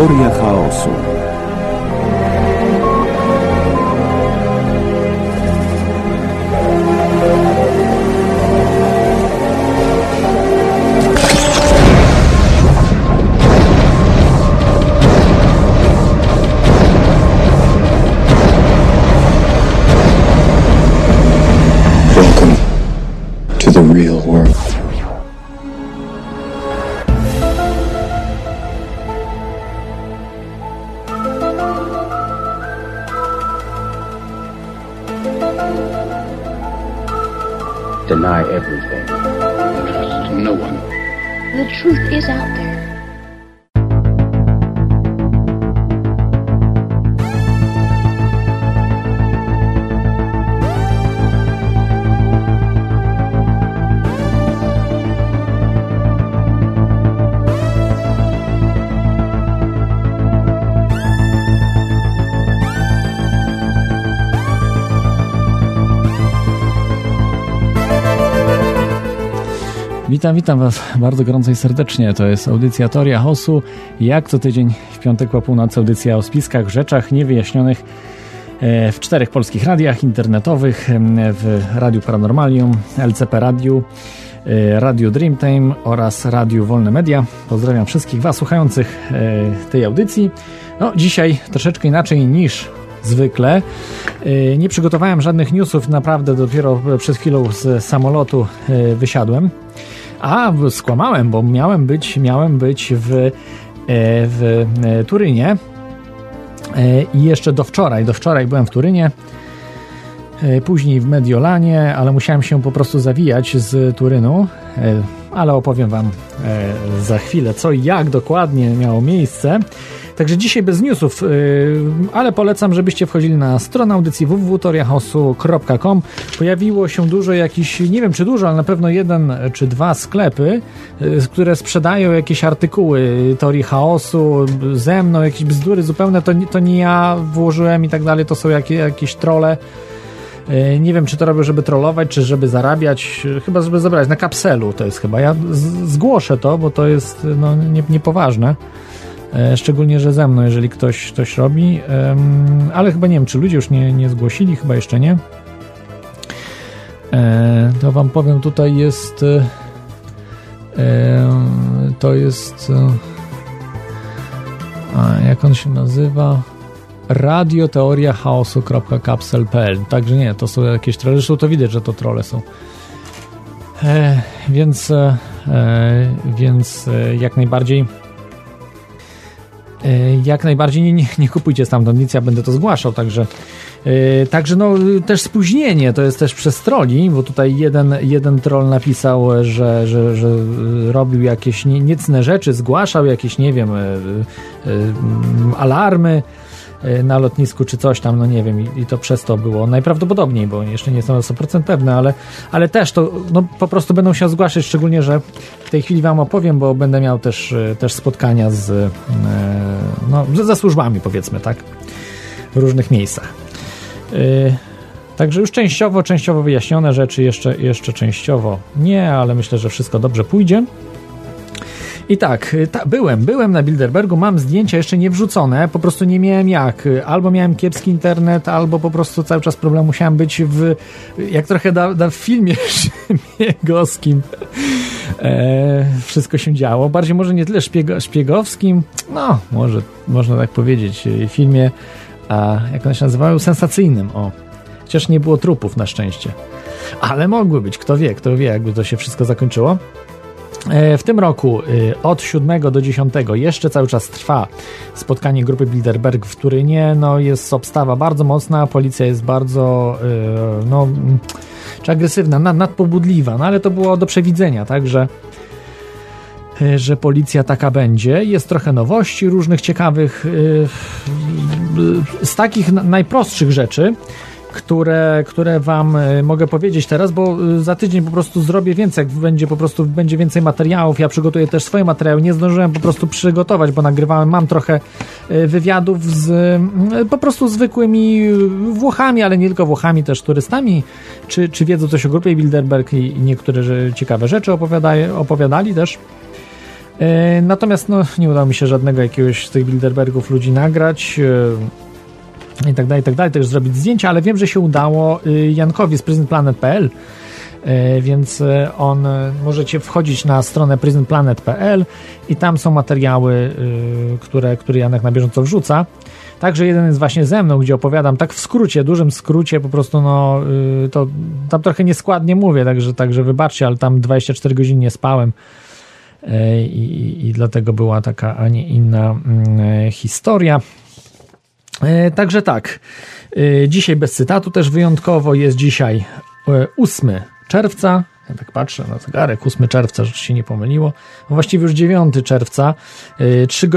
Teoria chaosu. Witam, witam Was bardzo gorąco i serdecznie. To jest audycja Teoria Chaosu. Jak co tydzień w piątek po północy audycja o spiskach, rzeczach niewyjaśnionych e, w czterech polskich radiach internetowych, w Radiu Paranormalium, LCP Radiu, e, Radiu Dreamtime oraz Radiu Wolne Media. Pozdrawiam wszystkich Was słuchających e, tej audycji. No, dzisiaj troszeczkę inaczej niż zwykle. Nie przygotowałem żadnych newsów, naprawdę dopiero przed chwilą z samolotu wysiadłem. A, skłamałem, bo miałem być, miałem być w, e, w e, Turynie. E, i jeszcze do wczoraj, do wczoraj byłem w Turynie, później w Mediolanie, ale musiałem się po prostu zawijać z Turynu, ale opowiem Wam e, za chwilę, co i jak dokładnie miało miejsce. Także dzisiaj bez newsów, yy, ale polecam, żebyście wchodzili na stronę audycji www.toriachaosu.com. Pojawiło się dużo jakichś, nie wiem czy dużo, ale na pewno jeden czy dwa sklepy, yy, które sprzedają jakieś artykuły teorii chaosu ze mną, jakieś bzdury zupełne, to, to nie ja włożyłem i tak dalej, to są jakie, jakieś trole. Yy, Nie wiem, czy to robię, żeby trollować, czy żeby zarabiać. Yy, Chyba, żeby zabrać na kapselu to jest chyba. Ja zgłoszę to, bo to jest no, nie, niepoważne. E, Szczególnie, że ze mną, jeżeli ktoś coś robi, ale chyba nie wiem, czy ludzie już nie, nie zgłosili, chyba jeszcze nie. E, To wam powiem, tutaj jest. e, e, To jest. e, jak on się nazywa? radioteoriachaosu.capsel.pl Także nie, to są jakieś trolle. Zresztą to widać, że to trolle są. E, więc, e, e, więc e, jak najbardziej E, jak najbardziej nie, nie, nie kupujcie stamtąd nic, ja będę to zgłaszał, także także no też spóźnienie to jest też przez troli, bo tutaj jeden, jeden troll napisał, że, że, że robił jakieś nie, niecne rzeczy, zgłaszał jakieś, nie wiem, alarmy na lotnisku czy coś tam, no nie wiem, i, i to przez to było najprawdopodobniej, bo jeszcze nie jestem na 100% pewny, ale, ale też to no, po prostu będą się zgłaszać, szczególnie, że w tej chwili Wam opowiem, bo będę miał też, e, też spotkania z, e, no, ze- służbami, powiedzmy, tak, w różnych miejscach. Także już częściowo, częściowo wyjaśnione rzeczy, jeszcze, jeszcze częściowo nie, ale myślę, że wszystko dobrze pójdzie. I tak, y, ta, byłem, byłem na Bilderbergu, mam zdjęcia jeszcze nie wrzucone, po prostu nie miałem jak. Y, Albo miałem kiepski internet, albo po prostu cały czas problem musiałem być w, jak trochę na, na filmie szpiegowskim. E, wszystko się działo. Bardziej może nie tyle szpiego, szpiegowskim, no, może można tak powiedzieć, y, filmie, a jak one się nazywają, sensacyjnym, o. Chociaż nie było trupów na szczęście. Ale mogły być, kto wie, kto wie, jakby to się wszystko zakończyło. E, W tym roku y, od 7 do 10 jeszcze cały czas trwa spotkanie grupy Bilderberg w Turynie. No jest obstawa bardzo mocna, policja jest bardzo y, no, czy agresywna, nad, nadpobudliwa, no ale to było do przewidzenia, tak, że, policja taka będzie. Jest trochę nowości różnych ciekawych. Z takich na- najprostszych rzeczy które, które wam e, mogę powiedzieć teraz, bo e, za tydzień po prostu zrobię więcej, jak będzie po prostu będzie więcej materiałów, ja przygotuję też swoje materiały, nie zdążyłem po prostu przygotować, bo nagrywałem, mam trochę e, wywiadów z mm, po prostu zwykłymi Włochami, ale nie tylko Włochami, też turystami, czy, czy wiedzą coś o grupie Bilderberg i, niektóre ciekawe rzeczy opowiada, opowiadali też. Natomiast no, nie udało mi się żadnego jakiegoś z tych Bilderbergów ludzi nagrać i tak dalej, i tak dalej, też zrobić zdjęcia, ale wiem, że się udało y, Jankowi z prisonplanet.pl e, więc on możecie wchodzić na stronę prisonplanet.pl i tam są materiały, y, które, które Janek na bieżąco wrzuca. Także jeden jest właśnie ze mną, gdzie opowiadam tak w skrócie, dużym skrócie, po prostu no y, to tam trochę nieskładnie mówię, także, także wybaczcie, ale tam 24 godziny nie spałem E, i, i dlatego była taka, a nie inna mm, historia. E, także tak, dzisiaj bez cytatu też wyjątkowo jest dzisiaj 8 czerwca. Ja tak patrzę na zegarek, 8 czerwca, że się nie pomyliło. No właściwie już 9 czerwca, 3,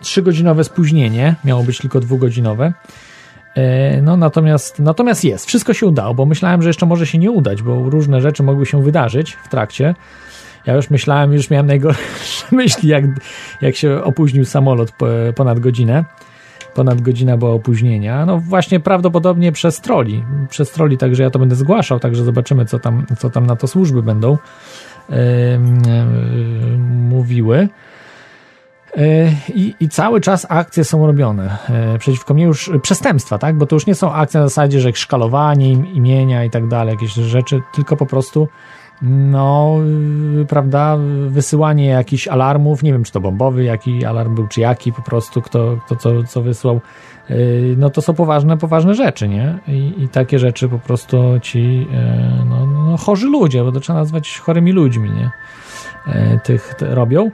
3 godzinowe spóźnienie, miało być tylko dwugodzinowe. No natomiast, natomiast jest, wszystko się udało, bo myślałem, że jeszcze może się nie udać, bo różne rzeczy mogły się wydarzyć w trakcie. Ja już myślałem, już miałem najgorsze myśli, jak, jak się opóźnił samolot ponad godzinę. Ponad godzina była opóźnienia. No właśnie prawdopodobnie przez troli. Przez troli, także ja to będę zgłaszał, także zobaczymy, co tam, co tam na to służby będą yy, yy, mówiły. I, I, cały czas akcje są robione przeciwko mnie już przestępstwa, tak? Bo to już nie są akcje na zasadzie, że szkalowanie imienia i tak dalej, jakieś rzeczy, tylko po prostu no, yy, prawda, wysyłanie jakichś alarmów, nie wiem, czy to bombowy, jaki alarm był, czy jaki, po prostu kto, kto co, co wysłał, yy, no to są poważne, poważne rzeczy, nie? I, i takie rzeczy po prostu ci, yy, no, no, chorzy ludzie, bo to trzeba nazwać chorymi ludźmi, nie? Tych robią.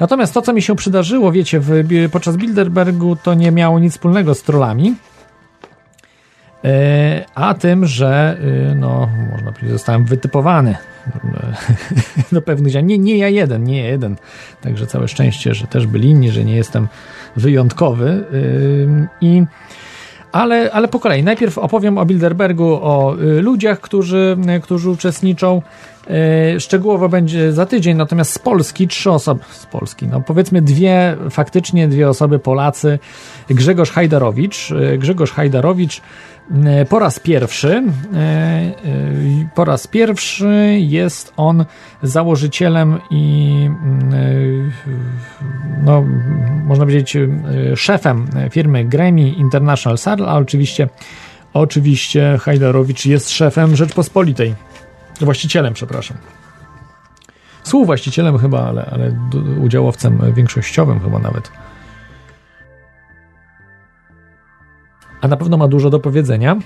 Natomiast to, co mi się przydarzyło, wiecie, w, podczas Bilderbergu, to nie miało nic wspólnego z trollami, a tym, że no, można powiedzieć, zostałem wytypowany do pewnych działań. Nie, nie ja jeden, nie ja jeden. Także całe szczęście, że też byli inni, że nie jestem wyjątkowy. I ale, ale po kolei. Najpierw opowiem o Bilderbergu, o y, ludziach, którzy, którzy uczestniczą. Y, szczegółowo będzie za tydzień, natomiast z Polski trzy osoby, z Polski, no powiedzmy dwie, faktycznie dwie osoby Polacy. Grzegorz Hajdarowicz. Y, Grzegorz Hajdarowicz E, po raz pierwszy, e, e, po raz pierwszy jest on założycielem i mm, no, można powiedzieć szefem firmy Grammy International Saddle, a oczywiście oczywiście Hajdarowicz jest szefem Rzeczpospolitej. Właścicielem, przepraszam. Współwłaścicielem chyba, ale, ale udziałowcem większościowym chyba nawet. A na pewno ma dużo do powiedzenia.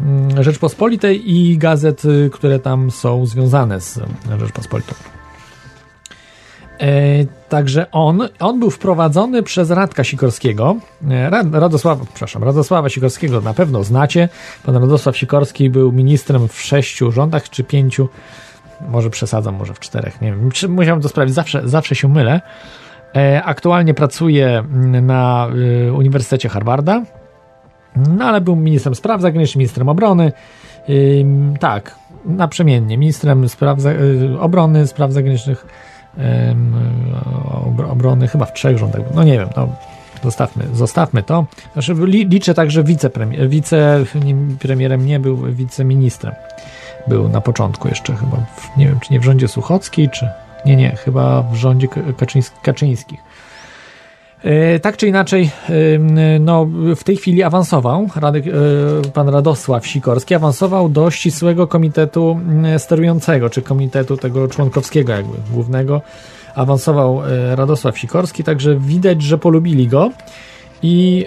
Mm, Rzeczpospolitej i gazet, y, które tam są związane z Rzeczpospolitą. E, także on, on był wprowadzony przez Radka Sikorskiego. E, Rad, Radosława, przepraszam, Radosława Sikorskiego na pewno znacie. Pan Radosław Sikorski był ministrem w sześciu rządach, czy pięciu. Może przesadzam, może w czterech, nie wiem. Musiałem to sprawdzić, zawsze, zawsze się mylę. E, aktualnie pracuje na y, Uniwersytecie Harvarda no ale był ministrem spraw zagranicznych, ministrem obrony. Yy, tak, naprzemiennie. Ministrem spraw za, yy, obrony, spraw zagranicznych, yy, obrony chyba w trzech rządach. No nie wiem, no zostawmy, zostawmy to. Znaczy, li, liczę także wicepremier, wicepremierem nie był, wiceministrem. Był na początku jeszcze chyba, w, nie wiem, czy nie w rządzie Suchockiej, czy nie, nie, chyba w rządzie Kaczyńskich. E, tak czy inaczej, e, no, w tej chwili awansował, Radek, e, pan Radosław Sikorski awansował do ścisłego komitetu sterującego, czy komitetu tego członkowskiego jakby, głównego. Awansował Radosław Sikorski, także widać, że polubili go i,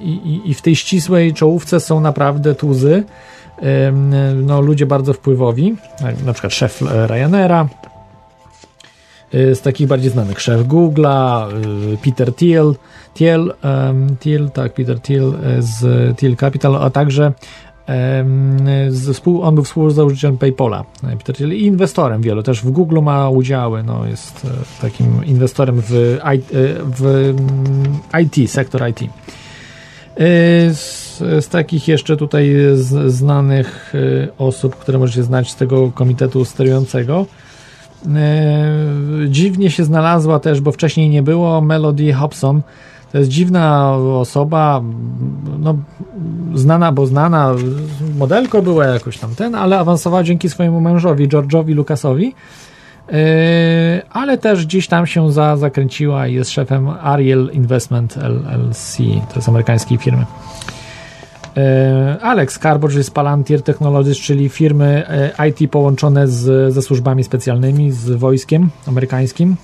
i, i w tej ścisłej czołówce są naprawdę tuzy, no, ludzie bardzo wpływowi, na przykład szef Ryanaira, z takich bardziej znanych szef Google'a, y, Peter Thiel, Thiel, um, Thiel, tak, Peter Thiel y, z Thiel Capital, a także on był współzałożycielem PayPala, Peter Thiel i inwestorem wielu, też w Google ma udziały, no, jest takim inwestorem w, w mm, IT, sektor IT. Z, z, takich jeszcze tutaj z, znanych osób, które możecie znać z tego komitetu sterującego, E, dziwnie się znalazła też, bo wcześniej nie było, Melody Hobson. To jest dziwna osoba, no, znana, bo znana, modelko była jakoś tam ten, ale awansowała dzięki swojemu mężowi, George'owi Lucasowi. ale też gdzieś tam się za, zakręciła i jest szefem Ariel Investment LLC, to jest amerykańskiej firmy. Alex Carbo, czyli z Palantir Technologies, czyli firmy IT połączone z, ze służbami specjalnymi, z wojskiem amerykańskim.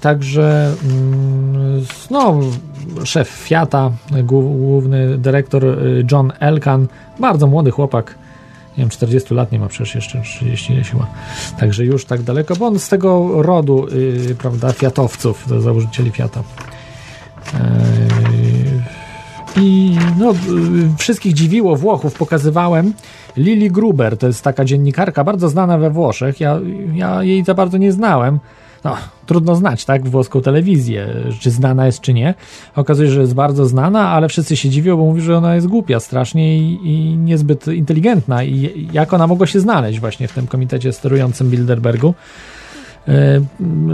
Także mm, no, szef Fiata, główny dyrektor John Elkan, bardzo młody chłopak, nie wiem, 40 lat nie ma przecież jeszcze 30 nie chyba. Także już tak daleko, bo on z tego rodu, yy, prawda, Fiatowców, założycieli Fiata. Yy, I no, yy, wszystkich dziwiło Włochów, pokazywałem. Lili Gruber, to jest taka dziennikarka bardzo znana we Włoszech, ja, ja jej za bardzo nie znałem, no, trudno znać, tak, włoską telewizję, czy znana jest, czy nie. Okazuje się, że jest bardzo znana, ale wszyscy się dziwią, bo mówi, że ona jest głupia strasznie i, i niezbyt inteligentna. I jak ona mogła się znaleźć właśnie w tym komitecie sterującym Bilderbergu,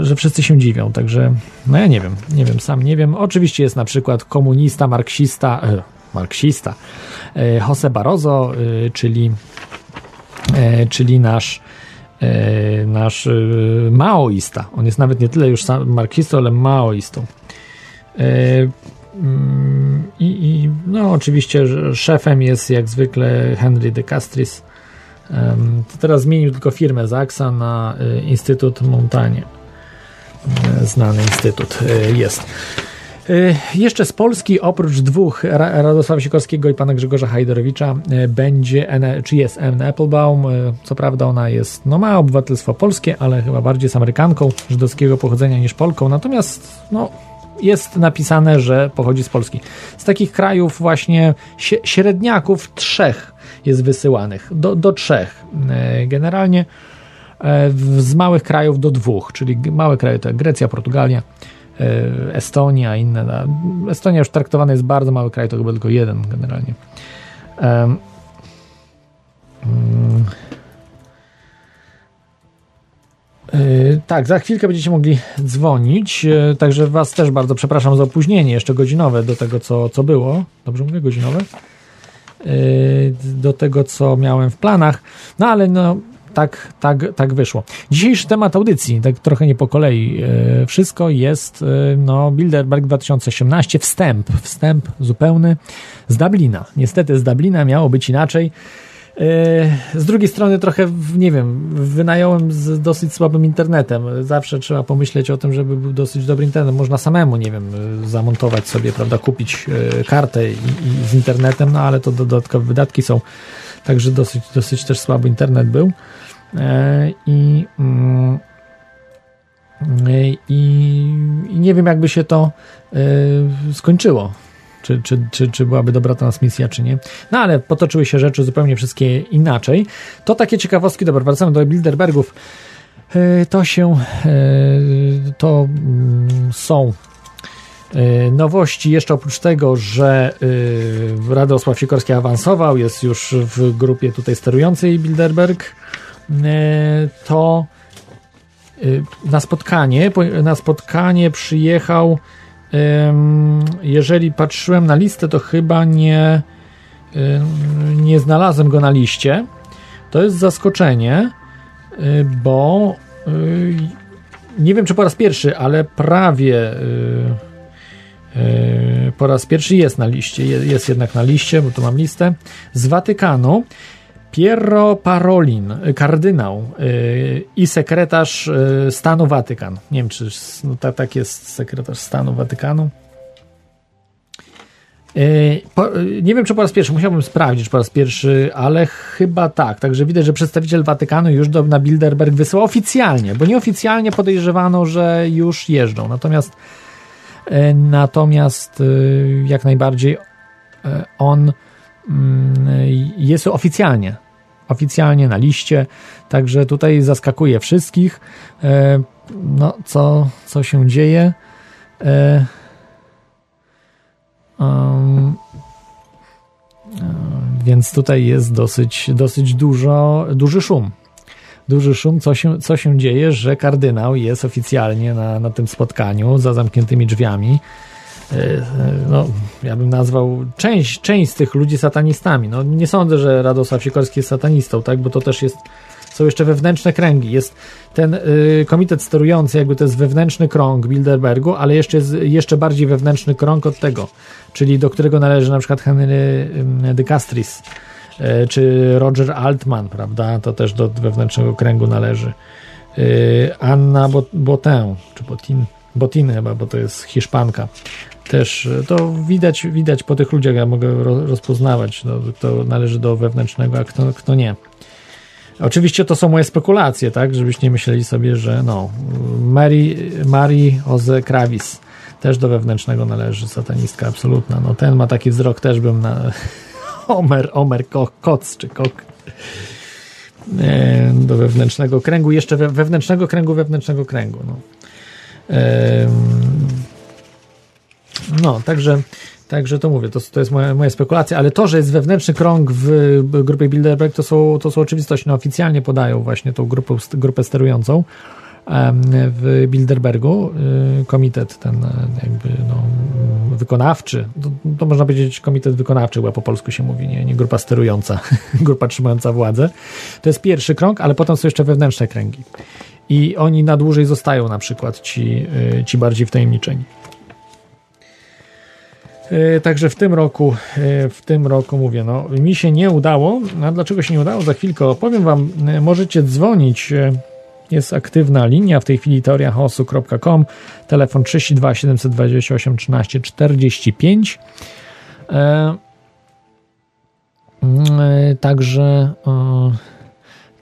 że wszyscy się dziwią, także no ja nie wiem, nie wiem, sam nie wiem. Oczywiście jest na przykład komunista, marksista, yy, marksista, yy, Jose Barroso, czyli czyli nasz E, nasz e, maoista. On jest nawet nie tyle już marksistą, ale maoistą. E, mm, I, I, no, oczywiście szefem jest jak zwykle Henry de Castris. To teraz zmienił tylko firmę Zaxa na Instytut Montanie. Znany instytut jest. Y, jeszcze z Polski, oprócz dwóch, Radosława Sikorskiego i pana Grzegorza Hajderowicza, y, będzie, czy jest Anne Applebaum. Y, co prawda ona jest, no ma obywatelstwo polskie, ale chyba bardziej jest Amerykanką żydowskiego pochodzenia niż Polką. Natomiast, no, jest napisane, że pochodzi z Polski. Z takich krajów właśnie średniaków trzech jest wysyłanych, do, do trzech. Generalnie z małych krajów do dwóch, czyli małe kraje to Grecja, Portugalia, E, Estonia, inne. Estonia już traktowana jest bardzo mały kraj, to chyba tylko jeden generalnie. Um, Yy, tak, za chwilkę będziecie mogli dzwonić, także Was też bardzo przepraszam za opóźnienie, jeszcze godzinowe do tego, co, co było. Dobrze mówię, godzinowe? Do tego, co miałem w planach. No ale no, tak, tak, tak wyszło. Dzisiejszy temat audycji, tak trochę nie po kolei, e, wszystko jest e, no, Bilderberg 2018, wstęp, wstęp zupełny z Dublina. Niestety z Dublina miało być inaczej. E, z drugiej strony trochę, nie wiem, wynająłem z dosyć słabym internetem. Zawsze trzeba pomyśleć o tym, żeby był dosyć dobry internet. Można samemu, nie wiem, zamontować sobie, prawda, kupić kartę i, i z internetem, no ale to dodatkowe wydatki są. Także dosyć, dosyć też słaby internet był. E, I, mm, i, i nie wiem, jakby się to e, skończyło. Czy, czy, czy, czy byłaby dobra transmisja, czy nie. No ale potoczyły się rzeczy zupełnie wszystkie inaczej. To takie ciekawostki, dobra, wracamy do Bilderbergów. E, to się, to mm, są nowości jeszcze oprócz tego, że Radosław Sikorski awansował, jest już w grupie tutaj sterującej Bilderberg E, to e, na spotkanie, na spotkanie przyjechał jeżeli patrzyłem na listę, to chyba nie nie znalazłem go na liście. To jest zaskoczenie, e, bo nie wiem czy po raz pierwszy, ale prawie po raz pierwszy jest na liście, jest jednak na liście, bo tu mam listę, z Watykanu Piero Parolin, kardynał yy, i sekretarz yy, stanu Watykan. Nie wiem, czy no, tak, tak jest sekretarz stanu Watykanu. Po, nie wiem, czy po raz pierwszy, musiałbym sprawdzić, czy po raz pierwszy, ale chyba tak. Także widać, że przedstawiciel Watykanu już do, na Bilderberg wysyłał oficjalnie, bo nieoficjalnie podejrzewano, że już jeżdżą. Natomiast, natomiast jak najbardziej on jest oficjalnie oficjalnie na liście, także tutaj zaskakuje wszystkich. E, no, co, co się dzieje? Um, więc tutaj jest dosyć, dosyć dużo, duży szum. Duży szum, co się, co się dzieje, że kardynał jest oficjalnie na, na tym spotkaniu za zamkniętymi drzwiami. E, no, ja bym nazwał część, część z tych ludzi satanistami. No, nie sądzę, że Radosław Sikorski jest satanistą, tak, bo to też jest są jeszcze wewnętrzne kręgi. Jest ten y, komitet sterujący, jakby to jest wewnętrzny krąg Bilderbergu, ale jeszcze jest jeszcze bardziej wewnętrzny krąg od tego, czyli do którego należy na przykład Henry y, de Castris, y, czy Roger Altman, prawda? To też do wewnętrznego kręgu należy. Y, Anna Botin, czy Botin, Botin chyba, bo to jest Hiszpanka. Też y, to widać, widać po tych ludziach, ja mogę rozpoznawać, no, kto należy do wewnętrznego, a kto, kto nie. Oczywiście to są moje spekulacje, tak, żebyście nie myśleli sobie, że no, Mary, Mary Oze Kravis też do wewnętrznego należy, satanistka absolutna. No ten ma taki wzrok, też bym na Omer, Omer Koc czy Kok do wewnętrznego kręgu, jeszcze we, wewnętrznego kręgu, wewnętrznego kręgu. No, no także Także to mówię, to, to jest moja, moja spekulacja, ale to, że jest wewnętrzny krąg w grupie Bilderberg, to są, to są oczywistości. No, oficjalnie podają właśnie tą grupę, grupę sterującą w Bilderbergu, y, komitet ten jakby no, wykonawczy, to, to, można powiedzieć komitet wykonawczy, bo po polsku się mówi, nie, nie grupa sterująca, grupa trzymająca władzę. To jest pierwszy krąg, ale potem są jeszcze wewnętrzne kręgi. I oni na dłużej zostają na przykład ci, y, ci bardziej wtajemniczeni. E, także w tym roku, e, w tym roku mówię, no mi się nie udało, a dlaczego się nie udało? Za chwilkę opowiem wam, e, możecie dzwonić, jest aktywna linia w tej chwili teoriachaosu.com, telefon 32 728 13 45. Także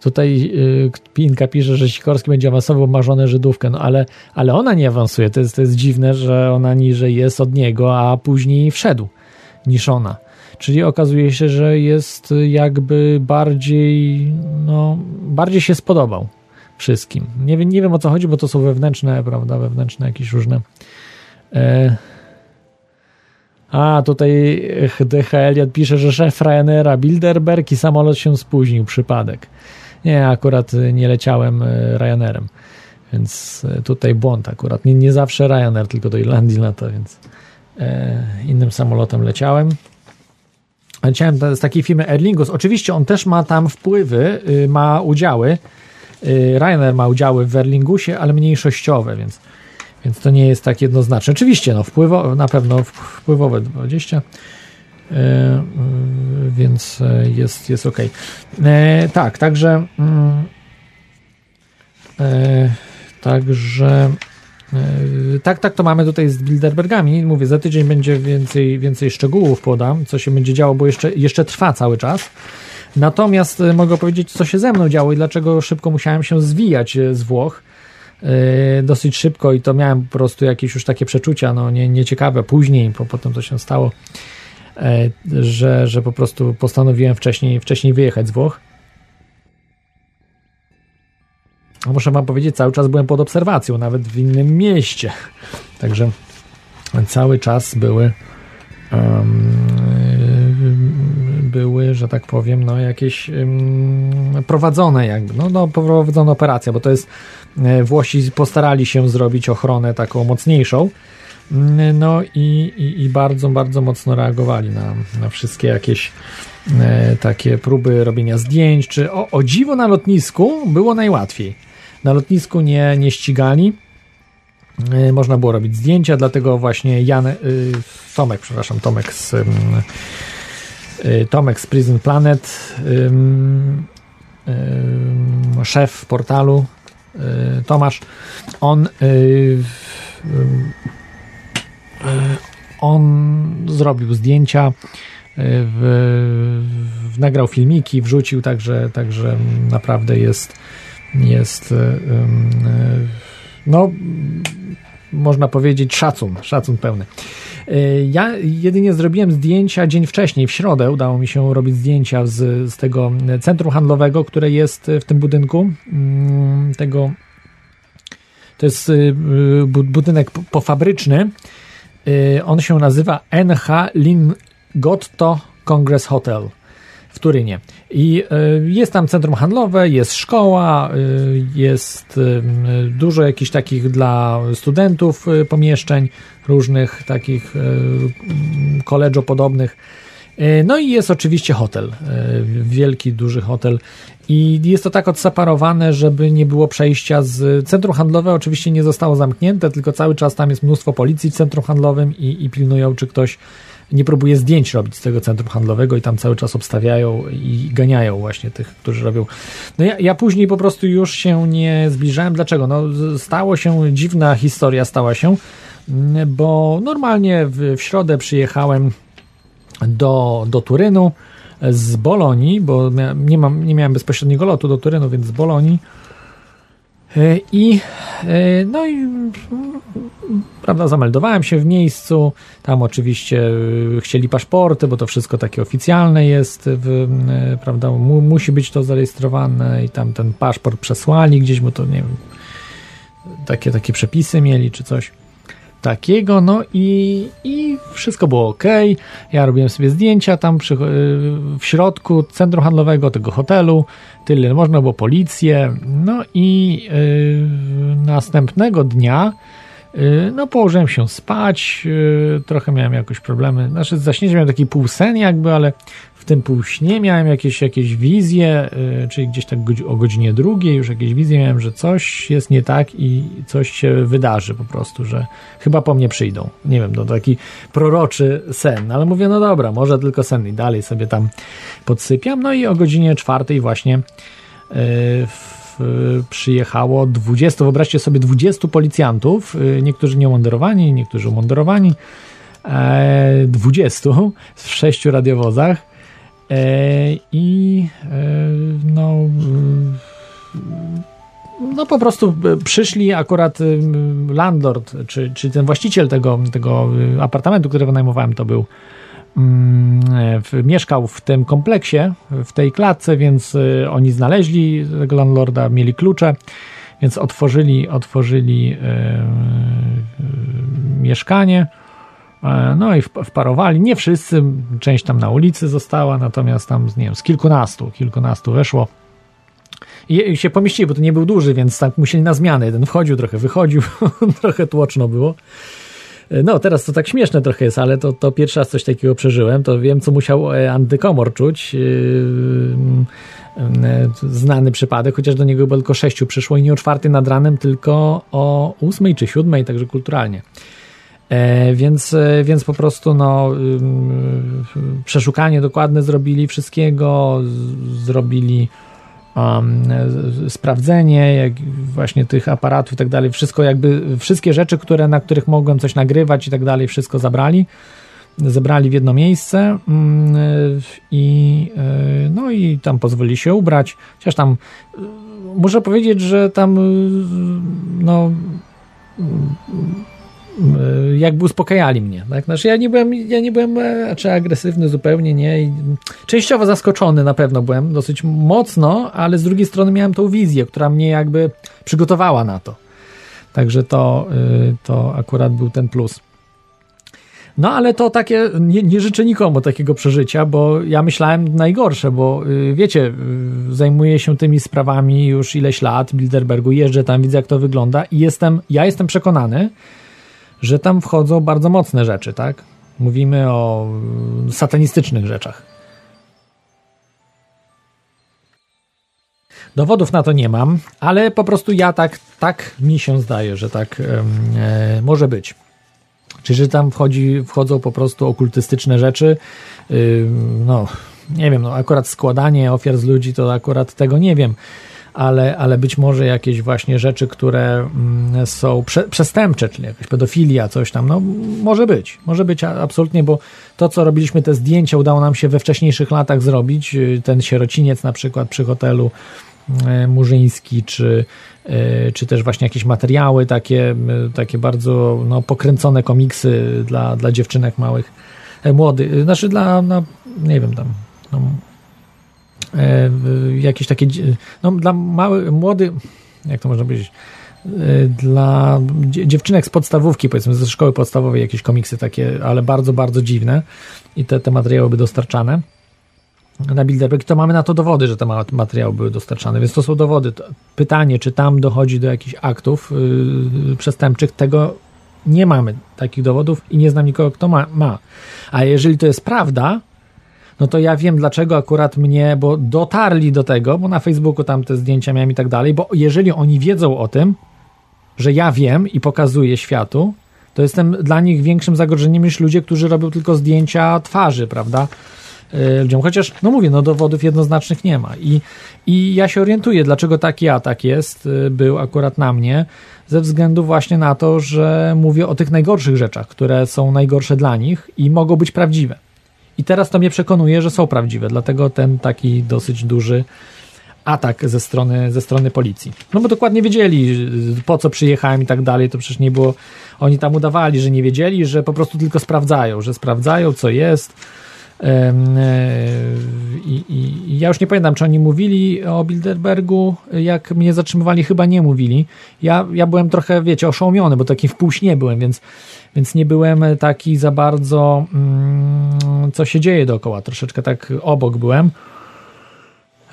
Tutaj y, Pinka pisze, że Sikorski będzie awansował marzone Żydówkę, no ale, ale ona nie awansuje. To jest, to jest dziwne, że ona niżej jest od niego, a później wszedł niż ona. Czyli okazuje się, że jest jakby bardziej, no, bardziej się spodobał wszystkim. Nie, wiem, nie wiem o co chodzi, bo to są wewnętrzne, prawda, wewnętrzne jakieś różne. E... A, tutaj DHL pisze, że szef Ryanaira Bilderberg i samolot się spóźnił, przypadek. Nie, akurat nie leciałem e, Ryanerem, więc e, tutaj błąd akurat. Nie, nie zawsze Ryanair, tylko do Irlandii lata, więc e, innym samolotem leciałem. Leciałem z takiej firmy Aer Lingus. Oczywiście on też ma tam wpływy, y, ma udziały. Y, Ryanair ma udziały w Aer Lingusie, ale mniejszościowe, więc, więc to nie jest tak jednoznaczne. Oczywiście, no, wpływo, na pewno wpływowe 20 E, e, więc e, jest, jest ok. Tak, także mm, także tak, tak to mamy tutaj z Bilderbergami. Mówię, za tydzień będzie więcej, więcej szczegółów podam, co się będzie działo, bo jeszcze, jeszcze trwa cały czas. Natomiast mogę powiedzieć, co się ze mną działo i dlaczego szybko musiałem się zwijać z Włoch. Dosyć szybko i to miałem po prostu jakieś już takie przeczucia, no nie, nieciekawe. Później, po, potem to się stało. E, że, że po prostu postanowiłem wcześniej, wcześniej wyjechać z Włoch. Muszę wam powiedzieć, cały czas byłem pod obserwacją, nawet w innym mieście. Także cały czas były um, były, że tak powiem, no jakieś um, prowadzone jakby, no, no prowadzona operacja, bo to jest e, Włosi postarali się zrobić ochronę taką mocniejszą, no i, i, i, bardzo, bardzo mocno reagowali na, na wszystkie jakieś e, takie próby robienia zdjęć, czy o, o dziwo na lotnisku było najłatwiej. Na lotnisku nie, nie ścigali, e, można było robić zdjęcia, dlatego właśnie Jan, e, Tomek, przepraszam, Tomek z e, Tomek z Prison Planet, szef portalu Tomasz, on on zrobił zdjęcia, e, w, w, nagrał filmiki, wrzucił, także, także naprawdę jest, jest e, no, można powiedzieć szacun, szacun pełny. Ja jedynie zrobiłem zdjęcia dzień wcześniej, w środę udało mi się robić zdjęcia z, z tego centrum handlowego, które jest w tym budynku, mm, tego to jest budynek pofabryczny, Y, on się nazywa NH Lingotto Congress Hotel w Turynie. I y, jest tam centrum handlowe, jest szkoła, y, jest dużo jakichś takich dla studentów pomieszczeń, różnych takich koledżo podobnych. No i jest oczywiście hotel, wielki, duży hotel i jest to tak odseparowane, żeby nie było przejścia z centrum handlowe. Oczywiście nie zostało zamknięte, tylko cały czas tam jest mnóstwo policji w centrum handlowym i, i pilnują, czy ktoś nie próbuje zdjęć robić z tego centrum handlowego i tam cały czas obstawiają i ganiają właśnie tych, którzy robią. No ja, ja później po prostu już się nie zbliżałem. Dlaczego? No stało się, dziwna historia stała się, bo normalnie w, w środę przyjechałem do, do Turynu z Bolonii, bo nie, mam, nie miałem bezpośredniego lotu do Turynu, więc z Bolonii. E, I e, no i prawda, zameldowałem się w miejscu. Tam oczywiście e, chcieli paszporty, bo to wszystko takie oficjalne jest, w, prawda, mu, musi być to zarejestrowane i tam ten paszport przesłali gdzieś, bo to nie wiem, takie, takie przepisy mieli czy coś takiego, no i, i wszystko było ok. Ja robiłem sobie zdjęcia tam przy, w środku centrum handlowego tego hotelu, tyle można było policję, no i yy, następnego dnia yy, no położyłem się spać, trochę miałem jakoś problemy, znaczy zaśnięcie miałem taki półsen jakby, ale w tym półśnie miałem jakieś, jakieś wizje, yy, czyli gdzieś tak o godzinie drugiej już jakieś wizje miałem, że coś jest nie tak i coś się wydarzy po prostu, że chyba po mnie przyjdą. Nie wiem, to taki proroczy sen, ale mówię, no dobra, może tylko sen i dalej sobie tam podsypiam. No i o godzinie czwartej właśnie yy, w, przyjechało 20, wyobraźcie sobie 20 policjantów, yy, niektórzy nieumundurowani, niektórzy umundurowani, 20 e, w sześciu radiowozach I e, no, no po prostu przyszli akurat landlord, czy, czy ten właściciel tego, tego apartamentu, który wynajmowałem, to był mieszkał w tym kompleksie, w tej klatce, więc e, oni znaleźli tego landlorda, mieli klucze, więc otworzyli, otworzyli mieszkanie E, no i wparowali. Nie wszyscy, część tam na ulicy została, natomiast tam nie wiem, z kilkunastu, kilkunastu weszło. I się pomieścili, bo to nie był duży, więc tak musieli na zmianę. Jeden wchodził, trochę wychodził, trochę tłoczno było. E, no, teraz to tak śmieszne trochę jest, ale to, to pierwszy raz coś takiego przeżyłem. To wiem, co musiał e, antykomor czuć. Znany przypadek, chociaż do niego tylko sześciu przyszło i nie o czwartej nad ranem, tylko o ósmej czy siódmej, także kulturalnie. E, więc, e, więc po prostu no, przeszukanie dokładne zrobili wszystkiego, zrobili um, sprawdzenie jak właśnie tych aparatów i tak dalej, wszystko jakby, wszystkie rzeczy, które, na których mogłem coś nagrywać i tak dalej, wszystko zabrali, zebrali w jedno miejsce mm, i no i tam pozwolili się ubrać, chociaż tam muszę powiedzieć, że tam no jakby uspokajali mnie. Tak? Znaczy ja nie byłem, ja nie byłem e, czy agresywny zupełnie, nie. I częściowo zaskoczony na pewno byłem, dosyć mocno, ale z drugiej strony miałem tą wizję, która mnie jakby przygotowała na to. Także to, e, to akurat był ten plus. No ale to takie, nie, nie, życzę nikomu takiego przeżycia, bo ja myślałem najgorsze, bo wiecie, zajmuję się tymi sprawami już ileś lat Bilderbergu, jeżdżę tam, widzę jak to wygląda i jestem, ja jestem przekonany, że tam wchodzą bardzo mocne rzeczy, tak? Mówimy o satanistycznych rzeczach. Dowodów na to nie mam, ale po prostu ja tak, tak mi się zdaje, że tak e, może być. Czyli, że tam wchodzi, wchodzą po prostu okultystyczne rzeczy. Yy, no, nie wiem, no akurat składanie ofiar z ludzi to akurat tego nie wiem ale, ale być może jakieś właśnie rzeczy, które mm, są prze, przestępcze, czyli jakaś pedofilia, coś tam, no może być, może być absolutnie, bo to, co robiliśmy, te zdjęcia udało nam się we wcześniejszych latach zrobić, y, ten sierociniec na przykład przy hotelu y, Murzyński, czy, y, czy też właśnie jakieś materiały takie, takie bardzo no, pokręcone komiksy dla, dla dziewczynek małych, e, młodych, znaczy dla, no, nie wiem, tam no, jakieś takie, no dla małych, młodych, jak to można powiedzieć, e, dla dziewczynek z podstawówki, powiedzmy ze szkoły podstawowej, jakieś komiksy takie, ale bardzo, bardzo dziwne i te, te materiały były dostarczane na Bilderberg, to mamy na to dowody, że te materiały były dostarczane, więc to są dowody. Pytanie, czy tam dochodzi do jakichś aktów yy, przestępczych, tego nie mamy takich dowodów i nie znam nikogo, kto ma, ma. A jeżeli to jest prawda, no to ja wiem dlaczego akurat mnie, bo dotarli do tego, bo na Facebooku tam te zdjęcia miałem i tak dalej, bo jeżeli oni wiedzą o tym, że ja wiem i pokazuję światu, to jestem dla nich większym zagrożeniem niż ludzie, którzy robią tylko zdjęcia twarzy, prawda? Y, ludziom, chociaż, no mówię, no dowodów jednoznacznych nie ma. I, I ja się orientuję, dlaczego taki atak jest, y, był akurat na mnie, ze względu właśnie na to, że mówię o tych najgorszych rzeczach, które są najgorsze dla nich i mogą być prawdziwe. I teraz to mnie przekonuje, że są prawdziwe, dlatego ten taki dosyć duży atak ze strony, ze strony policji. No bo dokładnie wiedzieli, po co przyjechałem i tak dalej, to przecież nie było, oni tam udawali, że nie wiedzieli, że po prostu tylko sprawdzają, że sprawdzają, co jest. E, I, i, ja już nie pamiętam, czy oni mówili o Bilderbergu, jak mnie zatrzymywali, chyba nie mówili. Ja, ja byłem trochę, wiecie, oszołomiony, bo taki w półśnie byłem, więc, więc nie byłem taki za bardzo, mm, co się dzieje dookoła, troszeczkę tak obok byłem.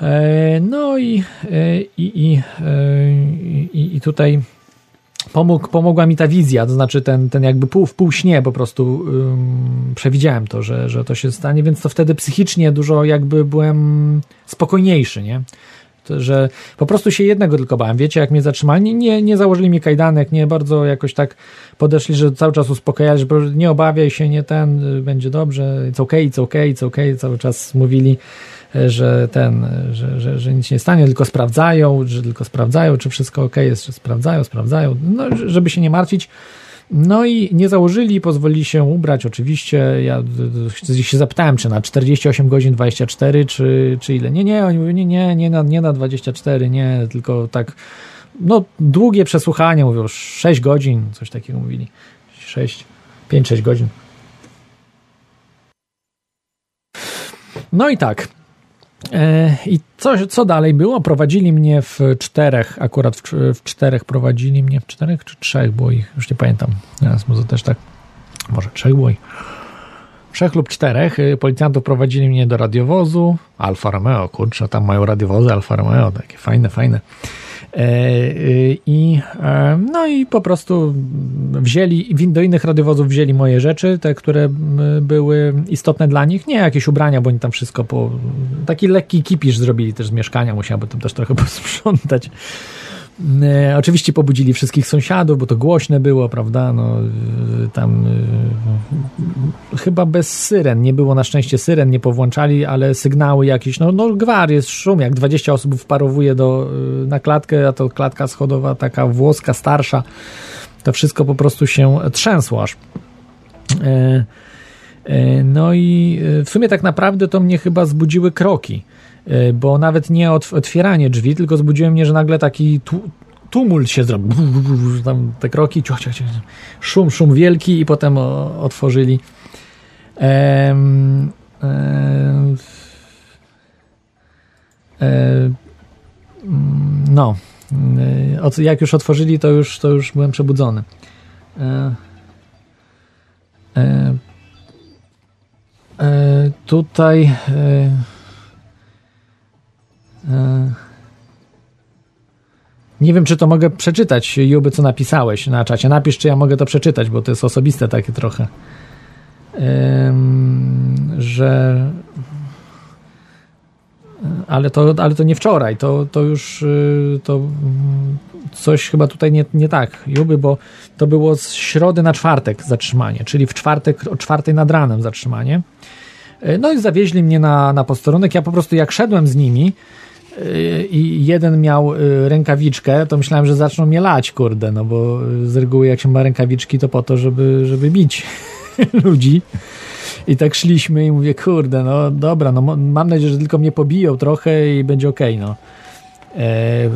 E, no i, e, i, i, i, i tutaj pomógł, pomogła mi ta wizja, to znaczy ten, ten jakby pół w pół śnie po prostu um, przewidziałem to, że, że to się stanie, więc to wtedy psychicznie dużo jakby byłem spokojniejszy, nie? Że po prostu się jednego tylko bałem. Wiecie, jak mnie zatrzymali, nie, nie założyli mi kajdanek, nie bardzo jakoś tak podeszli, że cały czas uspokajali, że nie obawiaj się, nie ten, y, będzie dobrze, it's okay, it's okay, it's okay, cały czas mówili że ten, że, że, że nic nie stanie, tylko sprawdzają, że tylko sprawdzają, czy wszystko ok jest, czy sprawdzają, sprawdzają, no, żeby się nie martwić. No i nie założyli, pozwolili się ubrać, oczywiście. Ja się zapytałem, czy na 48 godzin 24, czy, czy ile. Nie, nie, oni mówią, nie, nie, nie na, nie na 24, nie, tylko tak, no długie przesłuchanie, mówią 6 godzin, coś takiego mówili. 6, 5-6 godzin. No i tak, I co, co dalej było? Prowadzili mnie w czterech, akurat w, w, czterech prowadzili mnie, w czterech czy trzech było ich, już nie pamiętam. Teraz może też tak, może trzech było ich. Trzech lub czterech y, policjantów prowadzili mnie do radiowozu Alfa Romeo, kurczę, tam mają radiowozy Alfa Romeo, takie fajne, fajne. E, y, I, e, no i po prostu wzięli, do innych radiowozów wzięli moje rzeczy, te, które były istotne dla nich, nie jakieś ubrania, bo oni tam wszystko po, taki lekki kipisz zrobili też z mieszkania, musiałby tam też trochę posprzątać. E, oczywiście pobudzili wszystkich sąsiadów, bo to głośne było, prawda? No, e, tam e, chyba bez syren, nie było na szczęście syren, nie powłączali, ale sygnały jakieś, no, no gwar, jest szum, jak 20 osób wparowuje do, na klatkę, a to klatka schodowa taka włoska, starsza, to wszystko po prostu się trzęsło aż. No i w sumie tak naprawdę to mnie chyba zbudziły kroki bo nawet nie otwieranie drzwi, tylko zbudziło mnie, że nagle taki tumult się zrobił, tam te kroki, ciuch, ciuch, ciuch, szum, szum wielki i potem otworzyli. Ehm, ehm, no. Jak już otworzyli, to już, to już byłem przebudzony. E, e, e, tutaj e, E, nie wiem, czy to mogę przeczytać, Juby, co napisałeś na czacie. Napisz, czy ja mogę to przeczytać, bo to jest osobiste takie trochę. że. Ale to, ale to nie wczoraj, to, to już y, to coś chyba tutaj nie, nie tak, Juby, bo to było z środy na czwartek zatrzymanie, czyli w czwartek o czwartej nad ranem zatrzymanie. E, no i zawieźli mnie na, na posterunek. Ja po prostu jak szedłem z nimi, i jeden miał y, rękawiczkę, to myślałem, że zaczną mnie lać, kurde, no bo z reguły jak się ma rękawiczki, to po to, żeby, żeby bić ludzi. I tak szliśmy i mówię, kurde, no dobra, no mam nadzieję, że tylko mnie pobiją trochę i będzie okej, okay, no. E,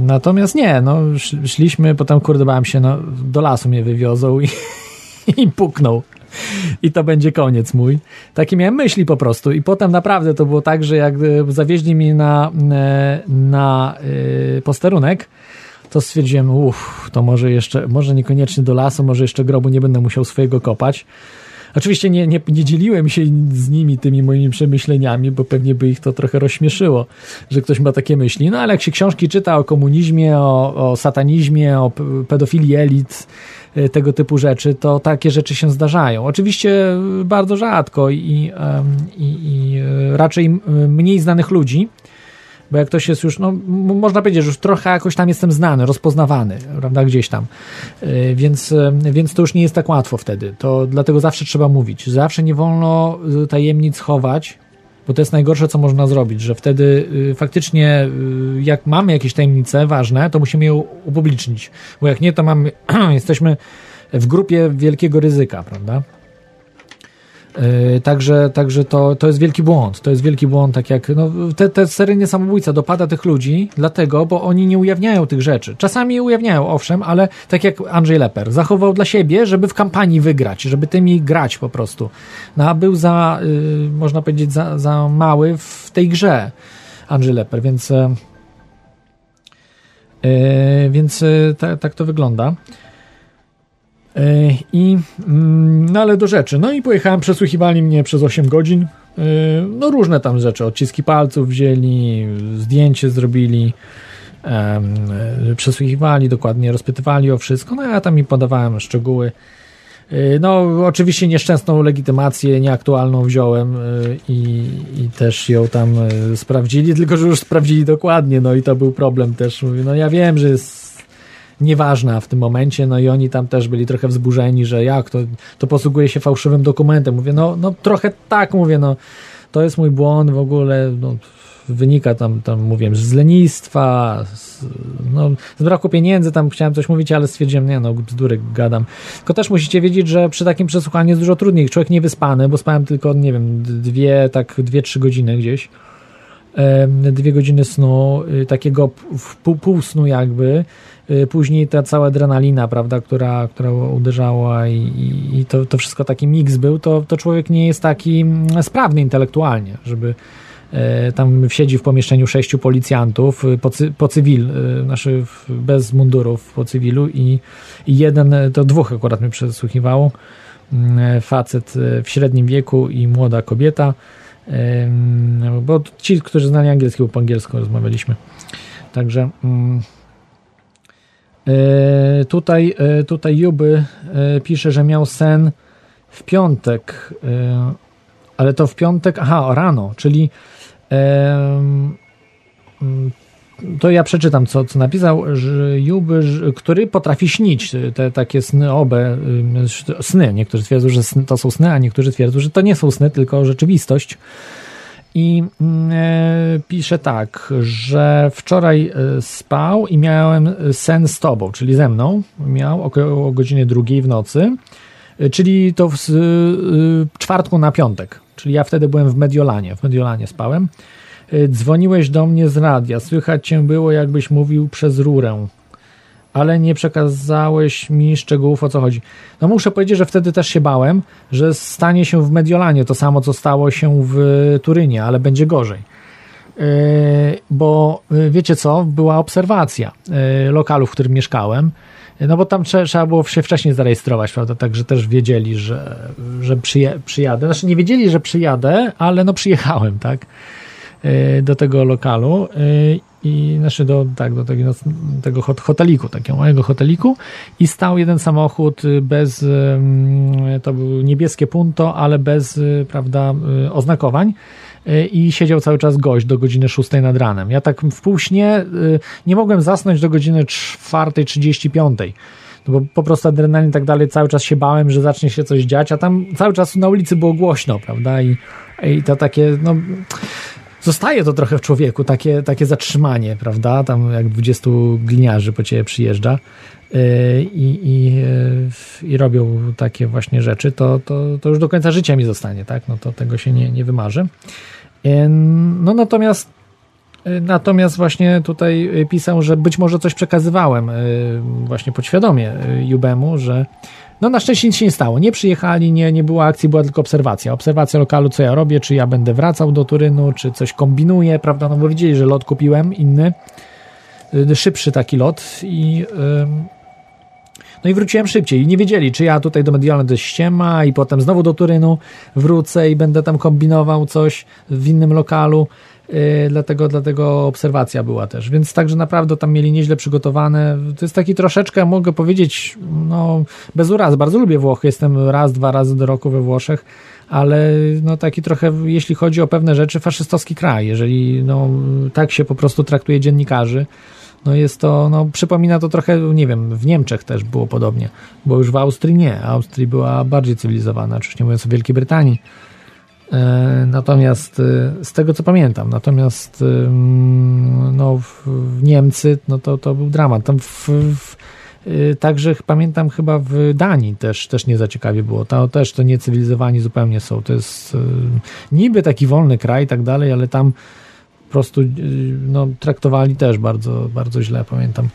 natomiast nie, no szliśmy, potem kurde bałem się, no do lasu mnie wywiozą i, i puknął i to będzie koniec mój. Takie miałem myśli po prostu i potem naprawdę to było tak, że jak e, zawieźli mnie na, e, na e, posterunek, to stwierdziłem, uff, to może jeszcze, może niekoniecznie do lasu, może jeszcze grobu nie będę musiał swojego kopać. Oczywiście nie, nie, nie dzieliłem się z nimi tymi moimi przemyśleniami, bo pewnie by ich to trochę rozśmieszyło, że ktoś ma takie myśli. No ale jak się książki czyta o komunizmie, o, o satanizmie, o pedofilii elit, tego typu rzeczy, to takie rzeczy się zdarzają. Oczywiście bardzo rzadko i, i, i raczej mniej znanych ludzi, bo jak ktoś jest już, no można powiedzieć, że już trochę jakoś tam jestem znany, rozpoznawany, prawda, gdzieś tam, więc, więc to już nie jest tak łatwo wtedy, to dlatego zawsze trzeba mówić, zawsze nie wolno tajemnic chować, bo to jest najgorsze, co można zrobić, że wtedy y, faktycznie, y, jak mamy jakieś tajemnice ważne, to musimy je upublicznić, bo jak nie, to mamy, jesteśmy w grupie wielkiego ryzyka, prawda? Yy, także, także to, to jest wielki błąd. To jest wielki błąd, tak jak no, te, te seryjny samobójca dopada tych ludzi, dlatego, bo oni nie ujawniają tych rzeczy. Czasami ujawniają, owszem, ale tak jak Andrzej Leper, zachował dla siebie, żeby w kampanii wygrać, żeby tymi grać po prostu. No a był za, yy, można powiedzieć, za, za mały w tej grze Andrzej Leper, więc, yy, więc tak to wygląda. E, I, mm, no ale do rzeczy. No i pojechałem, przesłuchiwali mnie przez 8 godzin. E, no różne tam rzeczy, odciski palców wzięli, zdjęcie zrobili, e, przesłuchiwali dokładnie, rozpytywali o wszystko. No ja tam mi podawałem szczegóły. No, oczywiście nieszczęsną legitymację nieaktualną wziąłem i, i, też ją tam sprawdzili, tylko że już sprawdzili dokładnie, no i to był problem też. Mówię, no ja wiem, że jest nieważna w tym momencie, no i oni tam też byli trochę wzburzeni, że jak, to, to posługuje się fałszywym dokumentem. Mówię, no, no trochę tak, mówię, no to jest mój błąd w ogóle, no, wynika tam, tam mówiłem, z lenistwa, z, no, z braku pieniędzy, tam chciałem coś mówić, ale stwierdziłem, nie no, bzdury gadam. Tylko też musicie wiedzieć, że przy takim przesłuchaniu jest dużo trudniej. Człowiek nie wyspany, bo spałem tylko, nie wiem, dwie, tak, dwie, trzy godziny gdzieś. Dwie godziny snu, y, takiego pół, pół snu jakby, później ta cała adrenalina, prawda, która, która uderzała i, i to, to wszystko taki miks był, to, to człowiek nie jest taki mm, sprawny intelektualnie, żeby e, tam siedzi w pomieszczeniu sześciu policjantów y, po, po cywil, y, znaczy bez mundurów po cywilu i, i jeden, to dwóch akurat mnie przesłuchiwało, mm, facet w średnim wieku i młoda kobieta, bo ci, którzy znali angielski, bo po angielsku rozmawialiśmy. Także mm, E, tutaj, e, tutaj Juby e, pisze, że miał sen w piątek, ale to w piątek, aha, rano, czyli mm, to ja przeczytam, co, co napisał, że Juby, który potrafi śnić te takie sny obe, sny. Niektórzy twierdzą, że to są sny, a niektórzy twierdzą, że to nie są sny, tylko rzeczywistość. I mm, e, pisze tak, że wczoraj e, spał i miałem sen z tobą, czyli ze mną. Miał około godziny drugiej w nocy, e, czyli to w czwartku na piątek. Czyli ja wtedy byłem w Mediolanie, w Mediolanie spałem. Dzwoniłeś do mnie z radia, słychać cię było, jakbyś mówił przez rurę ale nie przekazałeś mi szczegółów o co chodzi. No muszę powiedzieć, że wtedy też się bałem, że stanie się w Mediolanie. To samo, co stało się w Turynie, ale będzie gorzej. Yy, bo yy, wiecie co, była obserwacja yy, lokalu, w którym mieszkałem, no bo tam trzeba było się wcześniej zarejestrować, prawda, także też wiedzieli, że, że przyje, przyjadę, znaczy nie wiedzieli, że przyjadę, ale no przyjechałem, tak, do tego lokalu i znaczy do, tak, do tego, tego hoteliku, takiego małego hoteliku i stał jeden samochód y, bez, y, to był niebieskie punto, ale bez, y, prawda, oznakowań i siedział cały czas gość do godziny 6 nad ranem. Ja tak w półśnie nie mogłem zasnąć do godziny 4.35. No bo po prostu adrenalin i tak dalej, cały czas się bałem, że zacznie się coś dziać, a tam cały czas na ulicy było głośno, prawda? I, i to takie, no zostaje to trochę w człowieku, takie, takie zatrzymanie, prawda? Tam jak 20 gliniarzy po ciebie przyjeżdża yy, i, i, yy, i robią takie właśnie rzeczy, to, to, to już do końca życia mi zostanie, tak? No to tego się nie, nie wymarzy. Yy, no natomiast Natomiast właśnie tutaj pisał, że być może coś przekazywałem właśnie podświadomie Jubemu, że no na szczęście nic się nie stało. Nie przyjechali, nie, nie była akcji, była tylko obserwacja. Obserwacja lokalu, co ja robię, czy ja będę wracał do Turynu, czy coś kombinuję, prawda? No bo widzieli, że lot kupiłem inny, y, szybszy taki lot i... No i wróciłem szybciej i nie wiedzieli, czy ja tutaj do Mediolanu do ściema i potem znowu do Turynu wrócę i będę tam kombinował coś w innym lokalu. Yy, dlatego, dlatego obserwacja była też. Więc także naprawdę tam mieli nieźle przygotowane. To jest taki troszeczkę, mogę powiedzieć, no bez urazy, bardzo lubię Włochy, jestem raz, dwa razy do roku we Włoszech, ale no taki trochę, jeśli chodzi o pewne rzeczy, faszystowski kraj. Jeżeli no, tak się po prostu traktuje dziennikarzy, no jest to, no przypomina to trochę, nie wiem, w Niemczech też było podobnie, bo już w Austrii nie. Austrii była bardziej cywilizowana, oczywiście mówiąc o Wielkiej Brytanii. E, natomiast e, z tego co pamiętam, natomiast e, no, w Niemcy no to, to był dramat. Tam w, w, także pamiętam chyba w Danii też, też nie za ciekawie było. To też to niecywilizowani zupełnie są. To jest niby taki wolny kraj i tak dalej, ale tam po prostu no, traktowali też bardzo, bardzo źle, pamiętam.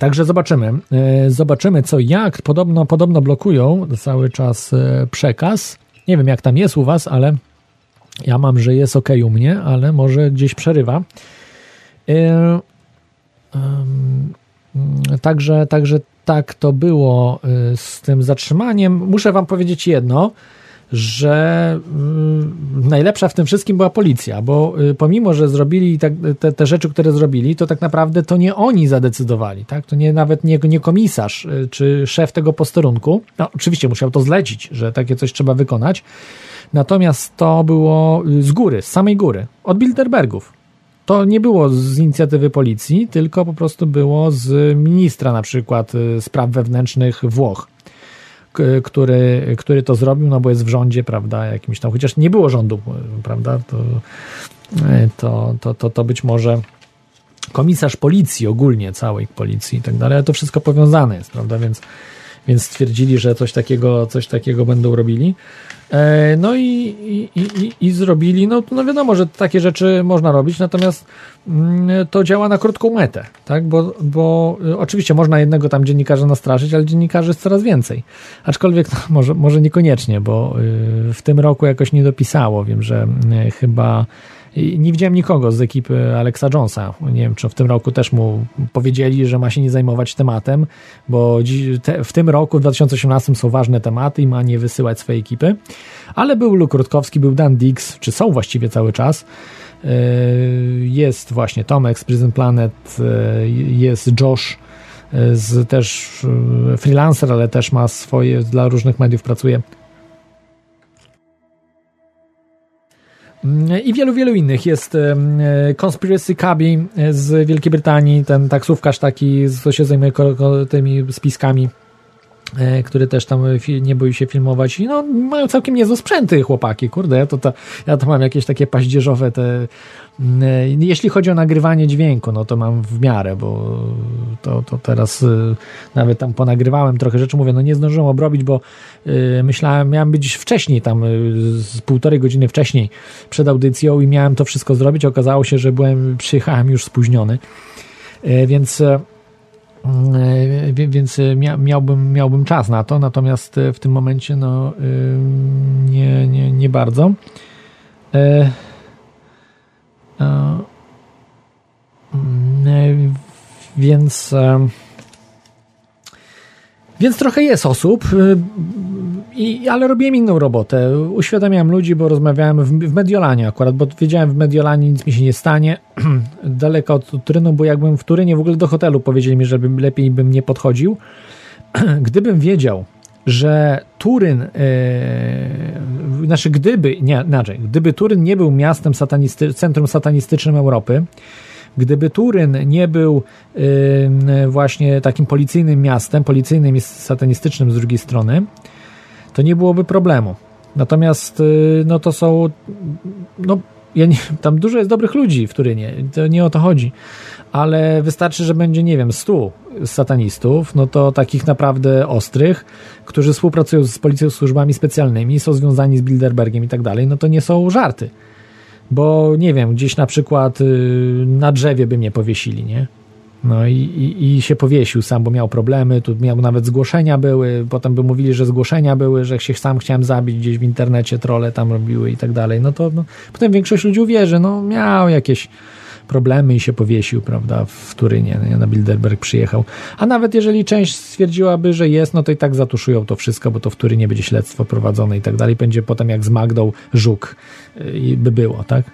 Także zobaczymy. E, zobaczymy co jak. Podobno, podobno blokują cały czas e, przekaz. Nie wiem jak tam jest u was, ale ja mam, że jest ok u mnie, ale może gdzieś przerywa. E, także, także tak to było z tym zatrzymaniem. Muszę wam powiedzieć jedno że mm, najlepsza w tym wszystkim była policja, bo y, pomimo, że zrobili tak, te, te, rzeczy, które zrobili, to tak naprawdę to nie oni zadecydowali, tak? To nie nawet nie, nie komisarz y, czy szef tego posterunku. No, oczywiście musiał to zlecić, że takie coś trzeba wykonać. Natomiast to było y, z góry, z samej góry, od Bilderbergów. To nie było z inicjatywy policji, tylko po prostu było z ministra na przykład spraw wewnętrznych Włoch który, który to zrobił, no bo jest w rządzie, prawda, jakimś tam, chociaż nie było rządu, prawda, to, to, to, to, to być może komisarz policji ogólnie, całej policji i tak dalej, ale to wszystko powiązane jest, prawda, więc, więc stwierdzili, że coś takiego, coś takiego będą robili. E, no i, i, i, i, zrobili, no, no wiadomo, że takie rzeczy można robić, natomiast mm, to działa na krótką metę, tak? Bo, bo y, oczywiście można jednego tam dziennikarza nastraszyć, ale dziennikarzy jest coraz więcej. Aczkolwiek no, może, może niekoniecznie, bo y, w tym roku jakoś nie dopisało. Wiem, że y, chyba nie widziałem nikogo z ekipy Alexa Jonesa. Nie wiem, czy w tym roku też mu powiedzieli, że ma się nie zajmować tematem, bo w tym roku, w 2018 są ważne tematy i ma nie wysyłać swojej ekipy. Ale był Luke Rutkowski, był Dan Dix, czy są właściwie cały czas. E, jest właśnie Tomek z Prison Planet, e, jest Josh e, z też freelancer, ale też ma swoje, dla różnych mediów pracuje. I wielu, wielu innych. Jest e, Conspiracy Cabby z Wielkiej Brytanii, ten taksówkarz taki, co się zajmuje tymi spiskami, e, który też tam nie boi się filmować. I no, mają całkiem niezłe sprzęty chłopaki, kurde, ja to, to, ja to mam jakieś takie paździerzowe te E, jeśli chodzi o nagrywanie dźwięku, no to mam w miarę, bo to, to teraz e, nawet tam ponagrywałem trochę rzeczy, mówię, no nie zdążyłem obrobić, bo e, myślałem, miałem być wcześniej, tam z półtorej godziny wcześniej przed audycją i miałem to wszystko zrobić. Okazało się, że byłem, przyjechałem już spóźniony, więc więc miałbym, miałbym czas na to, natomiast w tym momencie no nie, nie, nie bardzo. E, mm, więc e, więc trochę jest osób, e, i, ale robiłem inną robotę. Uświadamiałem ludzi, bo rozmawiałem w, w Mediolanie akurat, bo wiedziałem w Mediolanie nic mi się nie stanie. Daleko od Turynu, bo jakbym w Turynie w ogóle do hotelu powiedzieli mi, żebym lepiej bym nie podchodził. Gdybym wiedział, że Turyn, yy, znaczy gdyby, nie, inaczej, gdyby Turyn nie był miastem satanisty, centrum satanistycznym Europy, gdyby Turyn nie był yy, właśnie takim policyjnym miastem, policyjnym i satanistycznym z drugiej strony, to nie byłoby problemu. Natomiast yy, no to są no, ja nie, tam dużo jest dobrych ludzi w Turynie, to nie o to chodzi, ale wystarczy, że będzie, nie wiem, stu satanistów, no to takich naprawdę ostrych, którzy współpracują z policją, służbami specjalnymi, są związani z Bilderbergiem i tak dalej, no to nie są żarty. Bo nie wiem, gdzieś na przykład y, na drzewie by mnie powiesili, nie? No i, i, i, się powiesił sam, bo miał problemy, tu miał nawet zgłoszenia były, potem by mówili, że zgłoszenia były, że się sam chciałem zabić gdzieś w internecie, trole tam robiły i tak dalej. No to no, potem większość ludzi uwierzy, no miał jakieś problemy i się powiesił, prawda, w Turynie, nie? na Bilderberg przyjechał. A nawet jeżeli część stwierdziłaby, że jest, no to i tak zatuszują to wszystko, bo to w Turynie będzie śledztwo prowadzone i tak dalej. Będzie potem jak z Magdą Żuk y, by było, tak?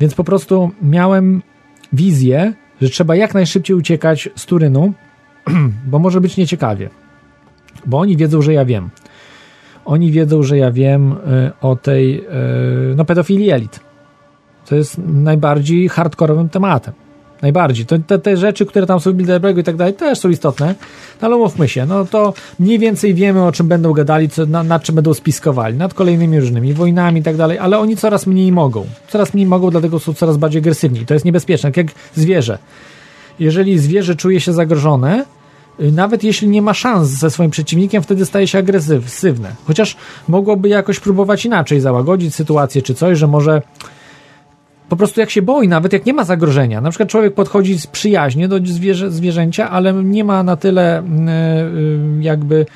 Więc po prostu miałem wizję, że trzeba jak najszybciej uciekać z Turynu, bo może być nieciekawie. Bo oni wiedzą, że ja wiem. Oni wiedzą, że ja wiem y, o tej y, no, pedofilii elit. To jest najbardziej hardkorowym tematem. Najbardziej. Te, te rzeczy, które tam są w Bilderbergu i tak dalej, też są istotne, no, ale umówmy się, no to mniej więcej wiemy, o czym będą gadali, co, na, nad czym będą spiskowali, nad kolejnymi różnymi wojnami i tak dalej, ale oni coraz mniej mogą. Coraz mniej mogą, dlatego są coraz bardziej agresywni. To jest niebezpieczne, tak jak zwierzę. Jeżeli zwierzę czuje się zagrożone, y, nawet jeśli nie ma szans ze swoim przeciwnikiem, wtedy staje się agresywne. Chociaż mogłoby jakoś próbować inaczej załagodzić sytuację czy coś, że może po prostu jak się boi, nawet jak nie ma zagrożenia. Na przykład człowiek podchodzi przyjaźnie do zwierzę, zwierzęcia, ale nie ma na tyle mm, y, jakby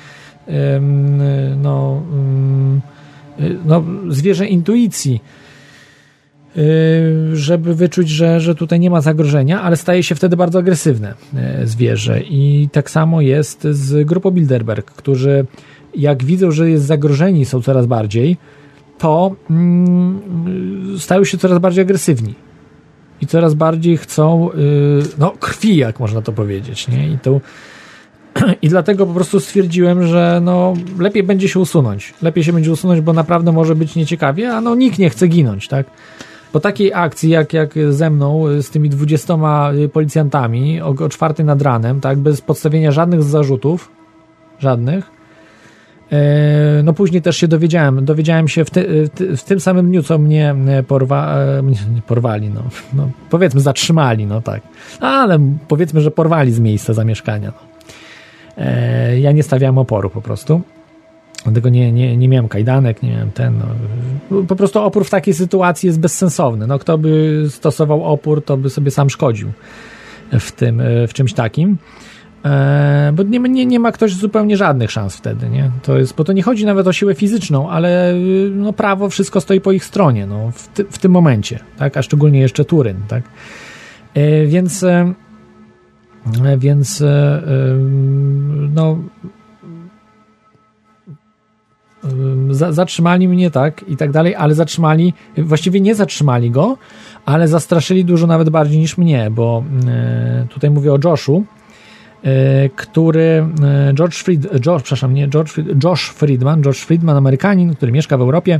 no, mm, y, no zwierzę intuicji, żeby wyczuć, że, że tutaj nie ma zagrożenia, ale staje się wtedy bardzo agresywne zwierzę. I tak samo jest z grupą Bilderberg, którzy jak widzą, że jest zagrożeni, są coraz bardziej, to mm, stają się coraz bardziej agresywni i coraz bardziej chcą yy, no, krwi, jak można to powiedzieć, nie? I, to, I dlatego po prostu stwierdziłem, że no, lepiej będzie się usunąć. Lepiej się będzie usunąć, bo naprawdę może być nieciekawie, a no nikt nie chce ginąć, tak? Po takiej akcji, jak, jak ze mną, z tymi dwudziestoma policjantami o, o czwartej nad ranem, tak, bez podstawienia żadnych zarzutów, żadnych, no później też się dowiedziałem, dowiedziałem się w, ty, w tym samym dniu, co mnie e, porwa, e, porwali, no, no, powiedzmy zatrzymali, no tak, ale powiedzmy, że porwali z miejsca zamieszkania. No. Ja nie stawiałem oporu po prostu. Dlatego nie, nie, nie miałem kajdanek, nie miałem ten. No. Po prostu opór w takiej sytuacji jest bezsensowny. No, kto by stosował opór, to by sobie sam szkodził w tym, w czymś takim. E, bo nie, nie, nie ma ktoś zupełnie żadnych szans wtedy, nie? To jest, bo to nie chodzi nawet o siłę fizyczną, ale no, prawo wszystko stoi po ich stronie, no, w, ty, w tym momencie, tak? A szczególnie jeszcze Turyn, tak? E, więc e, więc e, e, no e, zatrzymali mnie, tak, i tak dalej, ale zatrzymali, właściwie nie zatrzymali go, ale zastraszyli dużo nawet bardziej niż mnie, bo tutaj mówię o Joshu, E, który e, George Fried, George, przepraszam, nie George, Josh Friedman, George Friedman, Amerykanin, który mieszka w Europie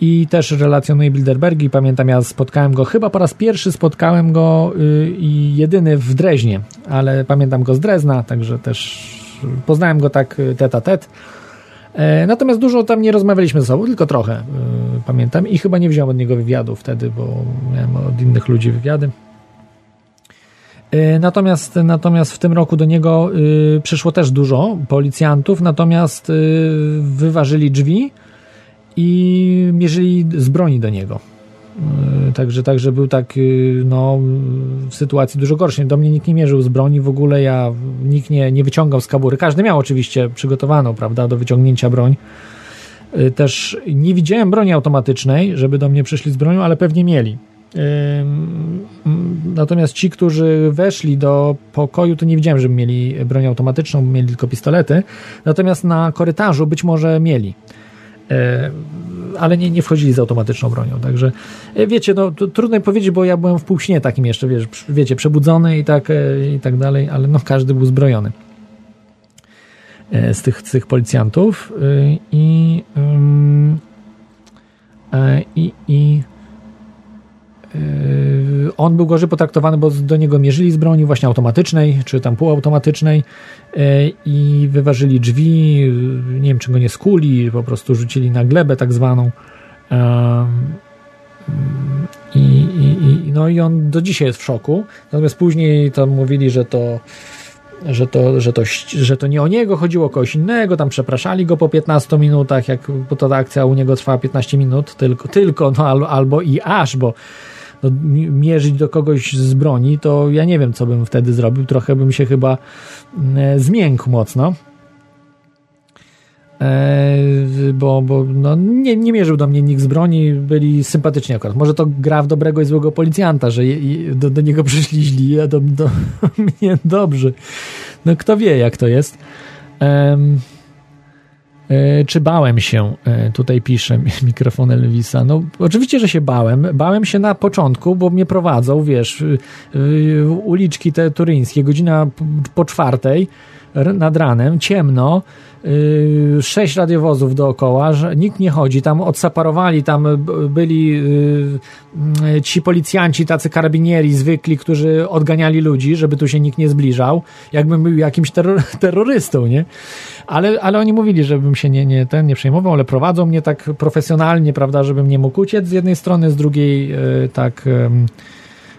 i też relacjonuje Bilderbergi. Pamiętam, ja spotkałem go chyba po raz pierwszy, spotkałem go y, i jedyny w Dreźnie, ale pamiętam go z Drezna, także też poznałem go tak y, tet a tet. E, natomiast dużo tam nie rozmawialiśmy ze sobą, tylko trochę y, pamiętam i chyba nie wziąłem od niego wywiadu wtedy, bo miałem od innych ludzi wywiady. E, natomiast, natomiast w tym roku do niego y, przyszło też dużo policjantów, natomiast y, wyważyli drzwi i mierzyli z broni do niego. Y, także, także był tak y, no, w sytuacji dużo gorszej. Do mnie nikt nie mierzył z broni w ogóle, ja nikt nie, nie wyciągał z kabury. Każdy miał oczywiście przygotowaną, prawda, do wyciągnięcia broń. Y, też nie widziałem broni automatycznej, żeby do mnie przyszli z bronią, ale pewnie mieli. Natomiast ci, którzy weszli do pokoju, to nie widziałem, żeby mieli broń automatyczną, mieli tylko pistolety. Natomiast na korytarzu być może mieli. Ale nie, nie wchodzili z automatyczną bronią. Także e, wiecie, no trudno powiedzieć, bo ja byłem w półśnie takim jeszcze, wiesz, wiecie, przebudzony i tak, e, i tak dalej, ale no każdy był zbrojony e, z tych, z tych policjantów i i, i on był gorzej potraktowany, bo do niego mierzyli z broni właśnie automatycznej, czy tam półautomatycznej yy, i wyważyli drzwi, nie wiem czy go nie skuli, po prostu rzucili na glebę tak zwaną. I, i, no i on do dzisiaj jest w szoku. Natomiast później tam mówili, że to że to, że, to, że to nie o niego chodziło, o kogoś innego, tam przepraszali go po 15 minutach, jak, bo ta akcja u niego trwała 15 minut, tylko, tylko no, albo, albo i aż, bo no, mierzyć do kogoś z broni, to ja nie wiem, co bym wtedy zrobił. Trochę bym się chyba mm, e, zmiękł mocno. E, bo, bo no, nie, nie mierzył do mnie nikt z broni, byli sympatyczni akurat. Może to gra w dobrego i złego policjanta, że je, do, do niego przyszli źli, a do, do mnie dobrzy. No kto wie, jak to jest. Um, czy bałem się? E, tutaj pisze mikrofon Elvisa. No, oczywiście, że się bałem. Bałem się na początku, bo mnie prowadzą, wiesz, uliczki te turyńskie, godzina po czwartej nad ranem, ciemno, yy, sześć radiowozów dookoła, że nikt nie chodzi, tam odseparowali, tam byli yy, ci policjanci, tacy karabinieri zwykli, którzy odganiali ludzi, żeby tu się nikt nie zbliżał, jakbym był jakimś terror terrorystą, nie? Ale, ale oni mówili, żebym się nie, nie, ten nie przejmował, ale prowadzą mnie tak profesjonalnie, prawda, żebym nie mógł uciec z jednej strony, z drugiej yy, tak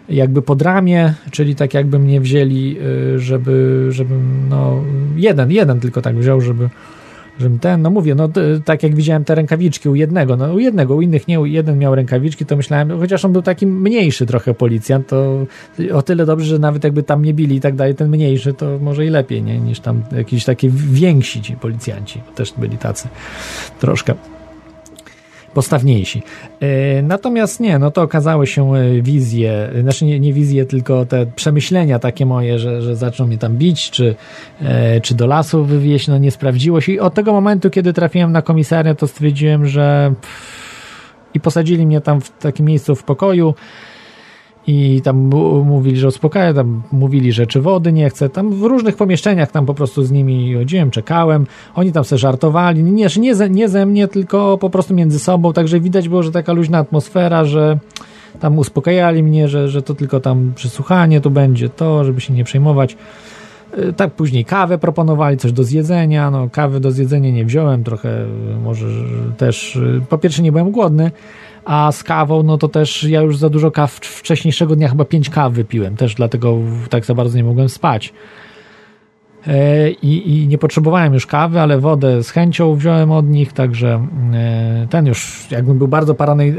jakby pod ramię, czyli tak jakby mnie wzięli, y, żeby, żeby no, jeden, jeden tylko tak wziął, żeby, żebym ten, no mówię, no tak jak widziałem te rękawiczki u jednego, no u jednego, u innych nie, u jeden miał rękawiczki, to myślałem, chociaż on był taki mniejszy trochę policjant, to o tyle dobrze, że nawet jakby tam nie bili i tak dalej, ten mniejszy, to może i lepiej, nie, niż tam jakiś taki więksi ci policjanci, też byli tacy troszkę postawniejsi. E, natomiast nie, no to okazały się e, wizje, znaczy nie, nie wizje, tylko te przemyślenia takie moje, że, że zaczną mnie tam bić, czy, e, czy do lasu wywieźć, no nie sprawdziło się i od tego momentu, kiedy trafiłem na komisariat, to stwierdziłem, że i posadzili mnie tam w takim miejscu w pokoju, i tam mówili, że uspokaja, tam mówili, że czy wody nie chce, tam w różnych pomieszczeniach tam po prostu z nimi chodziłem, czekałem, oni tam se żartowali, nie, nie, ze, nie ze mnie, tylko po prostu między sobą, także widać było, że taka luźna atmosfera, że tam uspokajali mnie, że, że to tylko tam przesłuchanie tu będzie to, żeby się nie przejmować. Y, tak później kawę proponowali, coś do zjedzenia, no kawy do zjedzenia nie wziąłem, trochę może też, y, po pierwsze nie byłem głodny, a z kawą, no to też ja już za dużo kaw wcześniejszego dnia chyba pięć kaw wypiłem, też dlatego tak za bardzo nie mogłem spać. E, I, I, nie potrzebowałem już kawy, ale wodę z chęcią wziąłem od nich, także e, ten już, jakbym był bardzo parano, e,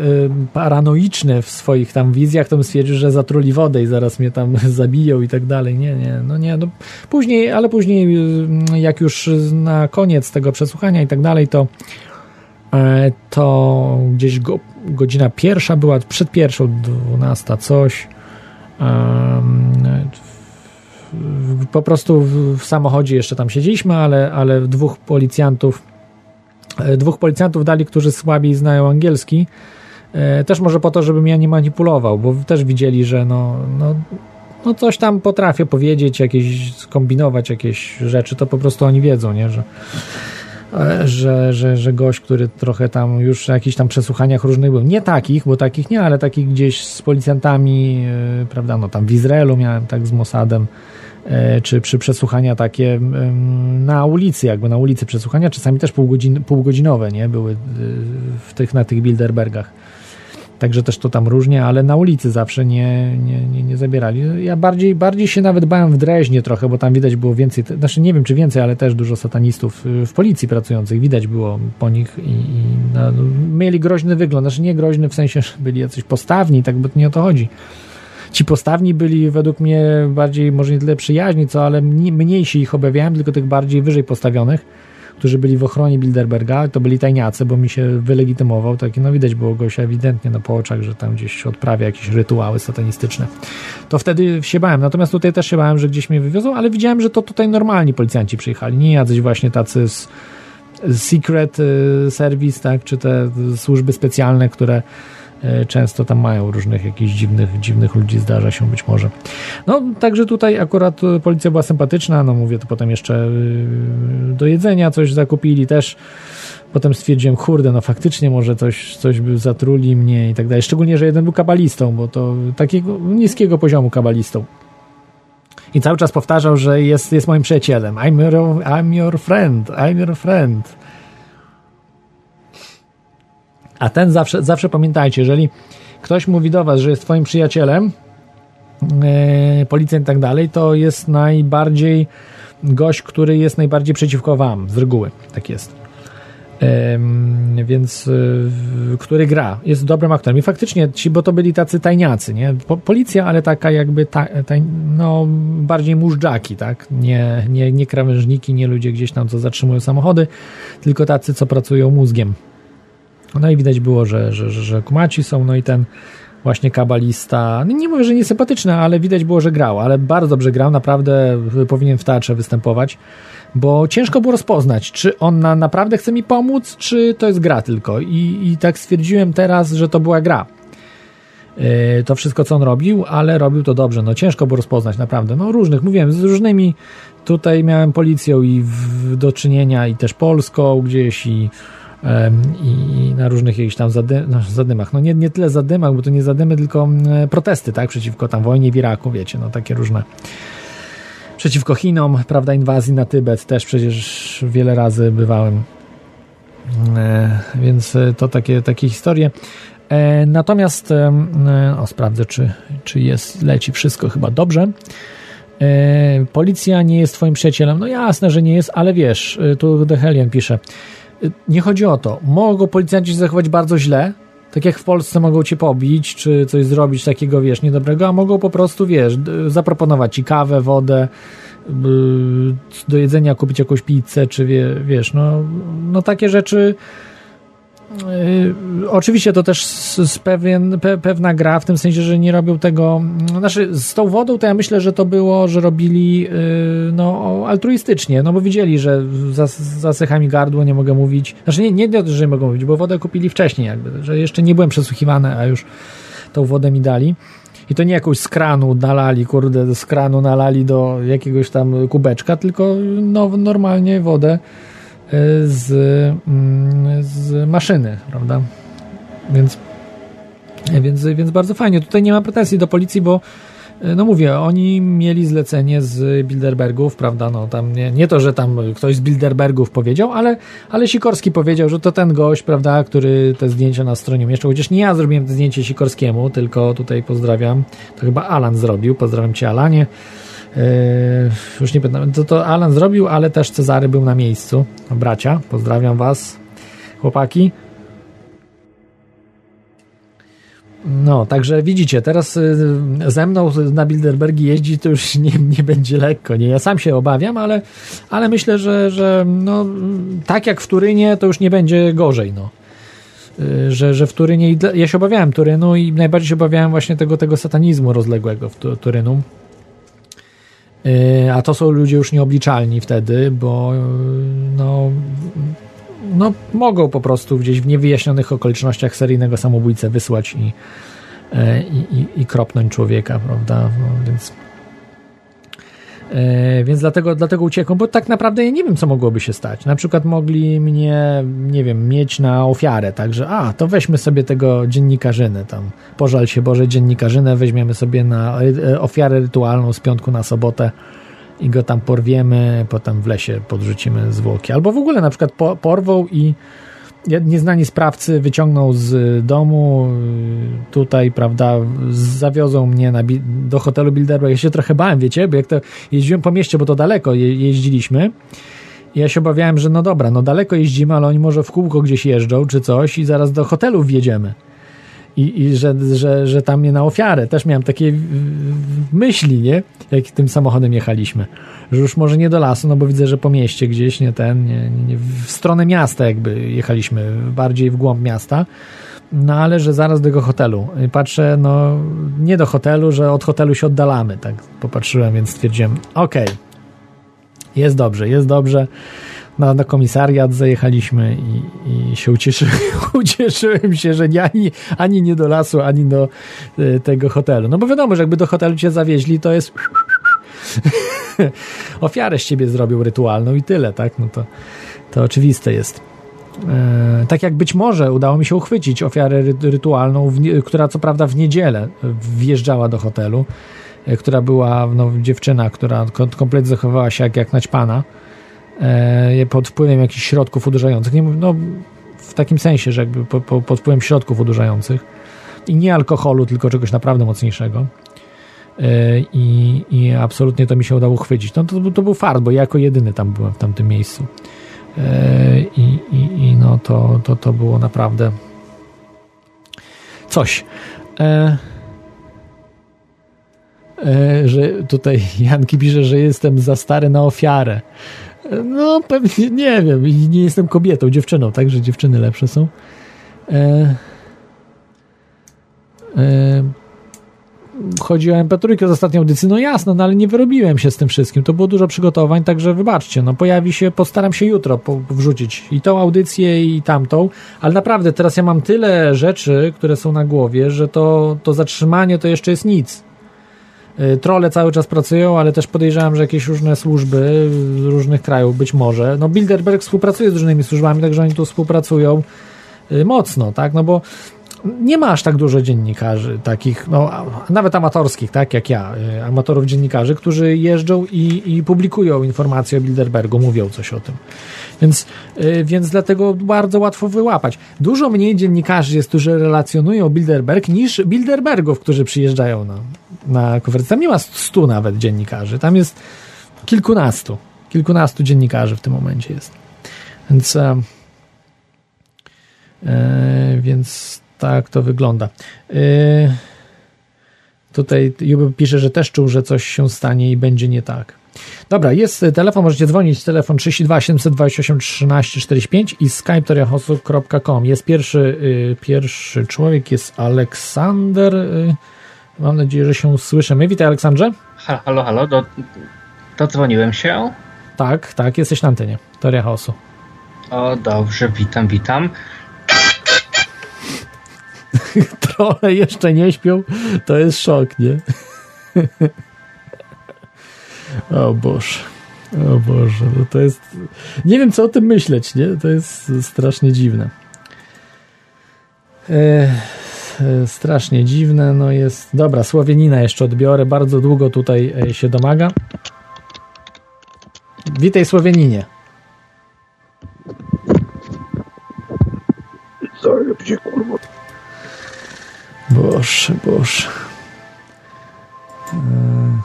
paranoiczny w swoich tam wizjach, to bym stwierdził, że zatruli wodę i zaraz mnie tam zabiją i tak dalej. Nie, nie, no nie. No później, ale później, jak już na koniec tego przesłuchania i tak dalej, to to gdzieś go, godzina pierwsza była, przed pierwszą, dwunasta coś. Po prostu w, w samochodzie jeszcze tam siedzieliśmy, ale, ale dwóch policjantów e, dwóch policjantów dali, którzy słabiej znają angielski. E, też może po to, żebym ja nie manipulował, bo też widzieli, że no, no, no coś tam potrafię powiedzieć, jakieś skombinować jakieś rzeczy, to po prostu oni wiedzą, nie, że że, że, że gość, który trochę tam już na jakichś tam przesłuchaniach różnych był, nie takich, bo takich nie, ale takich gdzieś z policjantami, e, prawda, no tam w Izraelu miałem tak z Mossadem, e, czy przy przesłuchania takie na ulicy, jakby na ulicy przesłuchania, czasami też półgodzin, półgodzinowe, nie, były e, w tych, na tych Bilderbergach Także też to tam różnie, ale na ulicy zawsze nie, nie, nie, nie zabierali. Ja bardziej, bardziej się nawet bałem w Dreźnie trochę, bo tam widać było więcej, znaczy nie wiem czy więcej, ale też dużo satanistów y, w policji pracujących. Widać było po nich i, i no, mieli groźny wygląd. Znaczy nie groźny w sensie, że byli jacyś postawni, tak, bo nie o to chodzi. Ci postawni byli według mnie bardziej, może nie tyle przyjaźni, co, ale mniejsi ich obawiałem, tylko tych bardziej wyżej postawionych którzy byli w ochronie Bilderberga, to byli tajniacy, bo mi się wylegitymował, taki, no widać było gościa ewidentnie na po oczach, że tam gdzieś odprawia jakieś rytuały satanistyczne. To wtedy się bałem, natomiast tutaj też się bałem, że gdzieś mnie wywiozą, ale widziałem, że to tutaj normalni policjanci przyjechali, nie jacyś właśnie tacy z Secret y, Service, tak, czy te służby specjalne, które często tam mają różnych jakichś dziwnych, dziwnych ludzi, zdarza się być może. No, także tutaj akurat policja była sympatyczna, no mówię, to potem jeszcze e, do jedzenia coś zakupili też. Potem stwierdziłem, kurde, no faktycznie może coś, coś by zatruli mnie i tak dalej. Szczególnie, że jeden był kabalistą, bo to takiego niskiego poziomu kabalistą. I cały czas powtarzał, że jest, jest moim przyjacielem. I'm your, I'm your friend, I'm your friend. A ten zawsze, zawsze pamiętajcie, jeżeli ktoś mówi do was, że jest twoim przyjacielem, yy, policjant i tak dalej, to jest najbardziej gość, który jest najbardziej przeciwko wam, z reguły. Tak jest. Ym, więc y, który gra, jest dobrym aktorem. I faktycznie ci, bo to byli tacy tajniacy, nie? Po, policja, ale taka jakby ta, no, bardziej mużdżaki, tak? Nie, nie, nie krawężniki, nie ludzie gdzieś tam, co zatrzymują samochody, tylko tacy, co pracują mózgiem. No i widać było, że, że, że, że kumaci są, no i ten właśnie kabalista, no nie mówię, że niesympatyczny, ale widać było, że grał, ale bardzo dobrze grał, naprawdę powinien w teatrze występować bo ciężko było rozpoznać, czy on na, naprawdę chce mi pomóc, czy to jest gra tylko. I, i tak stwierdziłem teraz, że to była gra. Yy, to wszystko, co on robił, ale robił to dobrze. No ciężko było rozpoznać, naprawdę. No różnych, mówiłem, z różnymi tutaj miałem policją i w, do czynienia i też polską gdzieś i, i na różnych jakichś tam zady, no, zadymach. No nie, nie tyle zadymach, bo to nie zadymy, tylko yy, protesty, tak, przeciwko tam wojnie w Iraku, wiecie, no takie różne przeciwko Chinom, prawda, inwazji na Tybet też przecież wiele razy bywałem. E, więc to takie, takie historie. E, natomiast e, o, sprawdzę, czy, czy jest, leci wszystko chyba dobrze. Policja nie jest twoim przyjacielem. No jasne, że nie jest, ale wiesz, tu Dehelian pisze, nie chodzi o to. Mogą policjanci się zachować bardzo źle, tak jak w Polsce mogą cię pobić, czy coś zrobić takiego, wiesz, niedobrego, a mogą po prostu, wiesz, zaproponować ci kawę, wodę, do jedzenia kupić jakąś pizzę, czy wie, wiesz, no, no takie rzeczy Yy, oczywiście to też z pewien, pe, pewna gra, w tym sensie, że nie robią tego. Znaczy, z tą wodą to ja myślę, że to było, że robili yy, no, altruistycznie, no bo widzieli, że zasycha mi gardło, nie mogę mówić. Znaczy, nie, nie, że nie mogą mówić, bo wodę kupili wcześniej, jakby, że jeszcze nie byłem przesłuchiwany, a już tą wodę mi dali. I to nie jakąś z kranu nalali, kurde, z kranu nalali do jakiegoś tam kubeczka, tylko no, normalnie wodę z, mm, z maszyny, prawda? Więc, więc, więc bardzo fajnie. Tutaj nie ma pretensji do policji, bo no mówię, oni mieli zlecenie z Bilderbergów, prawda, no tam nie, nie to, że tam ktoś z Bilderbergów powiedział, ale, ale Sikorski powiedział, że to ten gość, prawda, który te zdjęcia na stronie umieszczał, chociaż nie ja zrobiłem te zdjęcie Sikorskiemu, tylko tutaj pozdrawiam, to chyba Alan zrobił, pozdrawiam Cię Alanie, już nie pamiętam, to, to Alan zrobił, ale też Cezary był na miejscu. Bracia, pozdrawiam Was, chłopaki. No, także widzicie, teraz y, ze mną na Bilderbergi jeździ to już nie, nie będzie lekko. Nie, ja sam się obawiam, ale, ale myślę, że, że no, tak jak w Turynie, to już nie będzie gorzej. No. Y, że, że w Turynie, ja się obawiałem Turynu i najbardziej się obawiałem właśnie tego, tego satanizmu rozległego w Turynu. Y, a to są ludzie już nieobliczalni wtedy, bo no, no mogą po prostu gdzieś w niewyjaśnionych okolicznościach seryjnego samobójcę wysłać i, e, i, i, i kropnąć człowieka, prawda? No, więc e, więc dlatego, dlatego uciekłem, bo tak naprawdę ja nie wiem, co mogłoby się stać. Na przykład mogli mnie, nie wiem, mieć na ofiarę, także a, to weźmy sobie tego dziennikarzynę tam, pożal się Boże dziennikarzynę, weźmiemy sobie na e, ofiarę rytualną z piątku na sobotę, i go tam porwiemy, potem w lesie podrzucimy zwłoki. Albo w ogóle na przykład po, porwą i nieznani sprawcy wyciągną z domu tutaj, prawda, zawiozą mnie na, do hotelu Bilderberg. Ja się trochę bałem, wiecie, bo jak to jeździłem po mieście, bo to daleko je, jeździliśmy, ja się obawiałem, że no dobra, no daleko jeździmy, ale oni może w kółko gdzieś jeżdżą czy coś i zaraz do hotelu wjedziemy i, i że, że, że tam mnie na ofiarę. Też miałem takie myśli, nie? Jak tym samochodem jechaliśmy. Że już może nie do lasu, no bo widzę, że po mieście gdzieś, nie ten, nie, nie, w stronę miasta jakby jechaliśmy, bardziej w głąb miasta. No ale że zaraz do tego hotelu. I patrzę, no nie do hotelu, że od hotelu się oddalamy. Tak popatrzyłem, więc stwierdziłem, okej, okay, jest dobrze, jest dobrze na, na komisariat zajechaliśmy i, i się ucieszyłem, ucieszyłem się, że nie, ani, ani nie do lasu, ani do y, tego hotelu. No bo wiadomo, że jakby do hotelu cię zawieźli, to jest ofiarę z ciebie zrobił rytualną i tyle, tak? No to, to oczywiste jest. E, tak jak być może udało mi się uchwycić ofiarę rytualną, w, która co prawda w niedzielę wjeżdżała do hotelu, e, która była no, dziewczyna, która kompletnie zachowała się jak, jak naćpana e, pod wpływem jakichś środków uderzających. Nie, no, w takim sensie, że jakby po, po, pod wpływem środków uderzających i nie alkoholu, tylko czegoś naprawdę mocniejszego. E, I, I absolutnie to mi się udało chwycić. No to, to był fart, bo ja jako jedyny tam byłem w tamtym miejscu. i, i, i no to, to, to było naprawdę coś. E, e, że tutaj Janki pisze, że jestem za stary na ofiarę. No, pewnie nie wiem. Nie jestem kobietą, dziewczyną, także dziewczyny lepsze są. E, e, chodzi o MP3 z ostatniej audycji. No jasno, no ale nie wyrobiłem się z tym wszystkim. To było dużo przygotowań, także wybaczcie. No pojawi się, postaram się jutro po, wrzucić i tą audycję, i tamtą. Ale naprawdę, teraz ja mam tyle rzeczy, które są na głowie, że to, to zatrzymanie to jeszcze jest nic. Y, Trole cały czas pracują, ale też podejrzewam, że jakieś różne służby z różnych krajów, być może. No Bilderberg współpracuje z różnymi służbami, także oni tu współpracują y, mocno, tak? No bo nie ma aż tak dużo dziennikarzy takich, no, nawet amatorskich, tak jak ja, y, amatorów dziennikarzy, którzy jeżdżą i, i publikują informacje o Bilderbergu, mówią coś o tym. Więc, więc dlatego bardzo łatwo wyłapać. Dużo mniej dziennikarzy jest, którzy relacjonują Bilderberg, niż Bilderbergów, którzy przyjeżdżają na, na konferencję. Tam nie ma stu nawet dziennikarzy, tam jest kilkunastu. Kilkunastu dziennikarzy w tym momencie jest. Więc, e, e więc tak to wygląda. Yy, tutaj Juby pisze, że też czuł, że coś się stanie i będzie nie tak. Dobra, jest telefon, możecie dzwonić, telefon 32 728 13 45 i skype.com. Jest pierwszy, yy, pierwszy człowiek, jest Aleksander. Yy, mam nadzieję, że się słyszymy. Witaj Aleksandrze. Halo, halo, do, dodzwoniłem się. Tak, tak, jesteś na antenie. Teoria chaosu. O, dobrze, witam, witam. Trochę jeszcze nie śpią, to jest szok, nie? o Boże. O Boże, no to jest. Nie wiem, co o tym myśleć, nie? To jest strasznie dziwne. E, strasznie dziwne, no jest. Dobra, Słowienina jeszcze odbiorę. Bardzo długo tutaj e, się domaga. Witaj, Słowieninie. Gdzie kurwa? Boże, Boże. E,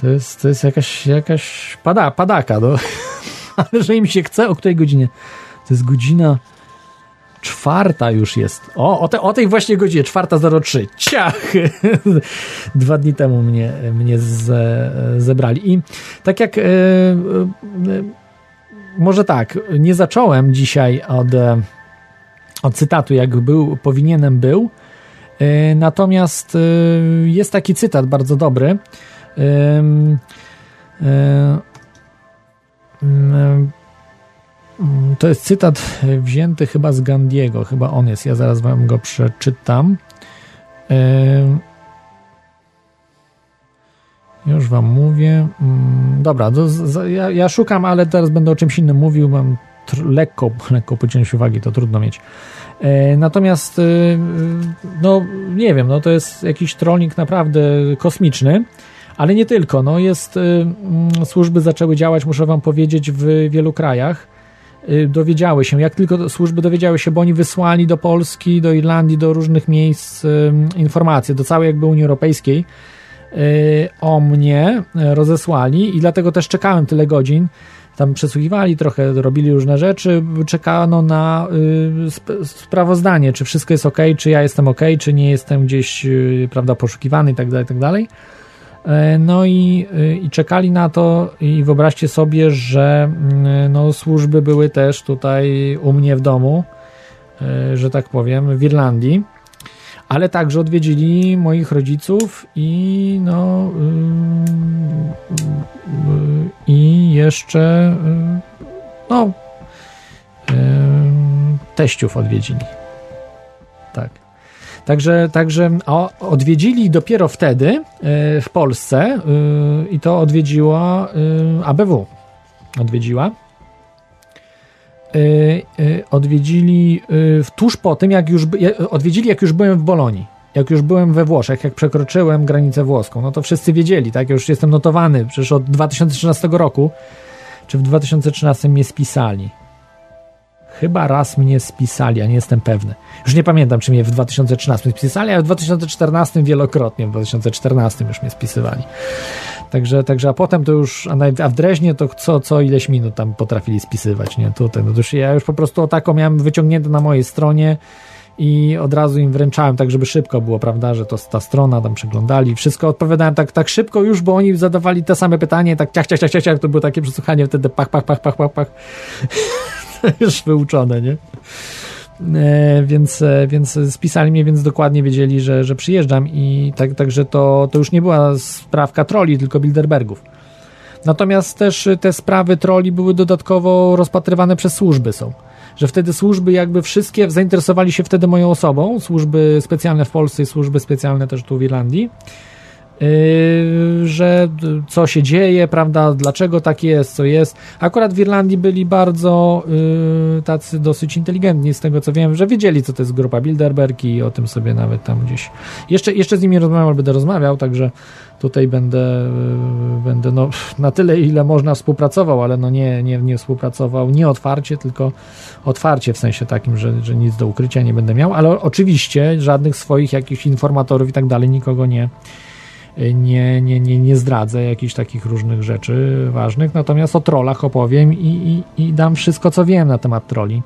to jest, to jest jakaś, jakaś pada, padaka, no. Ale że im się chce, o której godzinie? To jest godzina czwarta już jest. O, o, te, o tej właśnie godzinie, czwarta 03. Ciach! Dwa dni temu mnie, mnie ze, zebrali. I tak jak e, e, może tak, nie zacząłem dzisiaj od od cytatu, jak był, powinienem był. E, natomiast e, jest taki cytat bardzo dobry. E, to jest cytat wzięty chyba z Gandiego, chyba on jest. Ja zaraz wam go przeczytam. Już wam mówię. Mm, dobra, ja, ja, szukam, ale teraz będę o czymś innym mówił. Mam lekko, lekko pociąć uwagi, to trudno mieć. E, natomiast, e, no nie wiem, no to jest jakiś trolling naprawdę kosmiczny, ale nie tylko. No jest, e, mm, służby zaczęły działać, muszę wam powiedzieć, w wielu krajach. Dowiedziały się, jak tylko służby dowiedziały się, bo oni wysłali do Polski, do Irlandii, do różnych miejsc informacje, do całej jakby Unii Europejskiej o mnie rozesłali i dlatego też czekałem tyle godzin. Tam przesłuchiwali, trochę robili różne rzeczy, czekano na y, sp sprawozdanie, czy wszystko jest ok, czy ja jestem ok, czy nie jestem gdzieś, y, prawda, poszukiwany i tak no i, y, i czekali na to i wyobraźcie sobie, że y, no, służby były też tutaj u mnie w domu, y, że tak powiem, w Irlandii ale także odwiedzili moich rodziców i no yy, yy, i jeszcze no teściów odwiedzili. Tak. Także, także odwiedzili dopiero wtedy w Polsce i to odwiedziła ABW. Odwiedziła odwiedzili tuż po tym, jak już odwiedzili, jak już byłem w Bolonii. Jak już byłem we Włoszech, jak przekroczyłem granicę włoską, no to wszyscy wiedzieli, tak? Ja już jestem notowany, przecież od 2013 roku, czy w 2013 mnie spisali. Chyba raz mnie spisali, a nie jestem pewny. Już nie pamiętam, czy mnie w 2013 spisali, ale w 2014 wielokrotnie, w 2014 już mnie spisywali. Także, także a potem to już, a, w Dreźnie to co, co ileś minut tam potrafili spisywać, nie? Tutaj, no to już ja już po prostu o taką miałem wyciągnięte na mojej stronie i od razu im wręczałem tak, żeby szybko było, prawda, że to ta strona tam przeglądali, wszystko odpowiadałem tak, tak szybko już, bo oni zadawali te same pytanie, tak ciach, ciach, ciach, ciach to było takie przesłuchanie wtedy pach, pach, pach, pach, pach, pach. już wyuczone, nie? E, więc, e, więc spisali mnie, więc dokładnie wiedzieli, że, że przyjeżdżam i tak, także to, to już nie była sprawka troli, tylko Bilderbergów. Natomiast też te sprawy troli były dodatkowo rozpatrywane przez służby są że wtedy służby jakby wszystkie zainteresowali się wtedy moją osobą, służby specjalne w Polsce i służby specjalne też tu w Irlandii, że co się dzieje, prawda, dlaczego tak jest, co jest. Akurat w Irlandii byli bardzo yy, tacy dosyć inteligentni, z tego co wiem, że wiedzieli, co to jest grupa Bilderberg i o tym sobie nawet tam gdzieś. Jeszcze, jeszcze z nimi rozmawiał, będę rozmawiał, także tutaj będę, będę no, na tyle, ile można współpracował, ale no nie, nie, nie współpracował nie otwarcie, tylko otwarcie w sensie takim, że, że nic do ukrycia nie będę miał, ale oczywiście żadnych swoich jakichś informatorów i tak dalej nikogo nie, nie, nie, nie, nie zdradzę jakichś takich różnych rzeczy ważnych, natomiast o trollach opowiem i, i, i dam wszystko, co wiem na temat troli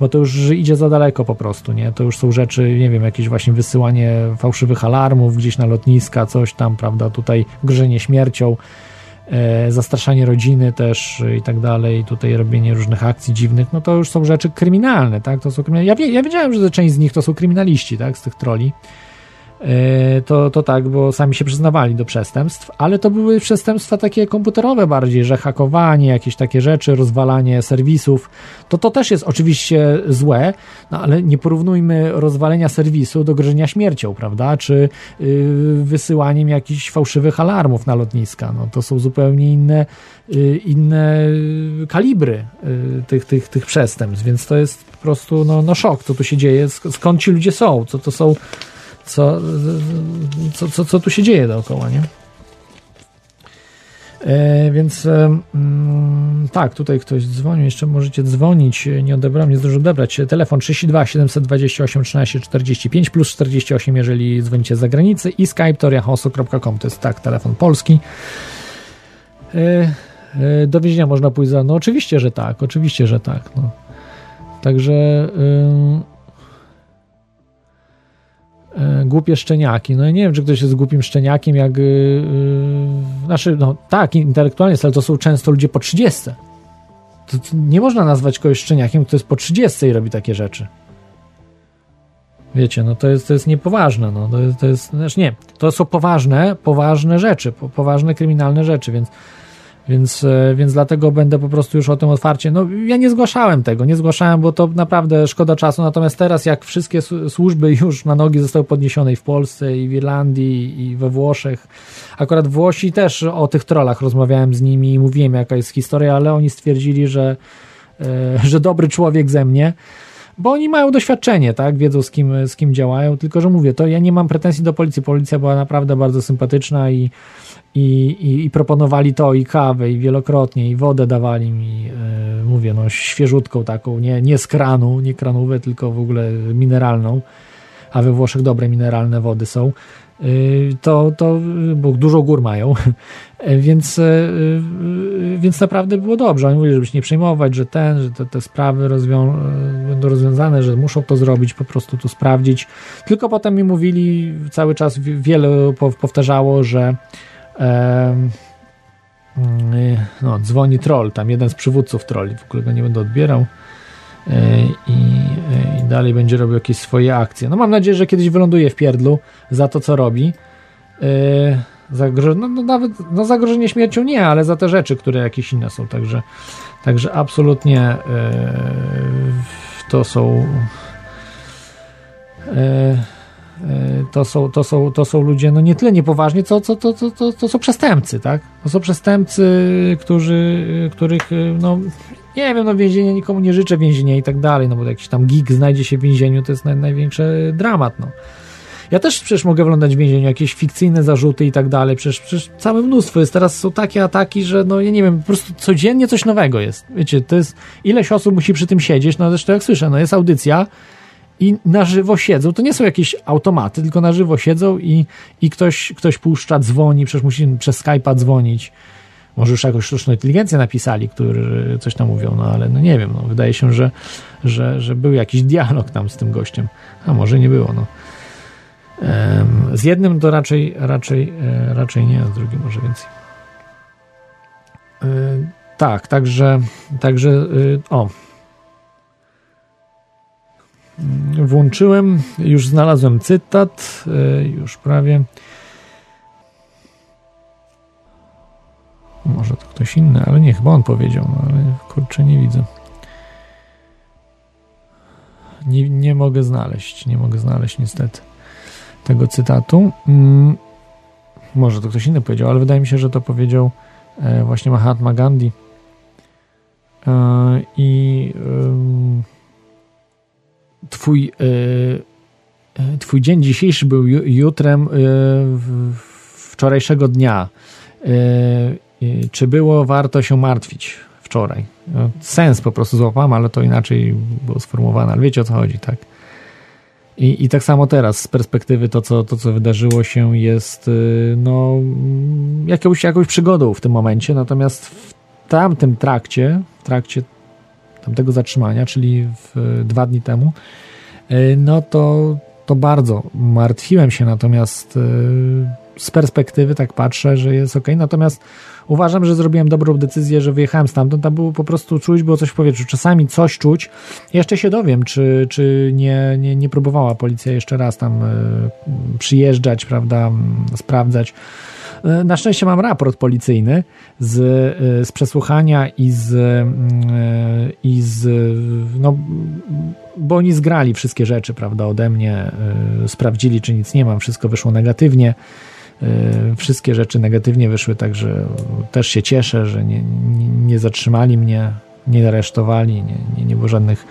bo to już idzie za daleko po prostu, nie? To już są rzeczy, nie wiem, jakieś właśnie wysyłanie fałszywych alarmów gdzieś na lotniska, coś tam, prawda, tutaj grzenie śmiercią, e, zastraszanie rodziny też i tak dalej, tutaj robienie różnych akcji dziwnych, no to już są rzeczy kryminalne, tak? To są kryminalne. Ja, wie, ja wiedziałem, że część z nich to są kryminaliści, tak? Z tych troli. E, to, to tak, bo sami się przyznawali do przestępstw, ale to były przestępstwa takie komputerowe bardziej, że hakowanie, jakieś takie rzeczy, rozwalanie serwisów, to to też jest oczywiście złe, no ale nie porównujmy rozwalenia serwisu do grożenia śmiercią, prawda, czy yy, wysyłaniem jakichś fałszywych alarmów na lotniska, no to są zupełnie inne, yy, inne kalibry yy, tych, tych, tych przestępstw, więc to jest po prostu no, no szok, co tu się dzieje, skąd ci ludzie są, co to są co, co, co, co tu się dzieje dookoła, nie? E, więc e, mm, tak, tutaj ktoś dzwonił, jeszcze możecie dzwonić, nie odebrałem, nie zdążył odebrać. Telefon 32 728 13 45 plus 48, jeżeli dzwonicie z zagranicy i skype toriahosu.com, to jest tak, telefon polski. E, e, do więzienia można pójść za, no oczywiście, że tak, oczywiście, że tak. No. Także E, głupie szczeniaki. No ja nie wiem, czy ktoś jest głupim szczeniakiem, jak. Yy, znaczy, no tak, intelektualnie, ale to są często ludzie po 30. To, to nie można nazwać kogoś szczeniakiem, kto jest po 30 i robi takie rzeczy. Wiecie, no to jest, to jest niepoważne. No. To, jest, to jest, znaczy nie, to są poważne, poważne rzeczy, po, poważne kryminalne rzeczy, więc więc, e, więc dlatego będę po prostu już o tym otwarcie. No, ja nie zgłaszałem tego, nie zgłaszałem, bo to naprawdę szkoda czasu. Natomiast teraz, jak wszystkie służby już na nogi zostały podniesione i w Polsce, i w Irlandii, i we Włoszech, akurat Włosi też o tych trollach rozmawiałem z nimi i mówiłem, jaka jest historia, ale oni stwierdzili, że, e, że dobry człowiek ze mnie bo oni mają doświadczenie, tak, wiedzą z kim, z kim działają, tylko że mówię, to ja nie mam pretensji do policji, policja była naprawdę bardzo sympatyczna i i, i, i, proponowali to i kawę i wielokrotnie i wodę dawali mi, e, mówię, no świeżutką taką, nie, nie z kranu, nie kranówę, tylko w ogóle mineralną, a we Włoszech dobre mineralne wody są, e, to, to bo dużo gór mają, e, więc, więc naprawdę było dobrze. Oni mówili, żeby się nie przejmować, że ten, że te, te sprawy rozwią będą rozwiązane, że muszą to zrobić, po prostu to sprawdzić. Tylko potem mi mówili, cały czas wiele powtarzało, że no, dzwoni troll, tam jeden z przywódców trolli, w ogóle go nie będę odbierał e, i, e, i dalej będzie robił jakieś swoje akcje. No mam nadzieję, że kiedyś wyląduje w pierdlu za to, co robi. E, Zagroż no, no, nawet no, zagrożenie śmiercią nie, ale za te rzeczy, które jakieś inne są. Także, także absolutnie to są to są, to są, to są ludzie no nie tyle niepoważni, co, co to, to, to, to są przestępcy, tak? To są przestępcy, którzy, których, e, no nie wiem, no więzienie nikomu nie życzę więzienia i tak dalej, no bo jakiś tam gig znajdzie się w więzieniu, to jest naj, największy dramat, no. Ja też przecież mogę wlądać w więzieniu, jakieś fikcyjne zarzuty i tak dalej. Przecież, przecież całe mnóstwo jest. Teraz są takie ataki, że no ja nie wiem, po prostu codziennie coś nowego jest. Wiecie, to jest ileś osób musi przy tym siedzieć. No zresztą jak słyszę, no jest audycja i na żywo siedzą. To nie są jakieś automaty, tylko na żywo siedzą i, i ktoś, ktoś puszcza, dzwoni, przecież musi przez Skype'a dzwonić. Może już jakąś sztuczną inteligencję napisali, którzy coś tam mówią, no ale no nie wiem, no, wydaje się, że, że, że był jakiś dialog tam z tym gościem, a może nie było, no. Z jednym to raczej, raczej, e, raczej nie, z drugim może więcej. E, tak, także, także, e, o. Włączyłem, już znalazłem cytat, już prawie. Może to ktoś inny, ale nie, chyba on powiedział, no, ale kurczę, nie widzę. Nie, nie mogę znaleźć, nie mogę znaleźć niestety tego cytatu. Mm, może to ktoś inny powiedział, ale wydaje mi się, że to powiedział e, właśnie Mahatma Gandhi. E, I twój, e, twój dzień dzisiejszy był jutrem wczorajszego dnia. Czy było warto się martwić wczoraj? No, sens po prostu złapałem, ale to inaczej było sformułowane, ale wiecie o co chodzi, tak? I, I tak samo teraz, z perspektywy to co, to, co wydarzyło się, jest no, jakąś, jakąś przygodą w tym momencie, natomiast w tamtym trakcie, w trakcie tamtego zatrzymania, czyli w, dwa dni temu, y, no to, to bardzo martwiłem się, natomiast y, z perspektywy tak patrzę, że jest ok. Natomiast uważam, że zrobiłem dobrą decyzję, że wyjechałem stamtąd. Tam było po prostu czuć, było coś w powietrzu. Czasami coś czuć. Jeszcze się dowiem, czy, czy nie, nie, nie próbowała policja jeszcze raz tam y, przyjeżdżać, prawda, sprawdzać. E, na szczęście mam raport policyjny z, e, z przesłuchania i z, i z no, bo oni zgrali wszystkie rzeczy, prawda, ode mnie, sprawdzili, czy nic nie mam, wszystko wyszło negatywnie. Wszystkie rzeczy negatywnie wyszły, także też się cieszę, że nie, nie, nie zatrzymali mnie, nie aresztowali, nie, nie, nie było żadnych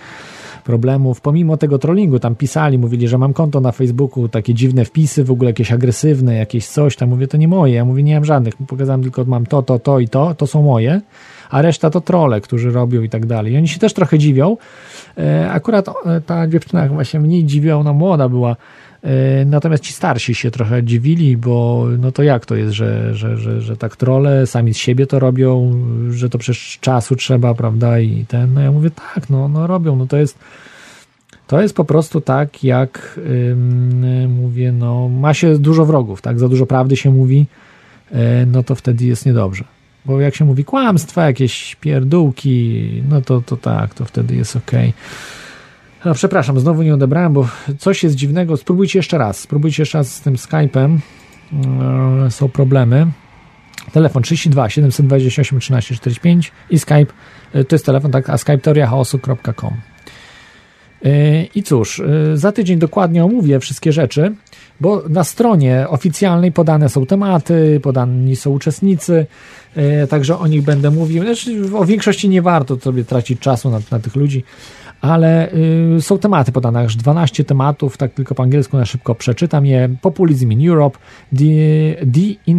problemów. Pomimo tego trollingu, tam pisali, mówili, że mam konto na Facebooku, takie dziwne wpisy, w ogóle jakieś agresywne, jakieś coś, tam mówię, to nie moje. Ja mówię, nie mam żadnych, pokazałem tylko, mam to, to, to i to, to są moje, a reszta to trole, którzy robią i tak dalej. I oni się też trochę dziwią. E, akurat e, ta dziewczyna właśnie mniej dziwiła, ona młoda była, natomiast ci starsi się trochę dziwili, bo no to jak to jest, że, że, że, że tak trole sami z siebie to robią, że to przecież czasu trzeba, prawda? I ten, no ja mówię, tak, no, no robią, no to jest. To jest po prostu tak, jak ym, mówię, no ma się dużo wrogów, tak? Za dużo prawdy się mówi, yy, no to wtedy jest niedobrze. Bo jak się mówi kłamstwa, jakieś pierdółki, no to, to tak, to wtedy jest ok. No, przepraszam, znowu nie odebrałem, bo coś jest dziwnego. Spróbujcie jeszcze raz. Spróbujcie jeszcze raz z tym Skype'em. Yy, są problemy. Telefon 32 728 13 45 i Skype, yy, to jest telefon, tak, a skype teoriachaosu.com. Yy, I cóż, za tydzień dokładnie omówię wszystkie rzeczy, bo na stronie oficjalnej podane są tematy, podani są uczestnicy, także o nich będę mówił. Znaczy, o większości nie warto sobie tracić czasu na, na tych ludzi, ale y, są tematy podane, aż 12 tematów, tak tylko po angielsku na szybko przeczytam je. Populism in Europe, The, the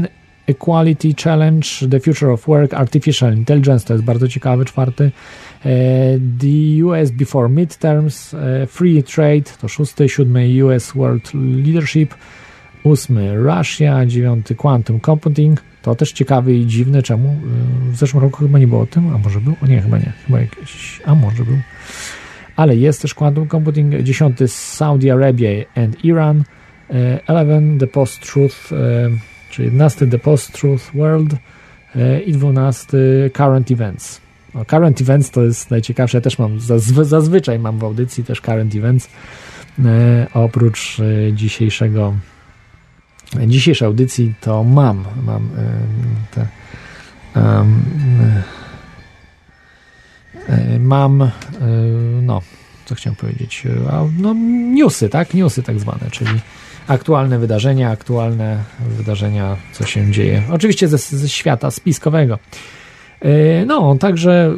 Inequality Challenge, The Future of Work, Artificial Intelligence, to jest bardzo ciekawy, czwarty. E, the US Before Midterms, e, Free Trade, to szósty, siódmy US World Leadership, ósmy Russia, dziewiąty Quantum Computing, to też ciekawy i dziwny, czemu? Y, w zeszłym roku chyba nie było o tym, a może był? O nie, chyba nie, chyba jakiś, a może był ale jest też quantum computing, 10 Saudi Arabia and Iran, 11 The Post-Truth, e, czy 11 The Post-Truth World e, i 12 Current Events. No, current Events to jest najciekawsze, ja też mam, zazwyczaj mam w audycji też Current Events, e, oprócz dzisiejszego dzisiejszej audycji to mam, mam te um, E, mam, e, no, co chciałem powiedzieć, e, no, newsy, tak? Newsy tak zwane, czyli aktualne wydarzenia, aktualne wydarzenia, co się dzieje. Oczywiście ze, ze świata spiskowego. No, także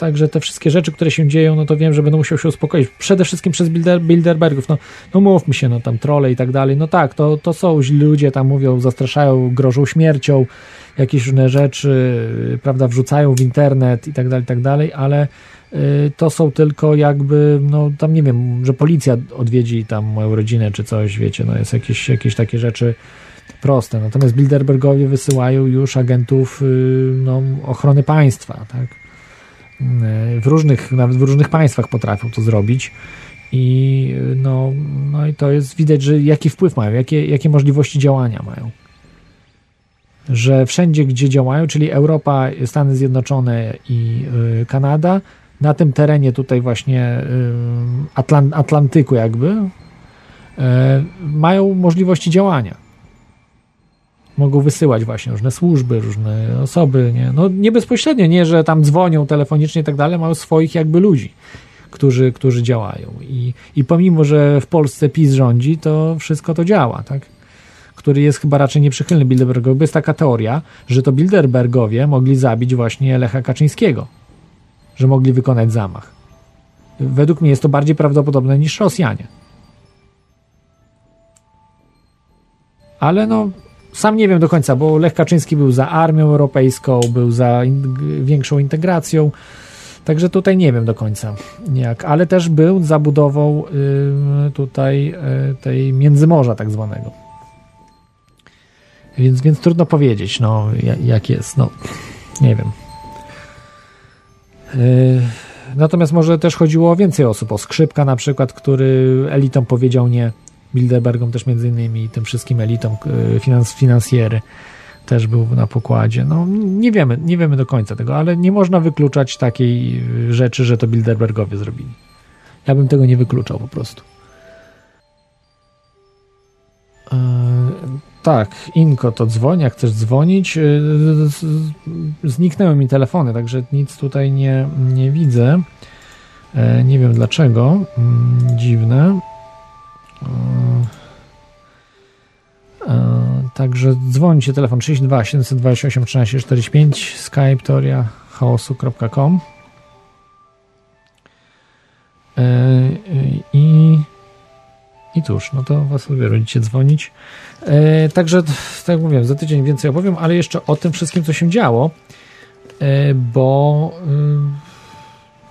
także te wszystkie rzeczy, które się dzieją, no to wiem, że będę musiał się uspokoić. Przede wszystkim przez Bilder, Bilderbergów. No, no mówmy się, no tam trole i tak dalej. No tak, to, to są źli ludzie, tam mówią, zastraszają, grożą śmiercią, jakieś różne rzeczy, prawda, wrzucają w internet i tak dalej, i tak dalej, ale y, to są tylko jakby, no tam nie wiem, że policja odwiedzi tam moją rodzinę czy coś, wiecie, no jest jakieś, jakieś takie rzeczy proste. Natomiast Bilderbergowie wysyłają już agentów y, no, ochrony państwa, tak? Y, w różnych, nawet w różnych państwach potrafią to zrobić. I no, no i to jest widać, że jaki wpływ mają, jakie, jakie możliwości działania mają. Że wszędzie, gdzie działają, czyli Europa, Stany Zjednoczone i y, Kanada, na tym terenie tutaj właśnie Atlant Atlantyku jakby, mają możliwości działania mogą wysyłać właśnie różne służby, różne osoby, nie? No nie bezpośrednio, nie, że tam dzwonią telefonicznie i tak dalej, mają swoich jakby ludzi, którzy, którzy działają I, i pomimo, że w Polsce PiS rządzi, to wszystko to działa, tak? Który jest chyba raczej nieprzychylny Bilderbergowi, jest taka teoria, że to Bilderbergowie mogli zabić właśnie Lecha Kaczyńskiego, że mogli wykonać zamach. Według mnie jest to bardziej prawdopodobne niż Rosjanie. Ale no, sam nie wiem do końca, bo Lech Kaczyński był za armią europejską, był za in większą integracją. Także tutaj nie wiem do końca jak, ale też był za budową y, tutaj y, tej międzymorza tak zwanego. Więc, więc trudno powiedzieć, no, jak jest, no, nie wiem. Y, natomiast może też chodziło o więcej osób, o Skrzypka na przykład, który elitom powiedział nie, Bilderbergom też między innymi tym wszystkim elitom e, finans, finansjery też był na pokładzie. No nie wiemy, nie wiemy do końca tego, ale nie można wykluczać takiej e, rzeczy, że to Bilderbergowie zrobili. Ja bym tego nie wykluczał po prostu. Tak, Inko to dzwoni, jak chcesz dzwonić. Zniknęły mi telefony, także nic tutaj nie, nie widzę. Eee, nie wiem dlaczego. Mm, dziwne. Także dzwońcie telefon 32 728 13 45 skype toria chaosu.com i i cóż, no to was lubię rodzicie dzwonić. E, także, tak jak mówiłem, za tydzień więcej opowiem, ale jeszcze o tym wszystkim, co się działo, e, bo y,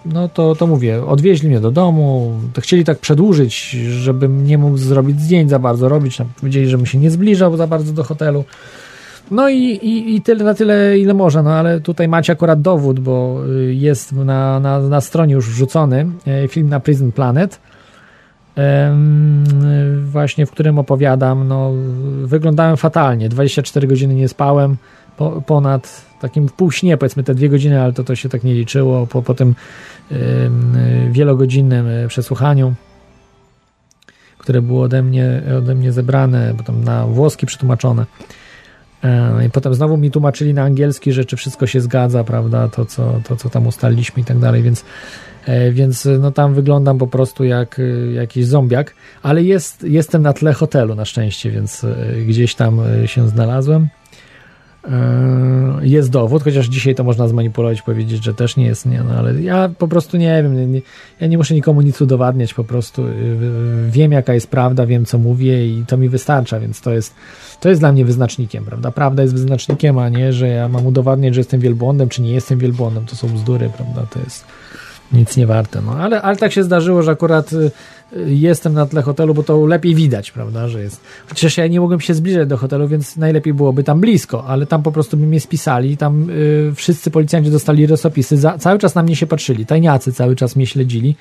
no to, to mówię, odwieźli mnie do domu, chcieli tak przedłużyć, żebym nie mógł zrobić zdjęć za bardzo robić, powiedzieli, żebym się nie zbliżał za bardzo do hotelu. No i, i, i tyle na tyle, ile można, no ale tutaj macie akurat dowód, bo y, jest na, na, na stronie już wrzucony e, film na Prison Planet, właśnie w którym opowiadam, no wyglądałem fatalnie, 24 godziny nie spałem, po, ponad takim półśnie, powiedzmy te dwie godziny, ale to, to się tak nie liczyło, po, po tym yy, wielogodzinnym e, przesłuchaniu, które było ode mnie, ode mnie zebrane, potem na włoski przetłumaczone. Yy, I potem znowu mi tłumaczyli na angielski, że czy wszystko się zgadza, prawda, to co, to, co tam ustaliliśmy i tak dalej, więc, więc no tam wyglądam po prostu jak jakiś zombiak, ale jest, jestem na tle hotelu na szczęście, więc gdzieś tam się znalazłem. Jest dowód, chociaż dzisiaj to można zmanipulować, powiedzieć, że też nie jest, nie, no ale ja po prostu nie wiem, nie, ja nie muszę nikomu nic udowadniać, po prostu wiem jaka jest prawda, wiem co mówię i to mi wystarcza, więc to jest, to jest dla mnie wyznacznikiem, prawda, prawda jest wyznacznikiem, a nie, że ja mam udowadniać, że jestem wielbłądem, czy nie jestem wielbłądem, to są bzdury, prawda, to jest nic nie warte, no ale, ale tak się zdarzyło, że akurat y, jestem na tle hotelu, bo to lepiej widać, prawda, że jest. Chociaż ja nie mogłem się zbliżać do hotelu, więc najlepiej byłoby tam blisko, ale tam po prostu by mnie spisali, tam y, wszyscy policjanci dostali rysopisy, za, cały czas na mnie się patrzyli, tajniacy cały czas mnie śledzili,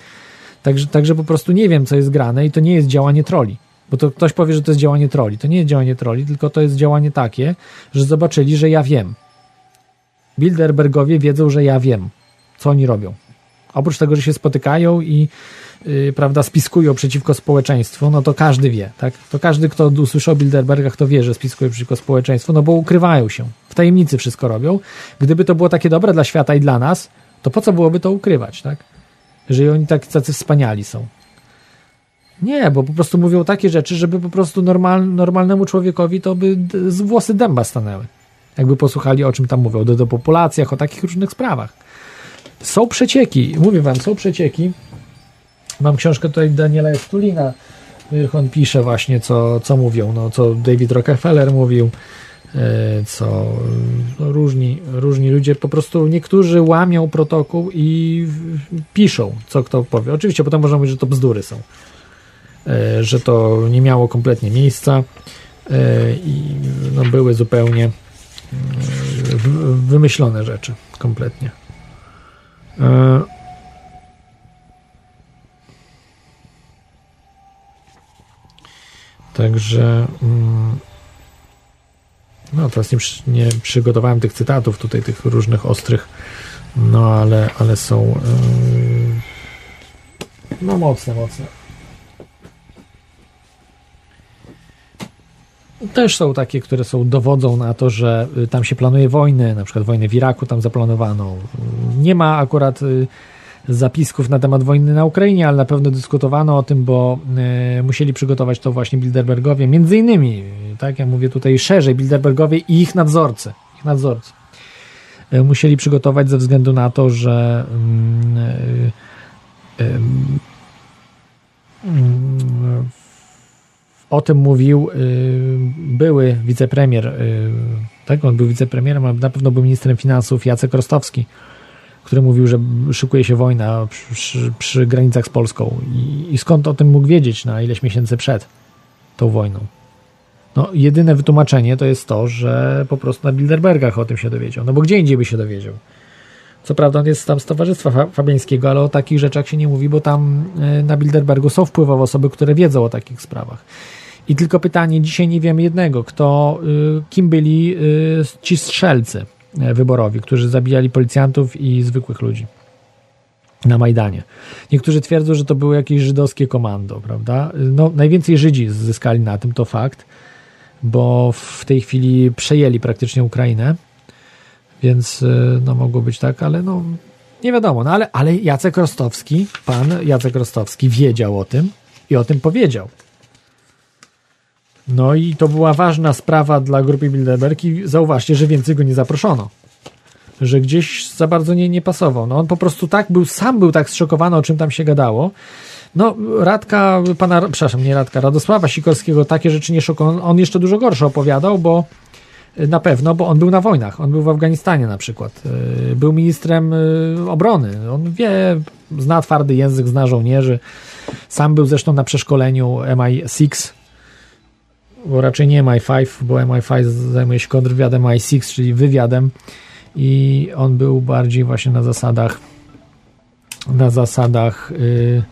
także, także po prostu nie wiem, co jest grane i to nie jest działanie troli. Bo to ktoś powie, że to jest działanie troli. To nie jest działanie troli, tylko to jest działanie takie, że zobaczyli, że ja wiem. Bilderbergowie wiedzą, że ja wiem, co oni robią. Oprócz tego, że się spotykają i yy, prawda, spiskują przeciwko społeczeństwu, no to każdy wie, tak? To każdy, kto usłyszał o Bilderbergach, to wie, że spiskują przeciwko społeczeństwu, no bo ukrywają się. W tajemnicy wszystko robią. Gdyby to było takie dobre dla świata i dla nas, to po co byłoby to ukrywać, tak? Jeżeli oni tak tacy wspaniali są. Nie, bo po prostu mówią takie rzeczy, żeby po prostu normal, normalnemu człowiekowi to by z włosy dęba stanęły. Jakby posłuchali, o czym tam mówią, o depopulacjach, o takich różnych sprawach. Są przecieki, mówię wam, są przecieki. Mam książkę tutaj Daniela Estulina, on pisze właśnie, co, co mówią, no, co David Rockefeller mówił, e, co no, różni, różni ludzie, po prostu niektórzy łamią protokół i piszą, co kto powie. Oczywiście potem można mówić, że to bzdury są, e, że to nie miało kompletnie miejsca i no, były zupełnie wymyślone rzeczy kompletnie. Także mm, no teraz nie, nie, przygotowałem tych cytatów tutaj, tych różnych ostrych, no ale, ale są yy, no mocne, mocne. Też są takie, które są dowodzą na to, że y, tam się planuje wojny, na przykład wojnę w Iraku tam zaplanowano. Nie ma akurat y, zapisków na temat wojny na Ukrainie, ale na pewno dyskutowano o tym, bo y, musieli przygotować to właśnie Bilderbergowie, między innymi, tak, ja mówię tutaj szerzej, Bilderbergowie i ich nadzorcy, ich nadzorcy. musieli przygotować ze względu na to, że o tym mówił y, były wicepremier, y, tak, on był wicepremierem, ale na pewno był ministrem finansów Jacek Rostowski, który mówił, że szykuje się wojna przy, przy, przy granicach z Polską. I, I, skąd o tym mógł wiedzieć na ileś miesięcy przed tą wojną? No, jedyne wytłumaczenie to jest to, że po prostu na Bilderbergach o tym się dowiedział. No bo gdzie indziej by się dowiedział? Co prawda on jest tam z Towarzystwa Fabiańskiego, ale o takich rzeczach się nie mówi, bo tam y, na Bilderbergu są wpływowe osoby, które wiedzą o takich sprawach. I tylko pytanie, dzisiaj nie wiemy jednego, kto, y, kim byli y, ci strzelcy e, wyborowi, którzy zabijali policjantów i zwykłych ludzi na Majdanie. Niektórzy twierdzą, że to było jakieś żydowskie komando, prawda? No, najwięcej Żydzi zyskali na tym, to fakt, bo w tej chwili przejęli praktycznie Ukrainę, więc y, no mogło być tak, ale no nie wiadomo. No ale, ale Jacek Rostowski, pan Jacek Rostowski wiedział o tym i o tym powiedział. No i to była ważna sprawa dla grupy Bilderberg i zauważcie, że więcej go nie zaproszono. Że gdzieś za bardzo nie, nie pasował. No on po prostu tak był, sam był tak zszokowany, o czym tam się gadało. No, Radka, pana, przepraszam, nie Radka, Radosława Sikorskiego takie rzeczy nie szokował. On jeszcze dużo gorsze opowiadał, bo na pewno, bo on był na wojnach. On był w Afganistanie na przykład. Y, był ministrem y, obrony. On wie, zna twardy język, zna żołnierzy. Sam był zresztą na przeszkoleniu MI6 bo raczej nie MI5, bo MI5 zajmuje się kontrwywiadem MI6, czyli wywiadem i on był bardziej właśnie na zasadach na zasadach yy,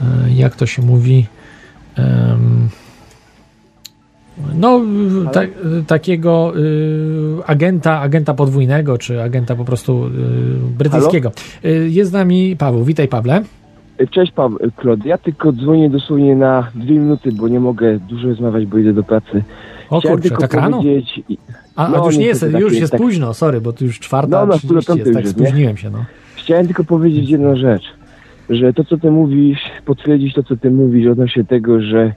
yy, jak to się mówi no, ta, takiego y, agenta, agenta podwójnego, czy agenta po prostu y, brytyjskiego. Y, jest z nami Paweł. Witaj, Pawle. Cześć Paweł, Klod. Ja tylko dzwonię dosłownie na dwie minuty, bo nie mogę dużo rozmawiać, bo idę do pracy. O Chciałem kurczę, tak rano? A, no, a już nie jest, już jest tak... późno, sorry, bo tu już czwarta, no, no, jest, tak już, spóźniłem się, no. Chciałem tylko powiedzieć jedną rzecz, że to, co ty mówisz, potwierdzić to, co ty mówisz odnośnie tego, że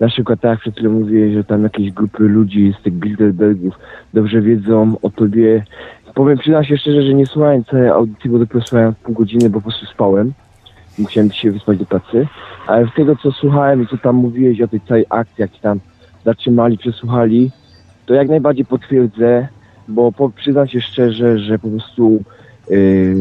na przykład tak przed chwilą mówiłeś, że tam jakieś grupy ludzi z tych Bilderbergów dobrze wiedzą o tobie. Powiem, przyznam się szczerze, że nie słuchałem całej audycji, bo dopiero słuchałem pół godziny, bo po prostu spałem. Musiałem się wyspać do pracy, ale z tego co słuchałem i co tam mówiłeś o tej całej akcji, jak tam zatrzymali, przesłuchali, to jak najbardziej potwierdzę, bo po, przyznam się szczerze, że po prostu yy,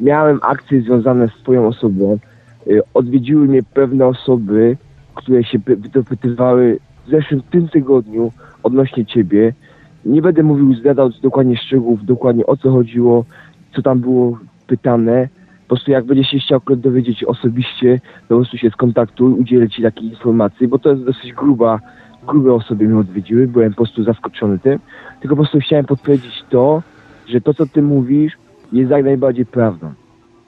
miałem akcje związane z twoją osobą, yy, odwiedziły mnie pewne osoby, które się dopytywały w zeszłym tym tygodniu odnośnie ciebie. Nie będę mówił, zgadał dokładnie szczegółów, dokładnie o co chodziło, co tam było pytane, po prostu jak będziesz się chciał dowiedzieć osobiście, to po prostu się skontaktuj, udzielę Ci takiej informacji, bo to jest dosyć gruba, grube osoby mnie odwiedziły, byłem po prostu zaskoczony tym, tylko po prostu chciałem potwierdzić to, że to, co Ty mówisz, jest jak najbardziej prawdą.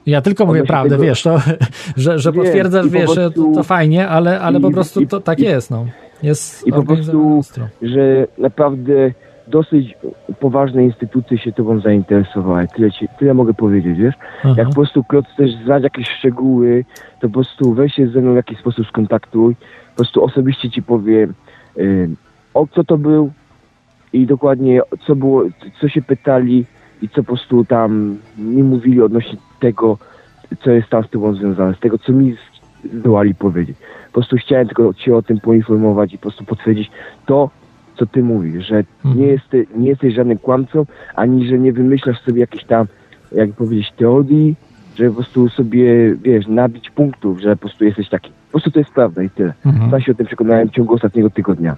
Ja tylko mówię prawdę, tego... wiesz, to, że, że potwierdzasz, wiesz, prostu... to, to, fajnie, ale, ale i, po prostu to tak i, jest, no. Jest I po prostu, że naprawdę dosyć poważne instytucje się tobą zainteresowały. Tyle, ci, tyle mogę powiedzieć, wiesz? Aha. Jak po prostu chcesz znać jakieś szczegóły, to po prostu weź się ze mną w jakiś sposób skontaktuj, po prostu osobiście ci powiem, yy, o co to był i dokładnie co było, co się pytali, i co po prostu tam mi mówili odnośnie tego, co jest tam z tobą związane, z tego, co mi zdołali powiedzieć. Po prostu chciałem tylko cię o tym poinformować i po prostu potwierdzić to, co ty mówisz, że Mhm. nie, jesteś, nie jesteś żadnym kłamcą, ani że nie wymyślasz sobie jakichś tam, jak powiedzieć, teorii, że po prostu sobie, wiesz, nabić punktów, że po prostu jesteś taki. Po prostu to jest prawda i tyle. Mhm. Sam się o tym przekonałem w ciągu ostatniego tygodnia.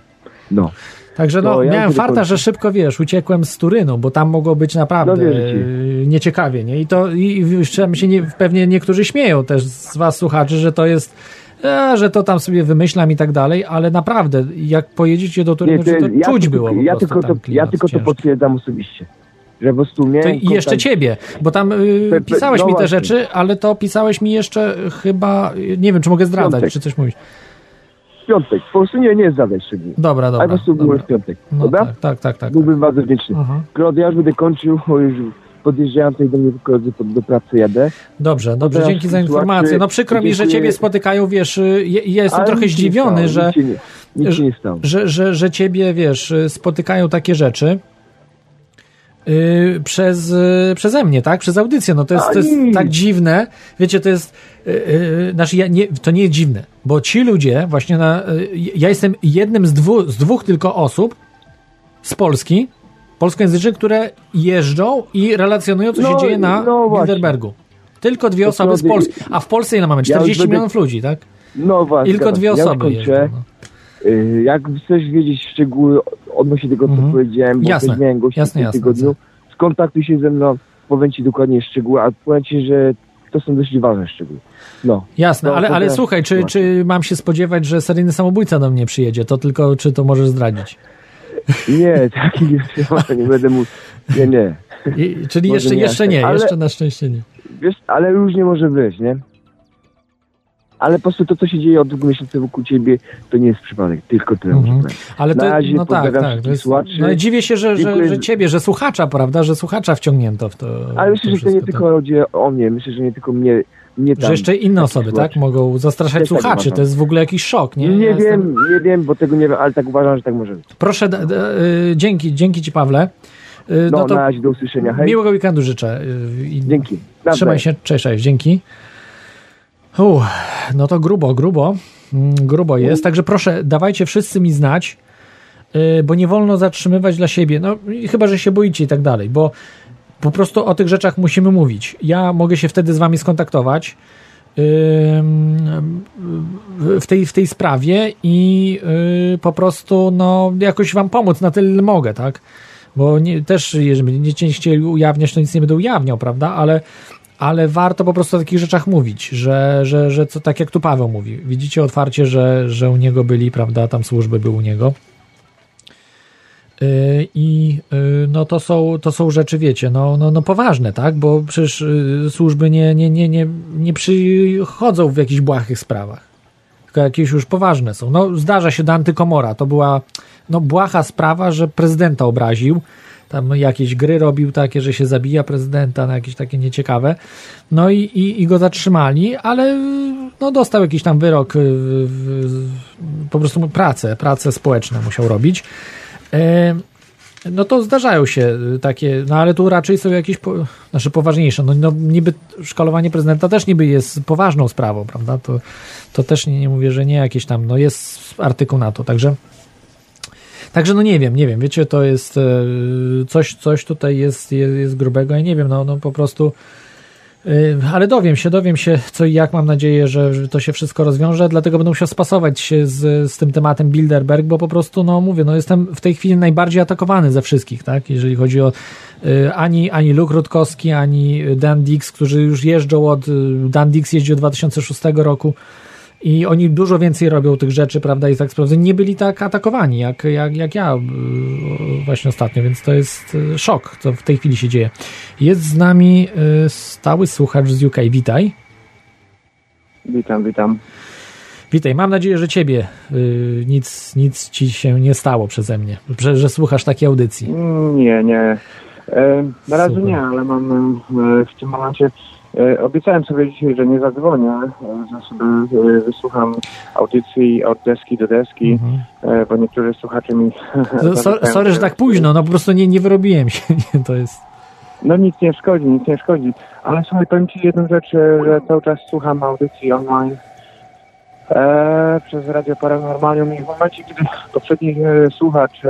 No. Także no, ja miałem farta, że szybko, wiesz, uciekłem z Turynu, bo tam mogło być naprawdę No, e, nieciekawie, nie? I to, i jeszcze się nie, pewnie niektórzy śmieją też z was słuchaczy, że to jest, e, że to tam sobie wymyślam i tak dalej, ale naprawdę, jak pojedziecie do Turynu, to to, jest- czuć tylko, było ja tylko, to, ja tylko to ciężki. potwierdzam osobiście. Że po prostu To miałem i jeszcze ciebie, bo tam y, pisałeś no mi te właśnie. rzeczy, ale to pisałeś mi jeszcze chyba, nie wiem, czy mogę zdradzać, czy coś mówić. W piątek. Po prostu nie, nie zadać szczegółów. Dobra, Ale dobra. po prostu dobra. byłem w piątek. No Dobra? tak, tak, tak, tak. Byłbym bardzo wdzięczny. Aha. Klaudia, ja już będę kończył, bo już podjeżdżałem tutaj do mnie koledzy do pracy jadę. Dobrze, dobrze, teraz dzięki za informację. No przykro mi, że ciebie spotykają, wiesz, y, jestem Ale trochę zdziwiony, stało, że, nie, stało. że, że, że ciebie, wiesz, y, spotykają takie rzeczy y, przez, y, przeze mnie, tak? Przez audycję. No to jest, to jest tak dziwne. Wiecie, to jest, znaczy ja nie, to nie jest dziwne, bo ci ludzie właśnie na, y, ja jestem jednym z, dwu, z dwóch tylko osób z Polski, polskojęzycznych, które jeżdżą i relacjonują, co się No, dzieje na no. Bilderbergu. Tylko dwie To osoby z Polski. A w Polsce ile mamy? Ja już 40 będę- milionów ludzi, tak? No właśnie. Tylko zgadzam dwie się. osoby Ja jeżdżą. No. Y, Jak chcesz wiedzieć szczegóły odnośnie tego, co Mhm. powiedziałem, bo Jasne, miałem gości jasne, w tym jasne, tygodniu, skontaktuj się ze mną, powiem Ci dokładnie szczegóły, a powiem Ci, że to są dość ważne szczegóły. No. Jasne, To- ale, to ale teraz- słuchaj, czy, czy mam się spodziewać, że seryjny samobójca do mnie przyjedzie? To tylko, czy to możesz zdradzić? Nie, takich jeszcze nie będę mówił. Nie, nie. I, czyli jeszcze, nie jeszcze aż nie, tak, ale- jeszcze na szczęście nie. Wiesz, ale różnie może być, nie? Ale po prostu to, co się dzieje od dwóch miesięcy wokół Ciebie, to nie jest przypadek, tylko tyle Mhm. Ale Na to, razie no tak, tak. Jest, słuchaczy. no dziwię się, że, że, że ciebie, że słuchacza, prawda, że słuchacza wciągnięto w to. Ale myślę, to że to nie tylko chodzi o mnie, myślę, że nie tylko mnie, tak. tam. Że jeszcze inne takich osoby, tak? Mogą zastraszać Też tak słuchaczy. uważam. To jest w ogóle jakiś szok, nie? Nie, Ja wiem, jestem- nie wiem, bo tego nie wiem, ale tak uważam, że tak może być. Proszę, d- d- y, dzięki, dzięki ci, Pawle. Y, No, No to na razie do usłyszenia, hej. miłego weekendu życzę. y, i- Dzięki. Trzymaj się, cześć, cześć, dzięki. Uff, no to grubo, grubo, mm, grubo jest, także proszę, dawajcie wszyscy mi znać, yy, bo nie wolno zatrzymywać dla siebie, no chyba, że się boicie i tak dalej, bo po prostu o tych rzeczach musimy mówić. Ja mogę się wtedy z wami skontaktować w tej, w tej sprawie i yy, po prostu no, jakoś wam pomóc na tyle mogę, tak? Bo nie, też, jeżeli będziecie chcieli ujawniać, to nic nie będę ujawniał, prawda? Ale, ale warto po prostu o takich rzeczach mówić, że, że, że co, tak jak tu Paweł mówi, widzicie otwarcie, że, że u niego byli, prawda, tam służby były u niego. Yy, I yy, no to są, to są rzeczy, wiecie, no, no, no poważne, tak? Bo przecież yy, służby nie, nie, nie, nie, nie przychodzą w jakichś błahych sprawach. Tylko jakieś już poważne są. No zdarza się do antykomora. To była no, błaha sprawa, że prezydenta obraził. Tam jakieś gry robił takie, że się zabija prezydenta, na jakieś takie nieciekawe. No i, i, i go zatrzymali, ale no, dostał jakiś tam wyrok, y, w, w, po prostu pracę, pracę społeczne musiał robić. E, no to zdarzają się takie, no ale tu raczej są jakieś, po, znaczy poważniejsze. No, no niby szkalowanie prezydenta też niby jest poważną sprawą, prawda? To, to też nie, nie mówię, że nie jakieś tam, no jest artykuł na to, także Także no nie wiem, nie wiem, wiecie, to jest e, coś, coś tutaj jest, jest, jest grubego, ja nie wiem, no, no po prostu e, ale dowiem się, dowiem się co i jak, mam nadzieję, że, to się wszystko rozwiąże, dlatego będę musiał spasować się z, z tym tematem Bilderberg, bo po prostu, no mówię, no jestem w tej chwili najbardziej atakowany ze wszystkich, tak, jeżeli chodzi o e, ani, ani Luke Rutkowski, ani Dan Dix, którzy już jeżdżą od, Dan Dix jeździ od 2006 roku, i oni dużo więcej robią tych rzeczy, prawda, i tak sprawdzę, nie byli tak atakowani, jak, jak, jak ja yy, właśnie ostatnio, więc to jest yy, szok, co w tej chwili się dzieje. Jest z nami yy, stały słuchacz z UK, witaj. Witam, witam. Witaj, mam nadzieję, że ciebie yy, nic, nic ci się nie stało przeze mnie, że, że słuchasz takiej audycji. Nie, nie. E, na razie nie, ale mam e, w tym momencie. E, obiecałem sobie dzisiaj, że nie zadzwonię, e, że sobie e, wysłucham audycji od deski do deski, Mhm. bo niektórzy słuchacze mi. So, zarzucają, sorry, że tak późno, no po prostu nie, nie wyrobiłem się, nie, to jest... No nic nie szkodzi, nic nie szkodzi. Ale słuchaj, powiem Ci jedną rzecz, że cały czas słucham audycji online e, przez Radio Paranormalium i w momencie, kiedy poprzedni słuchacz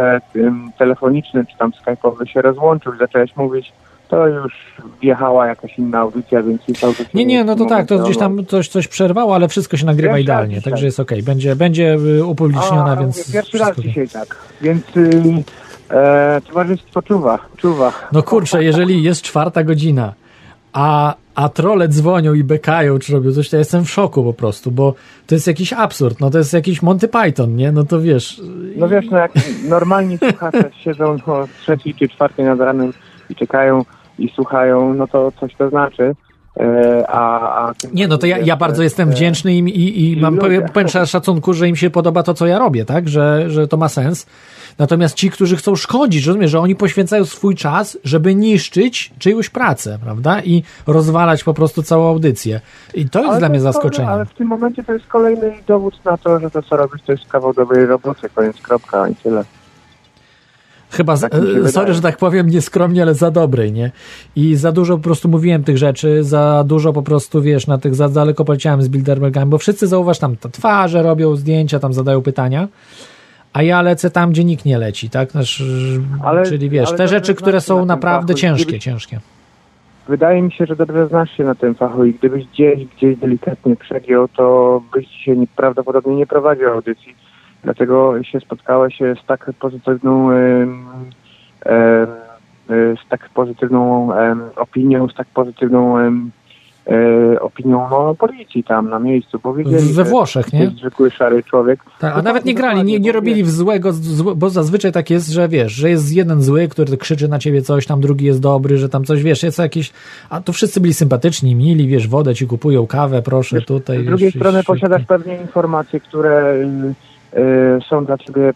telefoniczny czy tam skype'owy się rozłączył i zacząłeś mówić, to już wjechała jakaś inna audycja, więc jest audycja. Nie, nie, no to tak, to gdzieś tam coś, coś przerwało, ale wszystko się nagrywa idealnie, dzisiaj. także jest okej. Będzie, będzie y, upubliczniona, A, więc... mówię, Pierwszy raz dzisiaj tak, więc y, e, towarzystwo czuwa, czuwa. No kurczę, jeżeli jest czwarta godzina, a, a trole dzwonią i bekają, czy robią coś, to ja jestem w szoku po prostu, bo to jest jakiś absurd, no to jest jakiś Monty Python, nie? No to wiesz... No wiesz, no jak normalni słuchacze siedzą o trzeciej czy czwartej nad ranem i czekają i słuchają, no to coś to znaczy. E, a, a Nie, no to ja, ja bardzo jestem wdzięczny im i, i, mam pełen szacunku, że im się podoba to, co ja robię, tak? Że, że to ma sens. Natomiast ci, którzy chcą szkodzić, rozumiesz, że oni poświęcają swój czas, żeby niszczyć czyjąś pracę, prawda? I rozwalać po prostu całą audycję. I to jest Ale dla mnie jest zaskoczeniem. Ale w tym momencie to jest kolejny dowód na to, że to co robisz to jest kawał dobrej roboty, koniec kropka i tyle. Chyba, z, mi się e, wydaje. sorry, że tak powiem, nieskromnie, ale za dobrej, nie? I za dużo po prostu mówiłem tych rzeczy, za dużo po prostu, wiesz, na tych, za daleko poleciałem z Bilderbergami, bo wszyscy zauważ tam te twarze robią zdjęcia, tam zadają pytania, a ja lecę tam, gdzie nikt nie leci, tak? Znaczy, Ale- czyli wiesz, te rzeczy, które się są na naprawdę fachu ciężkie, ciężkie. Wydaje mi się, że dobrze znasz się na tym fachu i gdybyś gdzieś, gdzieś delikatnie przegiął, to byś nie- prawdopodobnie nie prowadził audycji. Dlatego się spotkałeś e, z tak pozytywną e, z tak pozytywną opinią, z tak pozytywną e, opinią no, policji tam na miejscu. Powiedzieli, We że Włoszech, nie? jest zwykły szary człowiek. Tak, a nawet nie grali, nie, nie bo robili wiesz, w złego, złe, bo zazwyczaj tak jest, że wiesz, że jest jeden zły, który krzyczy na ciebie coś, tam drugi jest dobry, że tam coś, wiesz, jest jakieś, a tu wszyscy byli sympatyczni, mili, wiesz, wodę ci kupują, kawę, proszę, tutaj. Z drugiej wiesz, strony wiesz, posiadasz pewnie informacje, które są dla ciebie y,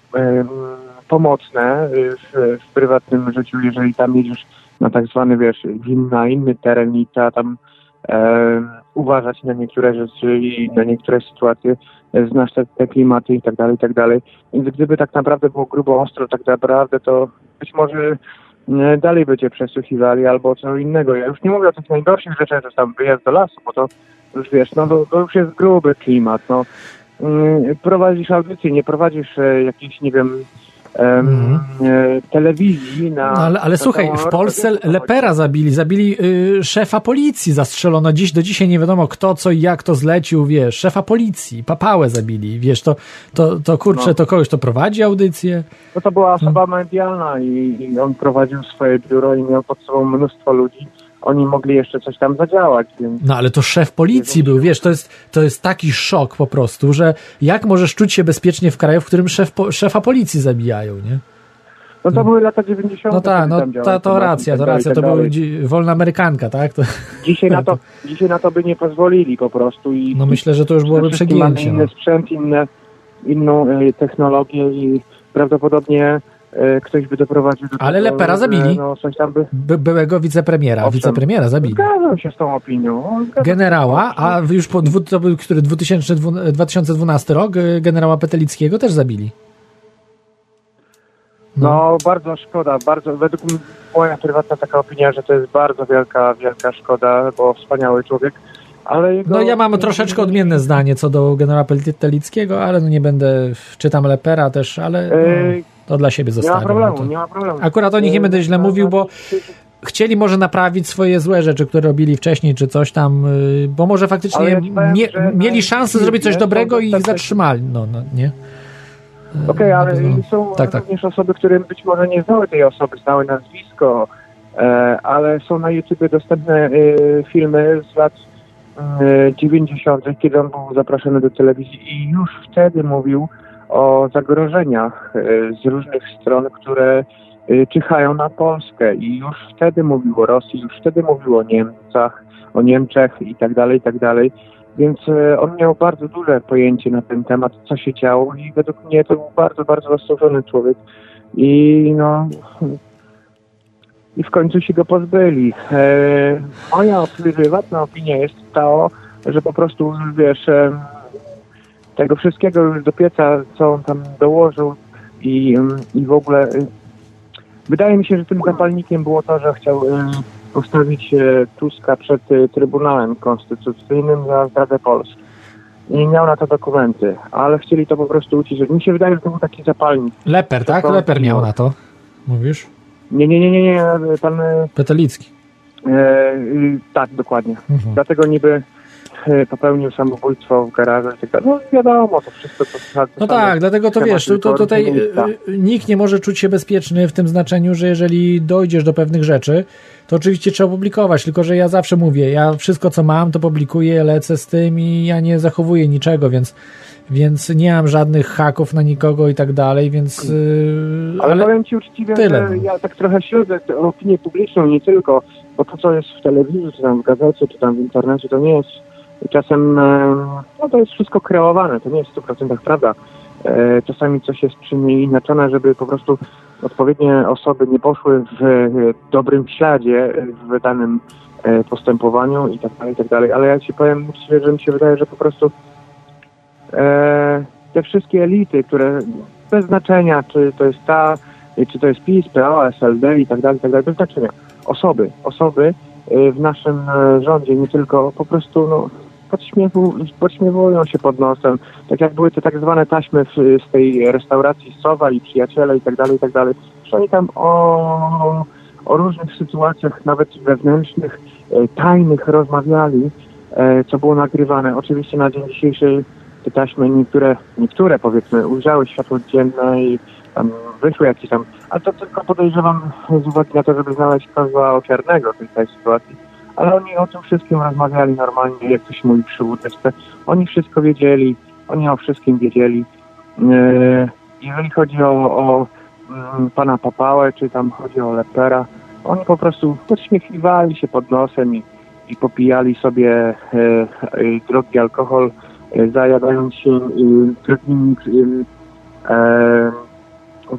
pomocne y, w, w prywatnym życiu, jeżeli tam jedziesz na tak zwany, wiesz, na inny teren i trzeba tam e, uważać na niektóre rzeczy i na niektóre sytuacje, e, znasz te, te klimaty i tak dalej, i tak dalej. Więc gdyby tak naprawdę było grubo ostro, tak naprawdę to być może e, dalej by cię przesłuchiwali albo co innego. Ja już nie mówię o tych najgorszych rzeczach, że tam wyjazd do lasu, bo to już wiesz, no to, to już jest gruby klimat, no. Mm, Prowadzisz audycję, nie prowadzisz e, jakiejś, nie wiem, em, e, telewizji na... No ale, ale na słuchaj, w Polsce. Lepera zabili, zabili y, szefa policji, zastrzelono dziś, do dzisiaj nie wiadomo kto, co i jak to zlecił, wiesz, szefa policji, papałę zabili, wiesz, to, to, to kurczę, No. to kogoś to prowadzi audycję, No to była osoba medialna i, i on prowadził swoje biuro i miał pod sobą mnóstwo ludzi. Oni mogli jeszcze coś tam zadziałać, więc no ale to szef policji był, wiesz, to jest, to jest taki szok po prostu, że jak możesz czuć się bezpiecznie w kraju, w którym szef, szefa policji zabijają, nie? no to były lata 90. No tak, no ta, to temat i racja, tak to racja, to tak była wolna amerykanka, tak? To, Dzisiaj na to, dzisiaj na to by nie pozwolili po prostu i no myślę, że to już byłoby wszystkim mamy przegięcie. inny No. sprzęt, inne, inną e, technologię i prawdopodobnie ktoś by doprowadził do Ale tego, Lepera że, zabili. No, coś tam by... By, byłego wicepremiera, Owszem. wicepremiera zabili. Zgadzam się z tą opinią. Zgadzam. Generała, a już po dwu, to był który 2012, 2012 rok, y, generała Petelickiego też zabili. No, bardzo szkoda, bardzo, według m- moja prywatna taka opinia, że to jest bardzo wielka, wielka szkoda, bo wspaniały człowiek, ale jego... No ja mam troszeczkę odmienne zdanie co do generała Petelickiego, ale no nie będę, czytam Lepera też, ale no, Ej, to dla siebie Nie ma zostawiam. problemu, no to. nie ma problemu. Akurat o nich nie będę źle E, mówił, bo chcieli może naprawić swoje złe rzeczy, które robili wcześniej, czy coś tam, bo może Ale faktycznie ja powiem, mie, na mieli szansę zrobić coś dobrego i ich zatrzymali. No, no nie? Okej, ale No, są tak, tak. również osoby, które być może nie znały tej osoby, znały nazwisko, e, ale są na YouTubie dostępne e, filmy z lat e, 90., kiedy on był zaproszony do telewizji i już wtedy mówił o zagrożeniach e, z różnych stron, które e, czyhają na Polskę i już wtedy mówił o Rosji, już wtedy mówił o Niemcach, o Niemczech i tak dalej, i tak dalej. Więc e, on miał bardzo duże pojęcie na ten temat, co się działo i według mnie to był bardzo, bardzo zasłużony człowiek. I no... I w końcu się go pozbyli. Moja prywatna opinia jest ta, że po prostu, wiesz, tego wszystkiego już do pieca, co on tam dołożył i, em, i w ogóle... y, Wydaje mi się, że tym zapalnikiem było to, że chciał em, postawić e, Tuska przed Trybunałem Konstytucyjnym za zdradę Polski. I miał na to dokumenty, ale chcieli to po prostu uciszyć. Mi się wydaje, że to był taki zapalnik. Leper, tak? To- Leper miał na to. Mówisz? Nie, nie, nie, nie, nie, pan... Petelicki. E, y, tak, dokładnie. Mhm. Dlatego niby popełnił samobójstwo w garażu i tak dalej. No wiadomo, to wszystko to to No tak, dlatego to wiesz, to, to wyborów, tutaj y, y, nikt nie może czuć się bezpieczny w tym znaczeniu, że jeżeli dojdziesz do pewnych rzeczy, to oczywiście trzeba publikować, tylko że ja zawsze mówię, ja wszystko co mam, to publikuję, lecę z tym i ja nie zachowuję niczego, więc, więc nie mam żadnych haków na nikogo i tak dalej, więc... y, Ale, powiem Ci uczciwie, tyle, że no. ja tak trochę śledzę tę opinię publiczną, nie tylko, bo to, co jest w telewizji, czy tam w gazecie, czy tam w internecie, to nie jest czasem, e, no to jest wszystko kreowane, to nie jest w 100% prawda. E, Czasami coś jest przeinaczone, żeby po prostu odpowiednie osoby nie poszły w e, dobrym śladzie w danym postępowaniu i tak dalej, i tak dalej. Ale ja Ci powiem że mi się wydaje, że po prostu te wszystkie elity, które bez znaczenia, czy to jest ta, czy to jest PiS, PO, SLD i tak dalej, i tak dalej, bez znaczenia. Osoby, osoby w naszym rządzie, nie tylko po prostu no, podśmiewu, podśmiewują się pod nosem, tak jak były te tak zwane taśmy w, z tej restauracji Sowa i Przyjaciele i tak dalej, i tak dalej, oni tam o, o różnych sytuacjach, nawet wewnętrznych, e, tajnych rozmawiali, e, co było nagrywane. Oczywiście na dzień dzisiejszy te taśmy niektóre, niektóre powiedzmy ujrzały światło dzienne i tam wyszły jakieś tam, ale to tylko podejrzewam z uwagi na to, żeby znaleźć kozła ofiarnego tej sytuacji. Ale oni o tym wszystkim rozmawiali normalnie, jak to się mówi przy. Oni wszystko wiedzieli, oni o wszystkim wiedzieli. E, Jeżeli chodzi o, o mm, pana Papałę, czy tam chodzi o Lepera, oni po prostu podśmiechiwali się pod nosem i, i popijali sobie e, e, drogi alkohol, e, zajadając się e, drogimi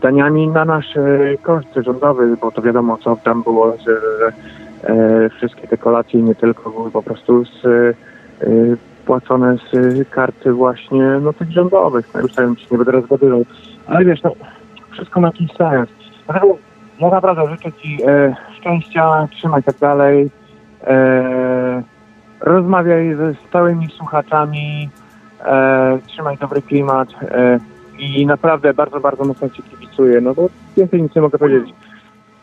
daniami na nasz koszt rządowy, bo to wiadomo, co tam było, wszystkie te kolacje nie tylko były po prostu z, e, płacone z e, karty właśnie no, tych rządowych. No, już tam się nie będę rozgadywał. Ale wiesz, no, wszystko ma jakiś sens. Dlatego ja naprawdę życzę Ci e, szczęścia, trzymaj tak dalej. E, rozmawiaj ze stałymi słuchaczami, e, trzymaj dobry klimat e, i naprawdę bardzo, bardzo mocno Ci kibicuję, no bo więcej nic nie mogę powiedzieć.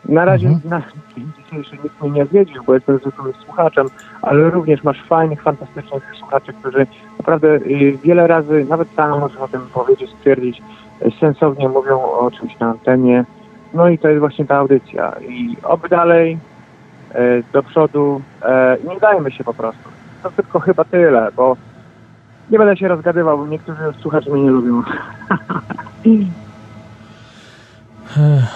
Na razie Mhm. na dzień dzisiejszy nikt mnie nie zwiedził, bo jestem zwykłym słuchaczem, ale również masz fajnych, fantastycznych słuchaczy, którzy naprawdę y, wiele razy, nawet sam możesz o tym powiedzieć, stwierdzić, y, sensownie mówią o czymś na antenie. No i to jest właśnie ta audycja. I oby dalej, y, do przodu, nie dajmy się po prostu. To tylko chyba tyle, bo nie będę się rozgadywał, bo niektórzy słuchacze mnie nie lubią.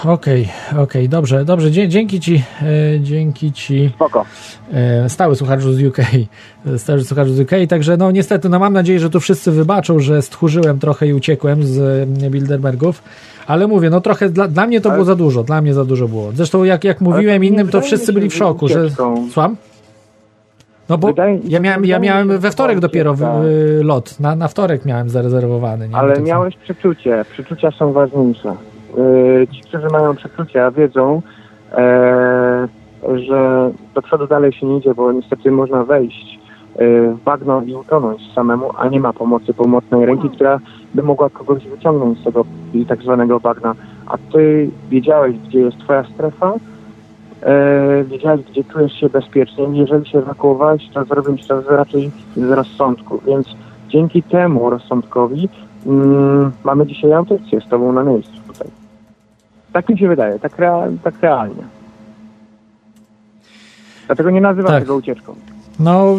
Okej, okej, dobrze, dobrze, Dzie- dzięki Ci, e, dzięki Ci. Spoko. E, stały słuchaczu z UK, e, stały słuchaczu z UK, także no niestety, no mam nadzieję, że tu wszyscy wybaczą, że stchórzyłem trochę i uciekłem z Bilderbergów, ale mówię, no trochę dla, dla mnie to Ale- było za dużo, dla mnie za dużo było. Zresztą jak, jak mówiłem innym, to wszyscy byli w szoku, że... Słucham? No bo Wydaje- ja miałem, ja miałem we wtorek dopiero lot, na, na wtorek miałem zarezerwowany. Ale miałeś przeczucie. Przeczucia są ważniejsze. Yy, ci, którzy mają przeczucia, wiedzą, e, że do przodu dalej się nie idzie, bo niestety można wejść e, w bagno i utonąć samemu, a nie ma pomocy pomocnej ręki, która by mogła kogoś wyciągnąć z tego tak zwanego bagna. A ty wiedziałeś, gdzie jest twoja strefa, e, wiedziałeś, gdzie czujesz się bezpiecznie. Jeżeli się ewakuowałeś, to zrobiłeś to raczej z rozsądku. Więc dzięki temu rozsądkowi mm, mamy dzisiaj audycję z tobą na miejscu. Tak mi się wydaje, tak, rea- tak realnie. Dlatego nie nazywam Tak. tego ucieczką. No,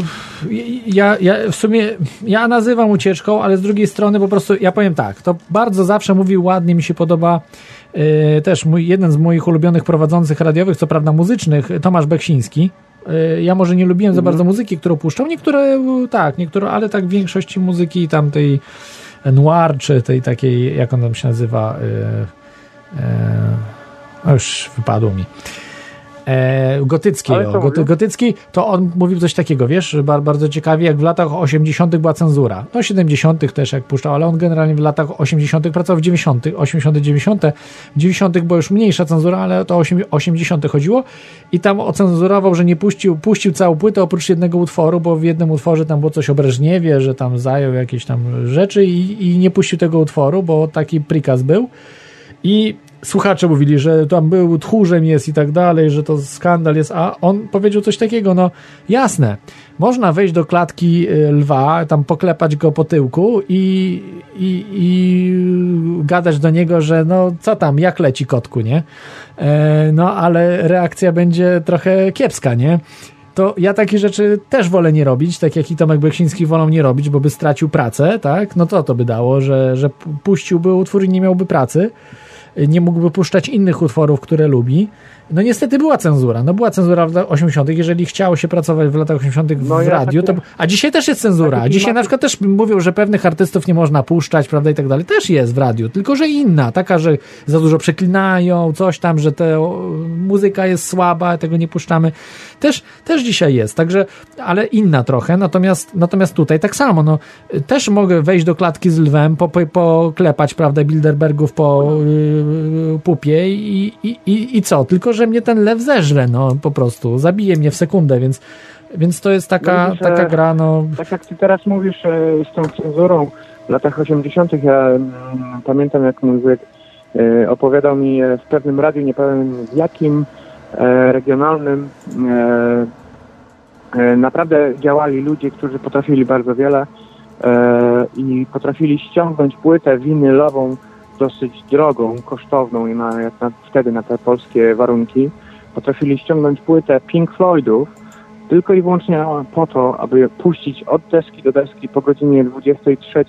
ja, ja w sumie, ja nazywam ucieczką, ale z drugiej strony po prostu, ja powiem tak, to bardzo zawsze mówił ładnie, mi się podoba e, też mój, jeden z moich ulubionych prowadzących radiowych, co prawda muzycznych, Tomasz Beksiński. E, ja może nie lubiłem za bardzo muzyki, którą puszczał, niektóre e, tak, niektóre, ale tak w większości muzyki tamtej noir, czy tej takiej, jak on tam się nazywa, e, e, już wypadło mi. E, gotyckiej. Ale o, goty, gotycki, to on mówił coś takiego, wiesz, bar, bardzo ciekawie, jak w latach 80. była cenzura. No 70. też jak puszczał, ale on generalnie w latach 80. pracował w 90., 80., 90. W 90. była już mniejsza cenzura, ale to o osiem- 80. chodziło i tam ocenzurował, że nie puścił, puścił całą płytę oprócz jednego utworu, bo w jednym utworze tam było coś o Breżniewie, że tam zajął jakieś tam rzeczy i, i nie puścił tego utworu, bo taki prikaz był. I słuchacze mówili, że tam był tchórzem jest i tak dalej, że to skandal jest, a on powiedział coś takiego, no jasne, można wejść do klatki y, lwa, tam poklepać go po tyłku i, i, i gadać do niego, że no co tam, jak leci kotku, nie? E, no ale reakcja będzie trochę kiepska, nie? to ja takie rzeczy też wolę nie robić, tak jak i Tomek Beksiński wolą nie robić, bo by stracił pracę, tak? No to to by dało, że, że pu- puściłby utwór i nie miałby pracy, nie mógłby puszczać innych utworów, które lubi. No niestety była cenzura, no była cenzura w latach 80., jeżeli chciało się pracować w latach 80. w No ja radiu, takie- to, a dzisiaj też jest cenzura, a dzisiaj na przykład też mówią, że pewnych artystów nie można puszczać, prawda, i tak dalej, też jest w radiu, tylko że inna, taka, że za dużo przeklinają, coś tam, że te o, muzyka jest słaba, tego nie puszczamy, też, też dzisiaj jest, także, ale inna trochę, natomiast, natomiast tutaj tak samo, no, też mogę wejść do klatki z lwem, po, po, poklepać, prawda, Bilderbergów po yy, pupie i, i, i, i co, tylko, że mnie ten lew zeżre, no, po prostu, zabije mnie w sekundę, więc, więc to jest taka, widzisz, taka gra, no, Tak jak ty teraz mówisz e, z tą cenzurą w latach 80., ja mm, pamiętam jak mój wujek e, opowiadał mi e, w pewnym radiu, nie pamiętam w jakim regionalnym, naprawdę działali ludzie, którzy potrafili bardzo wiele i potrafili ściągnąć płytę winylową dosyć drogą, kosztowną i na, jak na, wtedy na te polskie warunki. Potrafili ściągnąć płytę Pink Floydów, tylko i wyłącznie po to, aby puścić od deski do deski po godzinie 23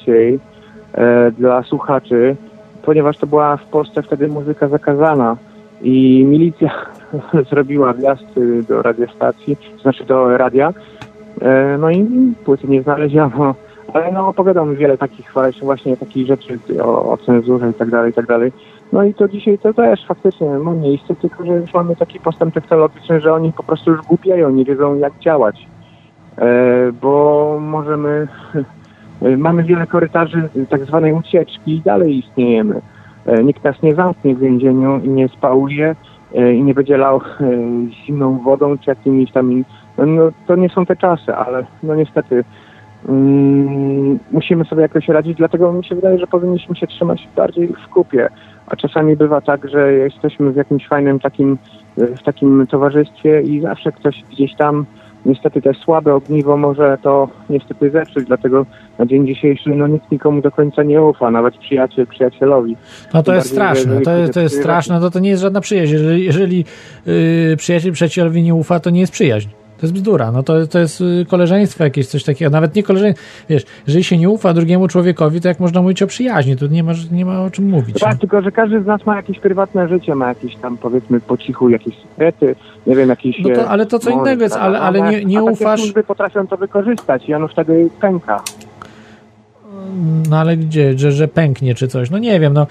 e, dla słuchaczy, ponieważ to była w Polsce wtedy muzyka zakazana i milicja zrobiła wjazd y, do radiostacji, znaczy do radia, e, no i płyty nie znaleziono, ale no opowiadał wiele takich właśnie, takich rzeczy o, o cenzurze i tak dalej, i tak dalej. No i to dzisiaj to też faktycznie ma miejsce, tylko że już mamy taki postęp technologiczny, że oni po prostu już głupieją, nie wiedzą jak działać. E, bo możemy, e, mamy wiele korytarzy tak zwanej ucieczki i dalej istniejemy. E, nikt nas nie zamknie w więzieniu i nie spałuje e, i nie będzie lał e, zimną wodą czy jakimiś tam... No, no, to nie są te czasy, ale no niestety musimy sobie jakoś radzić, dlatego mi się wydaje, że powinniśmy się trzymać bardziej w kupie. A czasami bywa tak, że jesteśmy w jakimś fajnym takim, w takim towarzystwie i zawsze ktoś gdzieś tam niestety te słabe ogniwo może to niestety zepsuć, dlatego na dzień dzisiejszy no nikt nikomu do końca nie ufa, nawet przyjaciel przyjacielowi. No to jest straszne, to jest, to jest ktoś- straszne, to to nie jest żadna przyjaźń. Jeżeli, jeżeli yy, przyjaciel przyjacielowi nie ufa, to nie jest przyjaźń. To jest bzdura, no to, to jest y, koleżeństwo jakieś, coś takiego, nawet nie koleżeństwo, wiesz, jeżeli się nie ufa drugiemu człowiekowi, to jak można mówić o przyjaźni, to nie ma, nie ma o czym mówić. Tak, tylko że każdy z nas ma jakieś prywatne życie, ma jakieś tam powiedzmy po cichu jakieś sekrety, nie wiem, jakieś... No to- e, ale to co innego jest, ale- ale nie- nie a takie ufasz- służby potrafią to wykorzystać i ono wtedy pęka. No ale gdzie, że, że pęknie czy coś? No nie wiem, no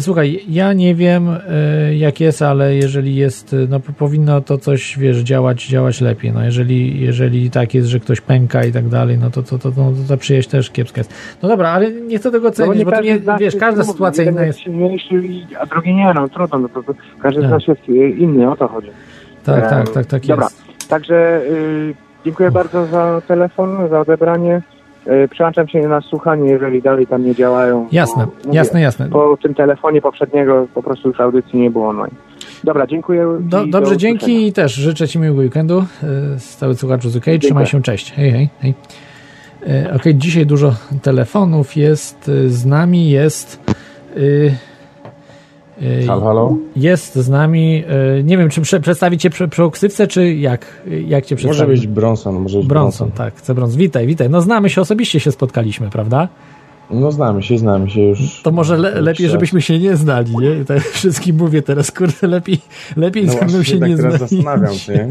słuchaj, ja nie wiem y, jak jest, ale jeżeli jest, y, no po- powinno to coś, wiesz, działać, działać lepiej. No jeżeli, jeżeli tak jest, że ktoś pęka i tak dalej, no to, to, to, to, to ta przyjaźń też kiepska jest. No dobra, ale nie chcę tego No bo cenić, bo to nie, wiesz, każda sytuacja inna jest. a drugi nie, no trudno, no to, to każdy Tak. z nas jest e, inny, o to chodzi. Tak, E, tak, tak, tak Dobra, jest. także y, dziękuję bardzo za telefon, za odebranie. Y, Przełączam się na słuchanie, jeżeli dalej tam nie działają. Jasne, bo mówię, jasne, jasne. Po tym telefonie poprzedniego po prostu już audycji nie było online. Dobra, dziękuję. Do, dobrze, dzięki i też życzę Ci miłego weekendu. Stały słuchaczu z UK, trzymaj Dziękuję. się, cześć. Hej, hej, hej. Y, Okej, dzisiaj dużo telefonów jest, z nami jest... y, Halo, halo? Jest z nami, y, nie wiem, czy prze, przedstawić Cię przy, przy oksywce, czy jak, jak Cię Może przedstawić? być Bronson, może być Bronson, Bronson. tak, chcę Bronson. Witaj, witaj. No znamy się, osobiście się spotkaliśmy, prawda? No znamy się, znamy się już. To może le, lepiej, żebyśmy się nie znali, nie? Tak wszystkim mówię teraz, kurde, lepiej, lepiej No ze mną się tak nie teraz znali. zastanawiam się?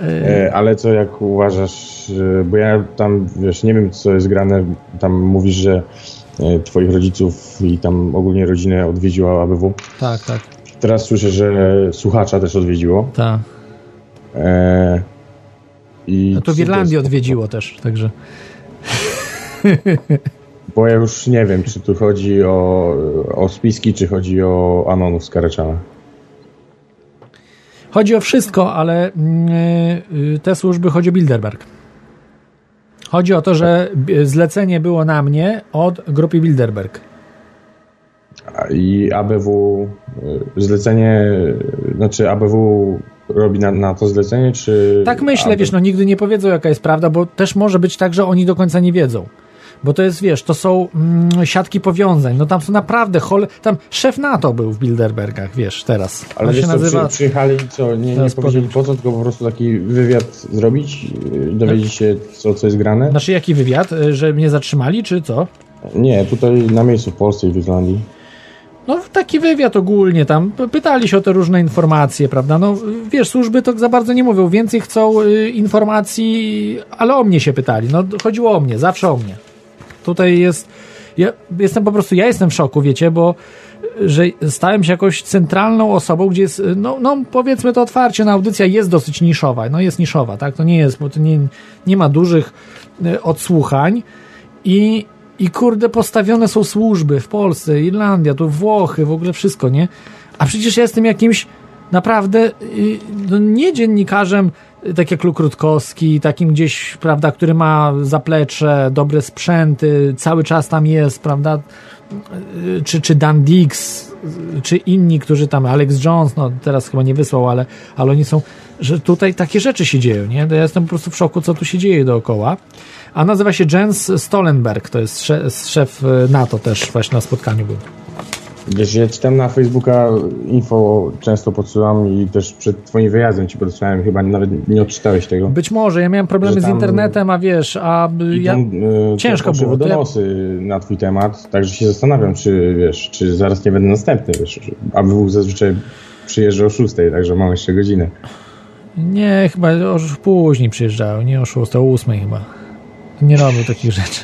E, ale co, jak uważasz, e, bo ja tam, wiesz, nie wiem, co jest grane, tam mówisz, że e, twoich rodziców i tam ogólnie rodzinę odwiedziła ABW. Tak, tak. teraz słyszę, że słuchacza też odwiedziło. Tak. E, i No to w Irlandii jest? odwiedziło też, także. Bo ja już nie wiem, czy tu chodzi o, o spiski, czy chodzi o Anonów z Kareczana. Chodzi o wszystko, ale mm, y, te służby chodzi o Bilderberg. Chodzi o to, że zlecenie było na mnie od grupy Bilderberg. I ABW, y, zlecenie, y, znaczy ABW robi na, na to zlecenie, czy... Tak myślę, wiesz, no nigdy nie powiedzą jaka jest prawda, bo też może być tak, że oni do końca nie wiedzą. Bo to jest, wiesz, to są mm, siatki powiązań. No tam są naprawdę chole... Tam szef NATO był w Bilderbergach, wiesz, teraz. Ale On wiesz się nazywa... przy, przyjechali i co, nie, nie powiedzieli po co, tylko po prostu taki wywiad zrobić, y, dowiedzieć się co, co jest grane? Znaczy jaki wywiad? Y, Że mnie zatrzymali, czy co? Nie, tutaj na miejscu w Polsce i w Irlandii. No taki wywiad ogólnie tam, pytali się o te różne informacje, prawda, no wiesz, służby to za bardzo nie mówią, więcej chcą y, informacji, ale o mnie się pytali, no chodziło o mnie, zawsze o mnie. Tutaj jest, ja jestem po prostu, ja jestem w szoku, wiecie, bo że stałem się jakąś centralną osobą, gdzie jest, no, no powiedzmy to otwarcie, no audycja jest dosyć niszowa, no jest niszowa, tak, to nie jest, bo to nie, nie ma dużych y, odsłuchań i, i kurde, postawione są służby w Polsce, Irlandia, tu Włochy, w ogóle wszystko, nie? A przecież ja jestem jakimś naprawdę y, no nie dziennikarzem, tak jak Luk Rutkowski, takim gdzieś, prawda, który ma zaplecze, dobre sprzęty, cały czas tam jest, prawda, czy, czy Dan Dix, czy inni, którzy tam, Alex Jones, no teraz chyba nie wysłał, ale, ale oni są, że tutaj takie rzeczy się dzieją, nie? Ja jestem po prostu w szoku, co tu się dzieje dookoła. A nazywa się Jens Stoltenberg, to jest szef, szef y, NATO też właśnie na spotkaniu był. Wiesz, ja czytam na Facebooka info, często podsyłam i też przed twoim wyjazdem ci podsyłałem, chyba nawet nie odczytałeś tego. Być może, ja miałem problemy z internetem, a wiesz, a ja... tam, y, ciężko było, to ja- na twój temat, także się zastanawiam, czy wiesz, czy zaraz nie będę następny, wiesz, ABW zazwyczaj przyjeżdża o 6, także mam jeszcze godzinę. Nie, chyba o, później przyjeżdżają, nie o 6, o 8 chyba. Nie robił takich rzeczy.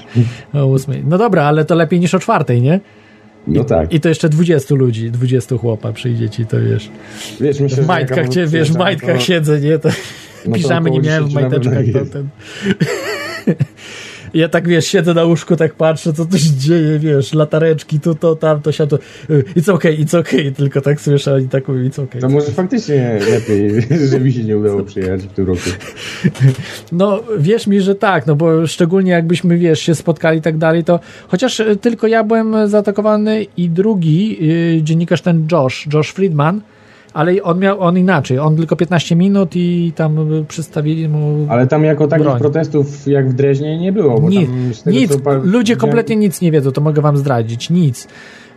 O 8. No dobra, ale to lepiej niż o 4, nie? No tak. I to jeszcze 20 ludzi, 20 chłopa przyjdzie ci, to wiesz. Wiesz, myślę, W majtkach, cię, wiesz, w majtkach to- siedzę, nie? To No piżamy nie miałem w 10 na pewno majteczkach. To, ten. Ja tak, wiesz, siedzę na łóżku, tak patrzę, co tu się dzieje, wiesz, latareczki, tu, to, tam, to, siato. It's okay, it's okay, tylko tak słyszę i tak mówię, it's okay. To może faktycznie lepiej, że mi się nie udało przyjechać w tym roku. No, wierz mi, że tak, no bo szczególnie jakbyśmy, wiesz, się spotkali i tak dalej, to chociaż y, tylko ja byłem zaatakowany i drugi yy, dziennikarz ten Josh, Josh Friedman, ale on miał, on inaczej, on tylko 15 minut i tam przystawili mu Ale tam jako takich broń. protestów jak w Dreźnie nie było. Bo Nic, tego, nic, ludzie kompletnie nic nie wiedzą, to mogę wam zdradzić, nic.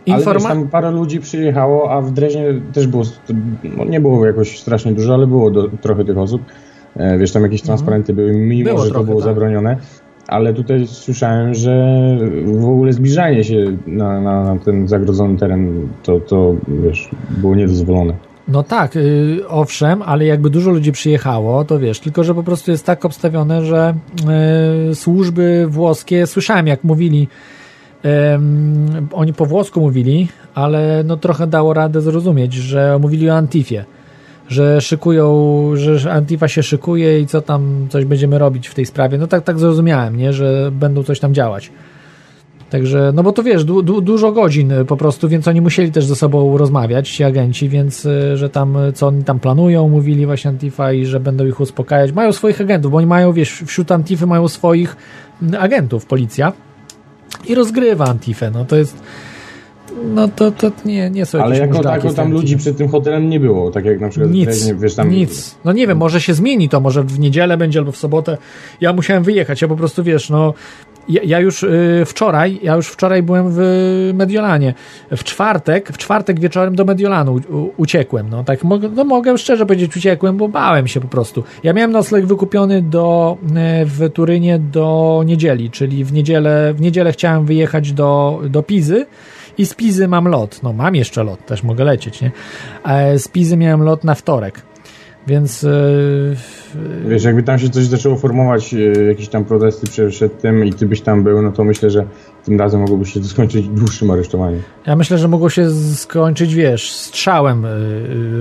Ale Informa- tam parę ludzi przyjechało, a w Dreźnie też było, no nie było jakoś strasznie dużo, ale było do, trochę tych osób. E, wiesz, tam jakieś transparenty były, mimo Mhm. Było że trochę, to było tak. zabronione. Ale tutaj słyszałem, że w ogóle zbliżanie się na, na, na ten zagrodzony teren, to, to wiesz, było niedozwolone. No tak, y, owszem, ale jakby dużo ludzi przyjechało, to wiesz, tylko że po prostu jest tak obstawione, że y, służby włoskie, słyszałem jak mówili, em, oni po włosku mówili, ale no trochę dało radę zrozumieć, że mówili o Antifie, że szykują, że Antifa się szykuje i co tam, coś będziemy robić w tej sprawie. No tak, tak zrozumiałem, nie, że będą coś tam działać. Także, no bo to wiesz, du, du, dużo godzin y, po prostu, więc oni musieli też ze sobą rozmawiać, ci agenci, więc y, że tam, y, co oni tam planują, mówili właśnie Antifa i że będą ich uspokajać. Mają swoich agentów, bo oni mają, wiesz, wśród Antify mają swoich mm, agentów, policja i rozgrywa Antifę, no to jest, no to, to nie, nie są Ale jako tako tam ludzi przed tym hotelem nie było, tak jak na przykład Nic, wiesz, tam... nic. No nie wiem, może się zmieni to, może w niedzielę będzie albo w sobotę. Ja musiałem wyjechać, ja po prostu, wiesz, no ja, ja już y, wczoraj, ja już wczoraj byłem w Mediolanie. W czwartek, w czwartek wieczorem do Mediolanu u, uciekłem, no tak mogę, no mogę szczerze powiedzieć uciekłem, bo bałem się po prostu. Ja miałem nocleg wykupiony do, y, w Turynie do niedzieli, czyli w niedzielę, w niedzielę chciałem wyjechać do, do Pizy, i z Pizy mam lot. No mam jeszcze lot, też mogę lecieć, nie? E, Z Pizy miałem lot na wtorek. Więc e, Wiesz, jakby tam się coś zaczęło formować, e, jakieś tam protesty przed tym i ty byś tam był, no to myślę, że tym razem mogłoby się to skończyć dłuższym aresztowaniem. ja myślę, że mogło się skończyć, wiesz, strzałem e,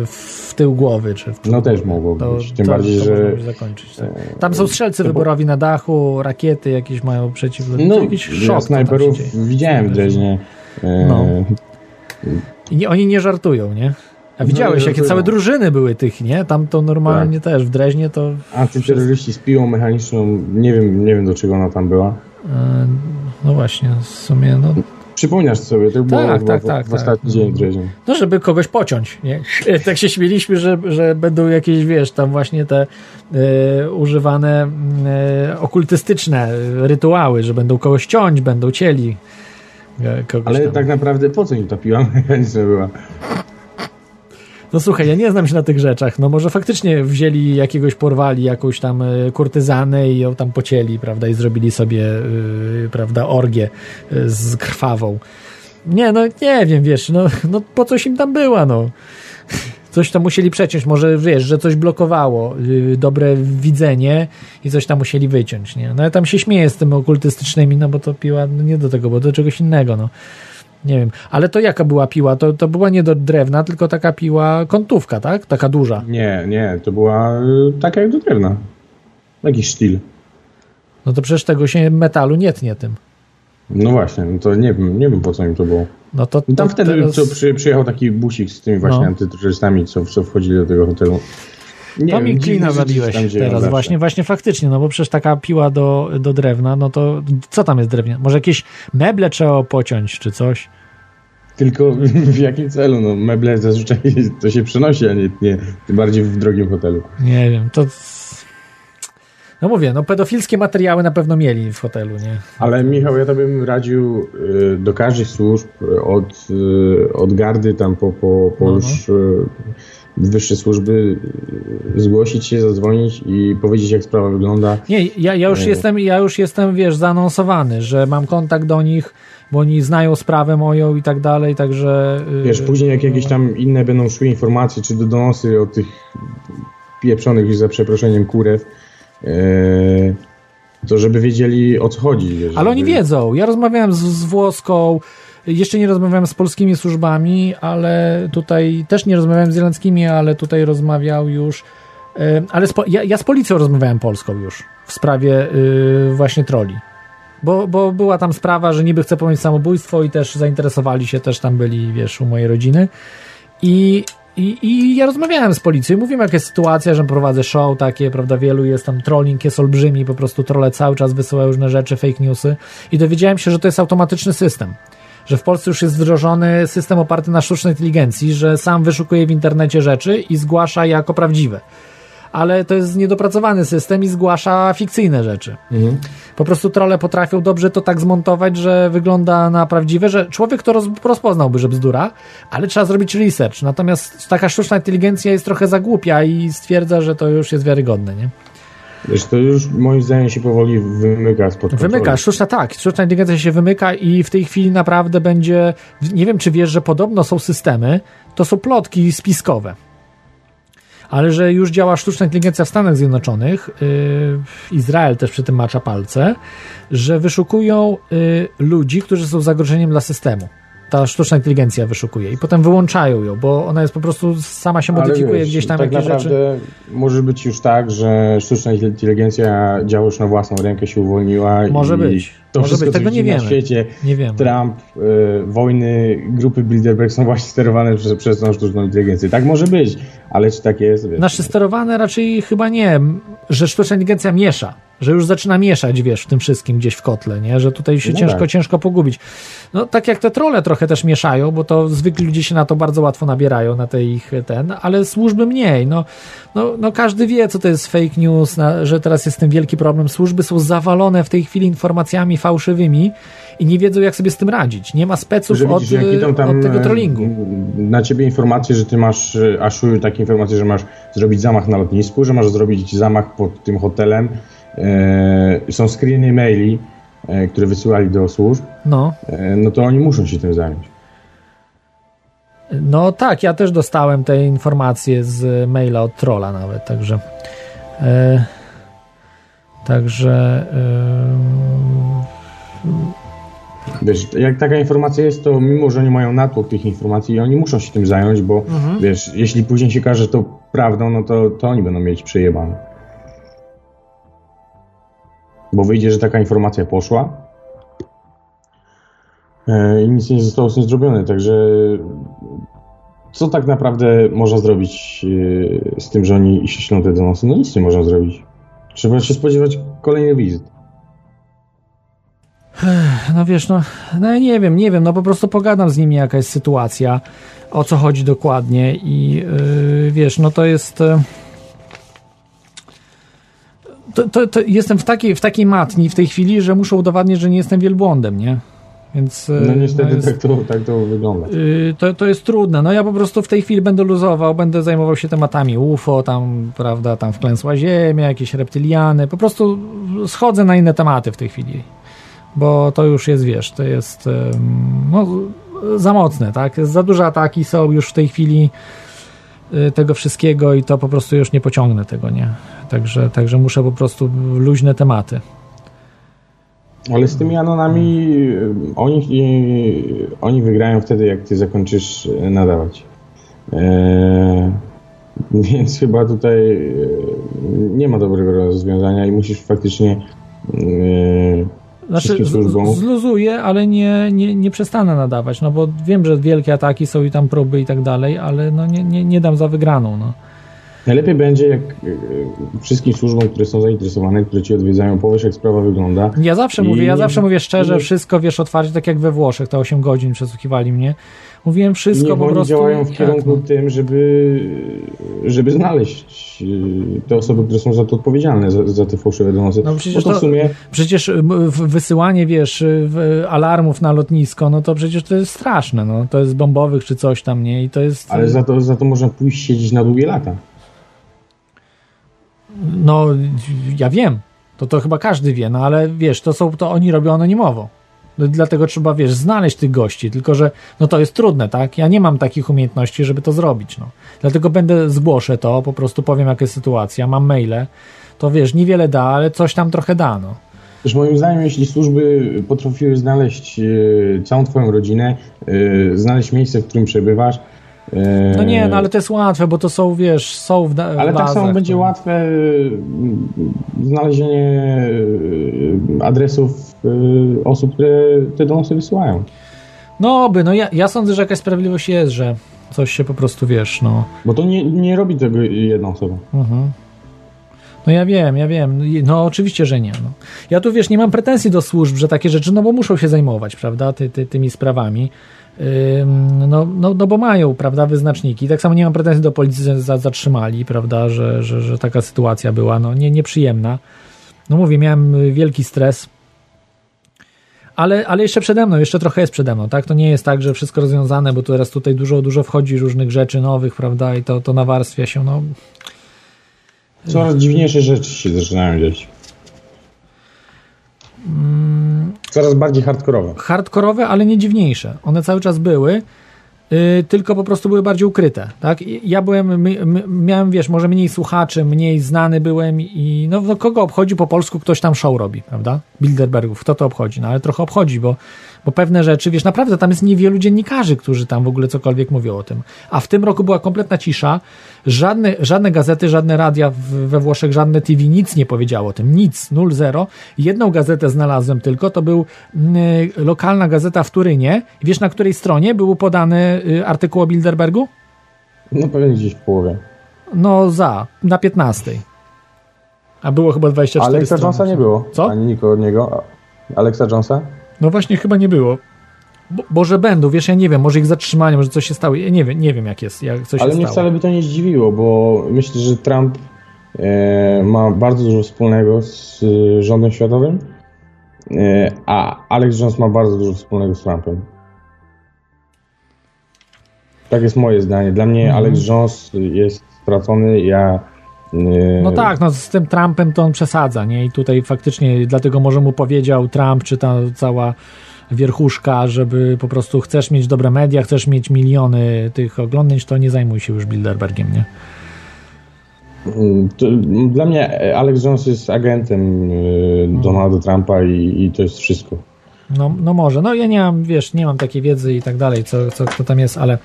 w tył głowy. Czy w No też mogło to, być. Tym to, bardziej, to że zakończyć. Tak. Tam są strzelcy wyborowi na dachu, rakiety jakieś mają przeciw... no, jakiś szok, ja snajperów widziałem w Dreźnie. No. I oni nie żartują, nie? A widziałeś, nie jakie całe drużyny były tych, nie? Tam to normalnie Tak. też, w Dreźnie to... Antyterroryści z piłą mechaniczną, nie wiem, nie wiem do czego ona tam była. e, No właśnie, w sumie, no... Przypominasz sobie, to było Tak, tak, w, tak, w tak. ostatni dzień w Dreźnie. No, żeby kogoś pociąć, nie? Tak się śmieliśmy, że, że będą jakieś, wiesz, tam właśnie te e, używane e, okultystyczne rytuały, że będą kogoś ciąć, będą cieli. Ale tam. tak naprawdę po co im ta piła mechaniczna była? No słuchaj, ja nie znam się na tych rzeczach. No może faktycznie wzięli jakiegoś, porwali jakąś tam e, kurtyzanę i ją tam pocięli, prawda, i zrobili sobie, e, prawda, orgię e, z krwawą. Nie, no nie wiem, wiesz, no, no po coś im tam była, no. Coś tam musieli przeciąć, może wiesz, że coś blokowało y, dobre widzenie i coś tam musieli wyciąć, nie? No ja tam się śmieję z tym okultystycznymi, no bo to piła no nie do tego, bo do czegoś innego, no. Nie wiem, ale to jaka była piła? To, to była nie do drewna, tylko taka piła kątówka, tak? Taka duża. Nie, nie, to była y, taka jak do drewna. Jakiś sztil. No to przecież tego się metalu nie tnie tym. No właśnie, no to nie wiem, nie wiem po co im to było. No to, No tam to wtedy teraz- co, przy, przyjechał taki busik z tymi właśnie No. co, co wchodzili do tego hotelu. Nie to mi klina zabiłeś tam teraz, właśnie, właśnie faktycznie, no bo przecież taka piła do, do drewna, no to co tam jest drewnia? Może jakieś meble trzeba pociąć, czy coś? Tylko w jakim celu? No meble zazwyczaj to się przenosi, a nie, nie tym bardziej w drogim hotelu. Nie wiem, to... No mówię, no pedofilskie materiały na pewno mieli w hotelu, nie? Ale Michał, ja to bym radził y, do każdej służb, y, od, y, od gardy tam po, po, po No, no. już y, wyższe służby, y, zgłosić się, zadzwonić i powiedzieć jak sprawa wygląda. Nie, ja, ja już Nie. jestem, ja już jestem, wiesz, zaanonsowany, że mam kontakt do nich, bo oni znają sprawę moją i tak dalej, także... yy, Wiesz, później jak jakieś tam inne będą szły informacje, czy do donosy o tych pieprzonych, za przeproszeniem, kurew, y, to żeby wiedzieli o co chodzi. Wiesz, Ale oni żeby- wiedzą. Ja rozmawiałem z, z włoską, jeszcze nie rozmawiałem z polskimi służbami, ale tutaj też nie rozmawiałem z irlandzkimi, ale tutaj rozmawiał już. e, Ale z, ja, ja z policją rozmawiałem polską już w sprawie y, właśnie troli. Bo, bo była tam sprawa, że niby chce popełnić samobójstwo i też zainteresowali się, też tam byli, wiesz, u mojej rodziny. I, i, I ja rozmawiałem z policją i mówiłem, jaka jest sytuacja, że prowadzę show takie, prawda, wielu jest tam trolling, jest olbrzymi, po prostu trole cały czas wysyłają różne rzeczy, fake newsy i dowiedziałem się, że to jest automatyczny system. Że w Polsce już jest wdrożony system oparty na sztucznej inteligencji, że sam wyszukuje w internecie rzeczy i zgłasza jako prawdziwe. Ale to jest niedopracowany system i zgłasza fikcyjne rzeczy. Mhm. Po prostu trole potrafią dobrze to tak zmontować, że wygląda na prawdziwe, że człowiek to roz, rozpoznałby, że bzdura, ale trzeba zrobić research. Natomiast taka sztuczna inteligencja jest trochę za głupia i stwierdza, że to już jest wiarygodne, nie? Wiesz, to już moim zdaniem się powoli wymyka spod kontroli. Wymyka, sztuczna tak, sztuczna inteligencja się wymyka i w tej chwili naprawdę będzie, nie wiem czy wiesz, że podobno są systemy, to są plotki spiskowe. Ale że już działa sztuczna inteligencja w Stanach Zjednoczonych, yy, Izrael też przy tym macza palce, że wyszukują yy, ludzi, którzy są zagrożeniem dla systemu. Ta sztuczna inteligencja wyszukuje i potem wyłączają ją, bo ona jest po prostu sama się modyfikuje wiesz, gdzieś tam tak jakieś naprawdę rzeczy. może być już tak, że sztuczna inteligencja działa już na własną rękę, się uwolniła Może i być. to Może wszystko, być. Tego nie wiemy. na świecie, Nie wiemy. Trump, y, wojny, grupy Bilderberg są właśnie sterowane przez, przez tą sztuczną inteligencję. Tak może być, ale czy tak jest? Wiesz, Nasze sterowane raczej chyba nie, że sztuczna inteligencja miesza, że już zaczyna mieszać, wiesz, w tym wszystkim gdzieś w kotle, nie? Że tutaj się No ciężko, tak. ciężko pogubić. No tak jak te trole trochę też mieszają, bo to zwykli ludzie się na to bardzo łatwo nabierają, na te ich ten, ale służby mniej. No, no, no każdy wie, co to jest fake news, na, że teraz jest ten wielki problem. Służby są zawalone w tej chwili informacjami fałszywymi i nie wiedzą, jak sobie z tym radzić. Nie ma speców że od, widzisz, idą tam od tego e, trollingu. Na ciebie informacje, że ty masz, e, aszują takie informacje, że masz zrobić zamach na lotnisku, że masz zrobić zamach pod tym hotelem. E, są screeny maili, e, które wysyłali do służb. No. E, no to oni muszą się tym zająć. No tak, ja też dostałem te informacje z maila od trolla nawet, także. E, także. E, Wiesz, jak taka informacja jest, to mimo, że oni mają natłok tych informacji, oni muszą się tym zająć, bo Mhm. wiesz, jeśli później się każe to prawdą, no to, to oni będą mieć przejebane. Bo wyjdzie, że taka informacja poszła e, i nic nie zostało z tym zrobione, także co tak naprawdę można zrobić e, z tym, że oni ślą te donosy? No nic nie można zrobić. Trzeba się spodziewać kolejnych wizyt. No wiesz, no, no nie wiem, nie wiem, no po prostu pogadam z nimi jaka jest sytuacja, o co chodzi dokładnie i yy, wiesz, no to jest... Yy, to, to, to jestem w takiej, w takiej matni w tej chwili, że muszę udowadniać, że nie jestem wielbłądem, nie? Więc... yy, No niestety jest- tak, to, tak to wygląda. Yy, to, to jest trudne. No ja po prostu w tej chwili będę luzował, będę zajmował się tematami UFO, tam, prawda, tam wklęsła ziemia, jakieś reptyliany, po prostu schodzę na inne tematy w tej chwili. Bo to już jest, wiesz, to jest no, za mocne, tak? Za duże ataki są już w tej chwili tego wszystkiego i to po prostu już nie pociągnę tego, nie? Także, także muszę po prostu luźne tematy. Ale z tymi Anonami y, oni, y, oni wygrają wtedy, jak ty zakończysz y, nadawać. Eee, więc chyba tutaj y, nie ma dobrego rozwiązania i musisz faktycznie y, Znaczy, wszystkim z, służbom. z, zluzuję, ale nie, nie, nie przestanę nadawać, no bo wiem, że wielkie ataki są i tam próby i tak dalej, ale no nie, nie, nie dam za wygraną, no. Najlepiej będzie, jak y, y, wszystkim służbom, które są zainteresowane, które ci odwiedzają, powiesz, jak sprawa wygląda. Ja zawsze I- mówię, ja zawsze mówię szczerze, wszystko wiesz otwarcie, tak jak we Włoszech, te 8 godzin przesłuchiwali mnie. Mówiłem wszystko Niech po oni prostu. działają w tak, kierunku no. tym, żeby, żeby znaleźć y, te osoby, które są za to odpowiedzialne, za, za te fałszywe donosy. No przecież to sumie przecież wysyłanie, wiesz, alarmów na lotnisko, no to przecież to jest straszne, no. To jest bombowych czy coś tam, nie? I to jest... Ale za to, za to można pójść siedzieć na długie lata. No, ja wiem. To to chyba każdy wie, no ale wiesz, to są, to oni robią anonimowo. No, dlatego trzeba, wiesz, znaleźć tych gości, tylko że no to jest trudne, tak? Ja nie mam takich umiejętności, żeby to zrobić, no. Dlatego będę, zgłoszę to, po prostu powiem, jaka jest sytuacja, mam maile, to wiesz, niewiele da, ale coś tam trochę da, no. Wiesz, moim zdaniem, jeśli służby potrafiły znaleźć e, całą twoją rodzinę, e, znaleźć miejsce, w którym przebywasz. E, No nie, no ale to jest łatwe, bo to są, wiesz, są w, Ale tak samo będzie to- łatwe e, znalezienie e, adresów osób, które te donosy wysyłają. No by, no ja, ja sądzę, że jakaś sprawiedliwość jest, że coś się po prostu, wiesz, no... Bo to nie, nie robi tego jedna osoba. Mhm. No ja wiem, ja wiem. No oczywiście, że nie. No. Ja tu wiesz, nie mam pretensji do służb, że takie rzeczy, no bo muszą się zajmować, prawda, ty, ty, tymi sprawami. No, no, no bo mają, prawda, wyznaczniki. Tak samo nie mam pretensji do policji, że za, zatrzymali, prawda, że, że, że taka sytuacja była, no nie, nieprzyjemna. No mówię, miałem wielki stres. Ale, ale jeszcze przede mną, jeszcze trochę jest przede mną, tak? To nie jest tak, że wszystko rozwiązane, bo teraz tutaj dużo, dużo wchodzi różnych rzeczy nowych, prawda, i to, to nawarstwia się, no Coraz dziwniejsze rzeczy się zaczynają dziać. Coraz bardziej hardkorowe. hardkorowe, ale nie dziwniejsze. One cały czas były, yy, tylko po prostu były bardziej ukryte. Tak? I Ja byłem, my, my, miałem, wiesz, może mniej słuchaczy, mniej znany byłem i no, no kogo obchodzi po polsku ktoś tam show robi, prawda? Bilderbergów, kto to obchodzi? No ale trochę obchodzi, bo, bo pewne rzeczy, wiesz, naprawdę tam jest niewielu dziennikarzy, którzy tam w ogóle cokolwiek mówią o tym. A w tym roku była kompletna cisza. Żadne, żadne gazety, żadne radia we Włoszech, żadne TV nic nie powiedziało o tym. Nic, nul, zero. Jedną gazetę znalazłem tylko, to był mm, lokalna gazeta w Turynie. Wiesz, na której stronie był podany y, artykuł o Bilderbergu? No pewnie gdzieś w połowie. No za, na 15. A było chyba 24 Alexa strony. Jonesa nie było. Co? Ani nikogo od niego. Alexa Jonesa? No właśnie chyba nie było. Bo, Boże będą, wiesz, ja nie wiem, może ich zatrzymali, może coś się stało. Ja nie wiem, nie wiem jak jest, jak coś Ale się mnie stało. wcale by to nie zdziwiło, bo myślę, że Trump e, ma bardzo dużo wspólnego z e, rządem światowym, e, a Alex Jones ma bardzo dużo wspólnego z Trumpem. Tak jest moje zdanie. Dla mnie Mhm. Alex Jones jest stracony, ja... No tak, no z tym Trumpem to on przesadza, nie? I tutaj faktycznie dlatego może mu powiedział Trump, czy ta cała wierchuszka, żeby po prostu chcesz mieć dobre media, chcesz mieć miliony tych oglądnięć, to nie zajmuj się już Bilderbergiem, nie? To, dla mnie Alex Jones jest agentem y, Donalda Trumpa i, i to jest wszystko. No, no może, no ja nie mam, wiesz, nie mam takiej wiedzy i tak dalej, co, co kto tam jest, ale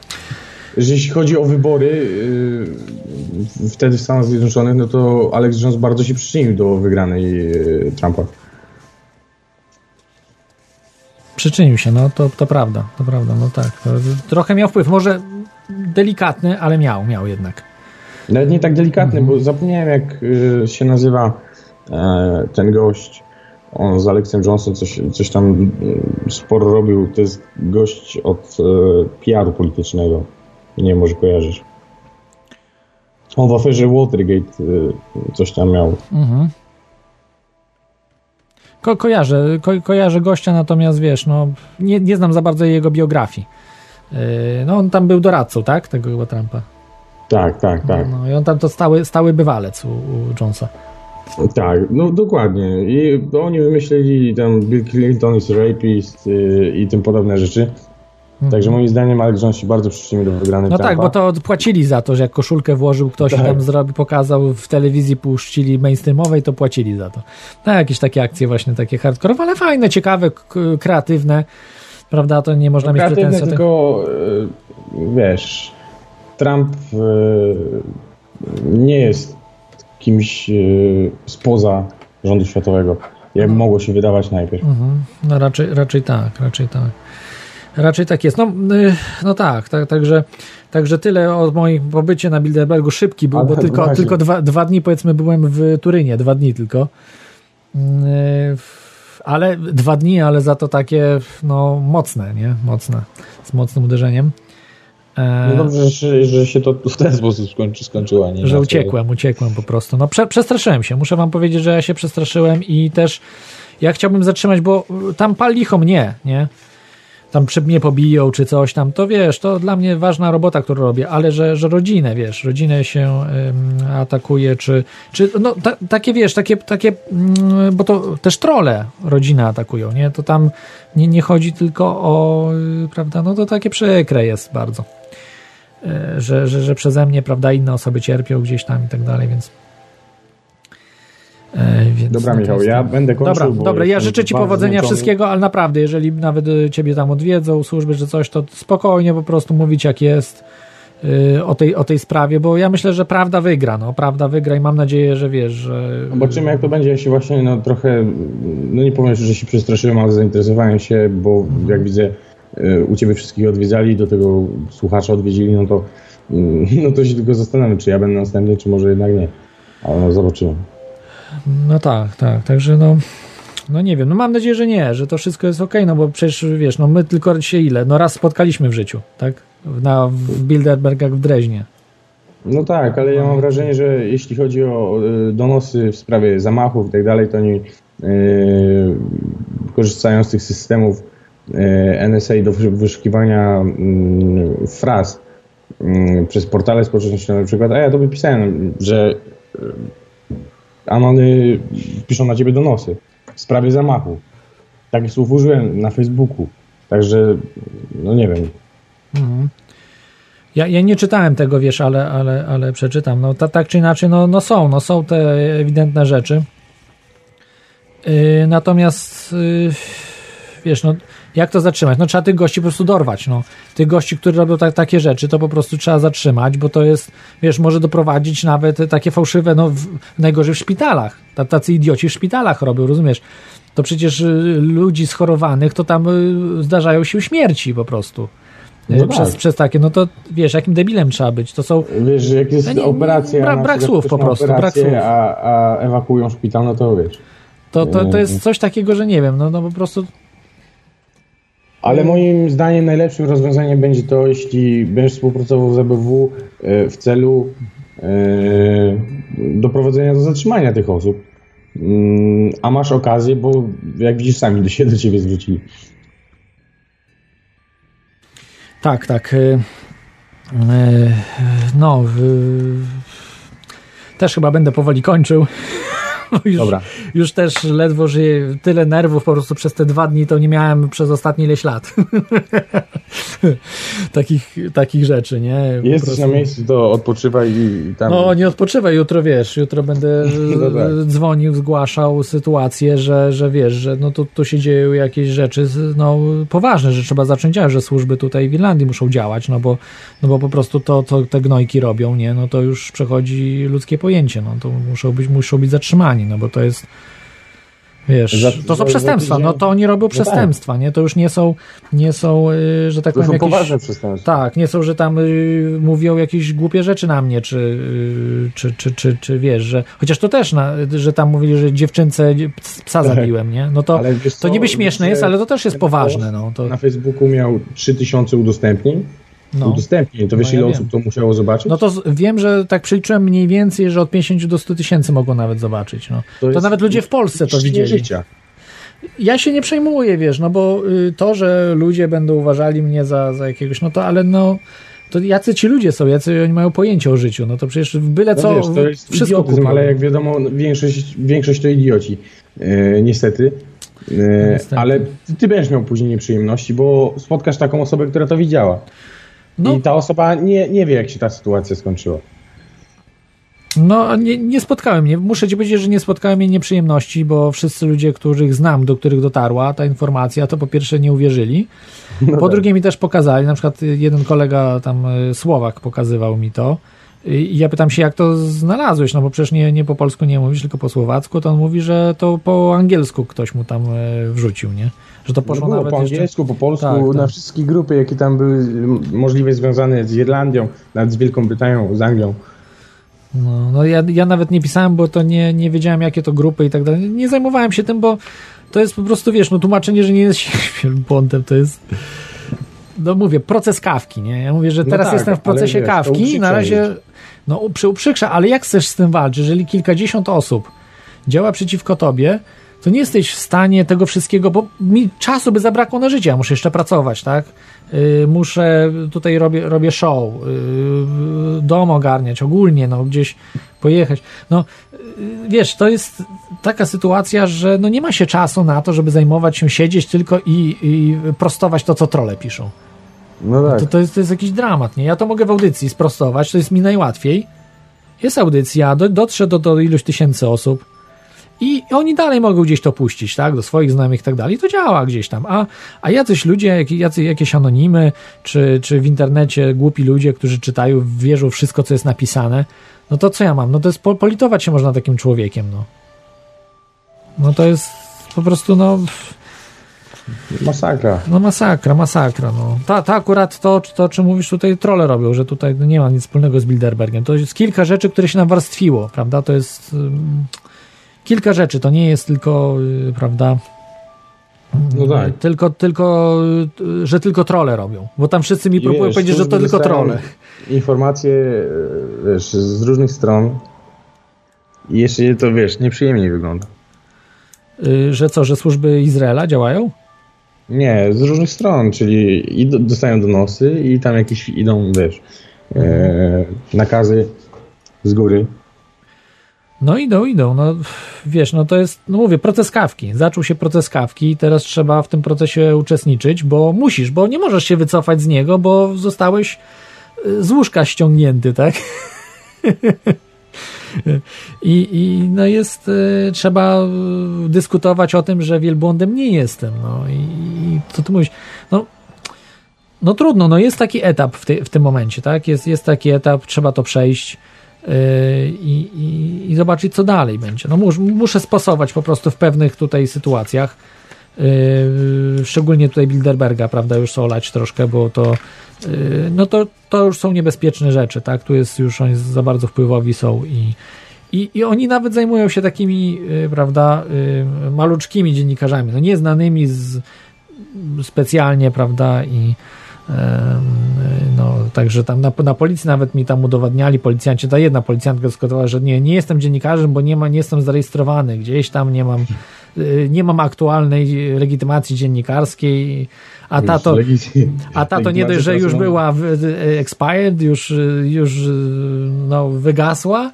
Że Jeśli chodzi o wybory y, wtedy w Stanach Zjednoczonych, no to Alex Jones bardzo się przyczynił do wygranej y, Trumpa. przyczynił się, no to, to prawda, to prawda, no tak. Trochę miał wpływ, może delikatny, ale miał, miał jednak. Nawet nie tak delikatny, bo zapomniałem jak y, się nazywa e, ten gość. On z Alexem Johnson coś, coś tam y, sporo robił. To jest gość od e, PR-u politycznego. Nie może kojarzysz. On w aferze Watergate y, coś tam miał. Mhm. Ko kojarzę, ko kojarzę gościa, natomiast wiesz, no nie, nie znam za bardzo jego biografii. Yy, no on tam był doradcą, tak? Tego chyba Trumpa. Tak, tak, tak. No i on tam to stały, stały bywalec u, u Jonesa. Tak, no dokładnie. I oni wymyślili tam Bill Clinton is rapist y, i tym podobne rzeczy. Także moim zdaniem Alex Jones się bardzo przyczynił do wygranej No Trumpa. tak, bo to płacili za to, że jak koszulkę włożył ktoś Tak. tam zrobił, pokazał w telewizji, puścili mainstreamowej, to płacili za to. No jakieś takie akcje właśnie takie hardkorowe, ale fajne, ciekawe, kreatywne. Prawda, to nie można mieć Kreatywne, pretensji. tylko y, wiesz, Trump y, nie jest kimś y, spoza rządu światowego, jak mogło się wydawać najpierw. Mhm. No raczej, raczej tak, raczej tak. Raczej tak jest. No, y, no tak, tak, także, także tyle o moim pobycie na Bilderbergu. Szybki był, Ale bo tylko, właśnie. tylko dwa, dwa dni powiedzmy byłem w Turynie, dwa dni tylko. Y, Ale dwa dni, ale za to takie no mocne, nie? Mocne, z mocnym uderzeniem. E, No dobrze, że, że się to w ten sposób skończy, skończyło, nie że uciekłem, uciekłem po prostu. No prze, przestraszyłem się, muszę wam powiedzieć, że ja się przestraszyłem i też ja chciałbym zatrzymać, bo tam pal licho mnie, nie? Tam mnie pobiją czy coś tam, to wiesz, to dla mnie ważna robota, którą robię, ale że, że rodzinę, wiesz, rodzinę się ym, atakuje, czy, czy no ta, takie, wiesz, takie, takie mm, bo to też trole rodzinę atakują, nie? To tam nie, nie chodzi tylko o, y, prawda, no to takie przykre jest bardzo e, że, że, że przeze mnie, prawda, inne osoby cierpią gdzieś tam i tak dalej, więc. E, więc Dobra, to Michał, jest ja to. będę kończył, Dobra, dobra, ja życzę Ci powodzenia zmęczony. wszystkiego, ale naprawdę, jeżeli nawet y, Ciebie tam odwiedzą służby czy coś, to spokojnie po prostu mówić jak jest y, o, tej, o tej sprawie, bo ja myślę, że prawda wygra, no, prawda wygra i mam nadzieję, że wiesz, że... Zobaczymy jak to będzie. Się właśnie no, trochę, no nie powiem, że się przestraszyłem, ale zainteresowałem się, bo jak widzę u Ciebie wszystkich odwiedzali, do tego słuchacza odwiedzili, no to, y, no to się tylko zastanawiam, czy ja będę następny, czy może jednak nie. Ale no, zobaczymy. No tak, tak, także no, no nie wiem, no mam nadzieję, że nie, że to wszystko jest okej, no bo przecież wiesz, no my tylko się ile, no raz spotkaliśmy w życiu, tak, na, w Bilderbergach w Dreźnie. No tak, ale ja mam wrażenie, że jeśli chodzi o y, donosy w sprawie zamachów i tak dalej, to oni y, korzystają z tych systemów y, NSA do wysz- wyszukiwania y, fraz y, przez portale społecznościowe na przykład, a ja to pisałem, że y, Anony piszą na ciebie donosy w sprawie zamachu. Takich słów użyłem na Facebooku. Także, no nie wiem, Mhm. Ja, ja nie czytałem tego, wiesz, ale, ale, ale przeczytam. No ta, tak czy inaczej, no, no są, no są te ewidentne rzeczy. Yy, natomiast yy, wiesz, no jak to zatrzymać? No trzeba tych gości po prostu dorwać, no. Tych gości, którzy robią tak, takie rzeczy, to po prostu trzeba zatrzymać, bo to jest, wiesz, może doprowadzić nawet takie fałszywe, no w, najgorzej w szpitalach. Ta- Tacy idioci w szpitalach robią, rozumiesz? To przecież y, ludzi schorowanych to tam y, zdarzają się śmierci po prostu. No Y, tak. przez, przez takie, no to wiesz, jakim debilem trzeba być. To są. Wiesz, jak jest No nie- operacja, brak- na brak słów po prostu, brak słów. A, a ewakuują szpital, no to wiesz. To, to, to jest coś takiego, że nie wiem, no, no po prostu. Ale moim zdaniem najlepszym rozwiązaniem będzie to, jeśli będziesz współpracował z ABW e, w celu e, doprowadzenia do zatrzymania tych osób. Mm, A masz okazję, bo jak widzisz, sami się do ciebie zwrócili. Tak, tak. y, No, też chyba będę powoli kończył. Bo już, Dobra. już też ledwo żyję, tyle nerwów po prostu przez te dwa dni to nie miałem przez ostatnie ileś lat. takich, takich rzeczy, nie? Po Jesteś prostu- na miejscu, to odpoczywaj i tam... No nie odpoczywaj, jutro wiesz, jutro będę No tak. e, dzwonił, zgłaszał sytuację, że, że wiesz, że no tu, tu się dzieją jakieś rzeczy no, poważne, że trzeba zacząć działać, że służby tutaj w Irlandii muszą działać, no bo, no bo po prostu to, co te gnojki robią, nie, no to już przechodzi ludzkie pojęcie, no to muszą być, muszą być zatrzymani, no bo to jest Wiesz, to są przestępstwa, no to oni robią przestępstwa, nie? To już nie są, nie są, y, że tak To powiem, są jakieś... poważne przestępstwa. Tak, nie są, że tam y, mówią jakieś głupie rzeczy na mnie, czy, y, czy, czy, czy, czy wiesz, że. Chociaż to też, na, że tam mówili, że dziewczynce psa Tak. zabiłem, nie? No to, to niby śmieszne jest, ale to też jest poważne, no. To, Na Facebooku miał 3000 udostępnień. No. Udostępnień, to wiesz No, ja ile wiem. osób to musiało zobaczyć? no to z, wiem, że tak przeliczyłem mniej więcej, że od 50 do 100 tysięcy mogło nawet zobaczyć. No. To, jest nawet ludzie w Polsce to widzieli. życia. Ja się nie przejmuję, wiesz, no bo y, to, że ludzie będą uważali mnie za, za jakiegoś, no to ale no. To jacy ci ludzie są, jacy oni mają pojęcie o życiu, no to przecież byle No co, wiesz, to jest wszystko idiotyzm, ale jak wiadomo, większość, większość to idioci. E, niestety. E, Niestety. Ale ty będziesz miał później nieprzyjemności, bo spotkasz taką osobę, która to widziała. No. I ta osoba nie, nie wie, jak się ta sytuacja skończyła. No, nie, nie spotkałem mnie. Muszę ci powiedzieć, że nie spotkałem mnie nieprzyjemności, bo wszyscy ludzie, których znam, do których dotarła ta informacja, to po pierwsze nie uwierzyli. No po tak. drugie mi też pokazali, na przykład jeden kolega tam, y, Słowak pokazywał mi to. I ja pytam się, jak to znalazłeś, no bo przecież nie, nie po polsku nie mówisz, tylko po słowacku, to on mówi, że to po angielsku ktoś mu tam y, wrzucił, nie? Że to No poszło było nawet po jeszcze... angielsku, po polsku, Tak, tak. na wszystkie grupy, jakie tam były możliwe związane z Irlandią, nawet z Wielką Brytanią, z Anglią. No, no ja, ja nawet nie pisałem, bo to nie, nie wiedziałem, jakie to grupy i tak dalej. Nie zajmowałem się tym, bo to jest po prostu, wiesz, no tłumaczenie, że nie jest wielbłądem, to jest no mówię, proces kawki, nie? Ja mówię, że No teraz tak, jestem w procesie wiesz, kawki na razie no przy uprzykrza, ale jak chcesz z tym walczyć, jeżeli kilkadziesiąt osób działa przeciwko tobie, to nie jesteś w stanie tego wszystkiego, bo mi czasu by zabrakło na życie, ja muszę jeszcze pracować, tak? Yy, muszę, tutaj robię, robię show, yy, dom ogarniać, ogólnie, no gdzieś pojechać. No, yy, wiesz, to jest taka sytuacja, że no nie ma się czasu na to, żeby zajmować się, siedzieć tylko i, i prostować to, co trole piszą. No tak. To, to, jest, to jest jakiś dramat, nie? Ja to mogę w audycji sprostować, to jest mi najłatwiej. Jest audycja, do, dotrze do, do iluś tysięcy osób i oni dalej mogą gdzieś to puścić, tak? Do swoich znajomych i tak dalej. To działa gdzieś tam. A, a jacyś ludzie, jacy, jakieś anonimy, czy, czy w internecie głupi ludzie, którzy czytają, wierzą wszystko, co jest napisane, no to co ja mam? No to jest po, politować się można takim człowiekiem, no. No to jest po prostu, no... Masakra. No masakra, masakra. No. Ta, ta akurat to, to, o czym mówisz, tutaj trole robią, że tutaj nie ma nic wspólnego z Bilderbergiem. To jest kilka rzeczy, które się nawarstwiło, prawda? To jest ym, kilka rzeczy, to nie jest tylko, y, prawda? No tak. Y, Tylko, tylko, y, że tylko trole robią. Bo tam wszyscy mi próbują wiesz, powiedzieć, że to tylko trole. Informacje, wiesz, z różnych stron. I jeszcze to, wiesz, nieprzyjemnie wygląda. Że co, że służby Izraela działają? Nie, z różnych stron, czyli i do, dostają donosy i tam jakieś idą, wiesz, e, nakazy z góry. No idą, idą. No wiesz, no to jest, no mówię, proces kawki. Zaczął się proces kawki i teraz trzeba w tym procesie uczestniczyć, bo musisz, bo nie możesz się wycofać z niego, bo zostałeś y, z łóżka ściągnięty, tak? I, I no jest, y, trzeba y, dyskutować o tym, że wielbłądem nie jestem. No i, i co ty mówisz? No, no trudno, no jest taki etap w, ty, w tym momencie, tak? Jest, jest taki etap, trzeba to przejść i, i, i zobaczyć, co dalej będzie. No mus, muszę spasować po prostu w pewnych tutaj sytuacjach. Yy, szczególnie tutaj Bilderberga, prawda, już są olać troszkę, bo to yy, no to, to już są niebezpieczne rzeczy, tak? Tu jest już oni za bardzo wpływowi są i, i, i oni nawet zajmują się takimi, yy, prawda, yy, maluczkimi dziennikarzami, no nieznanymi z, specjalnie, prawda, i no, także tam na, na policji nawet mi tam udowadniali policjanci, ta jedna policjantka dyskutowała, że nie, nie jestem dziennikarzem, bo nie, ma, nie jestem zarejestrowany, gdzieś tam nie mam y, nie mam aktualnej legitymacji dziennikarskiej, a ta to, a ta to nie dość, że już była y, expired, już, y, już no, wygasła,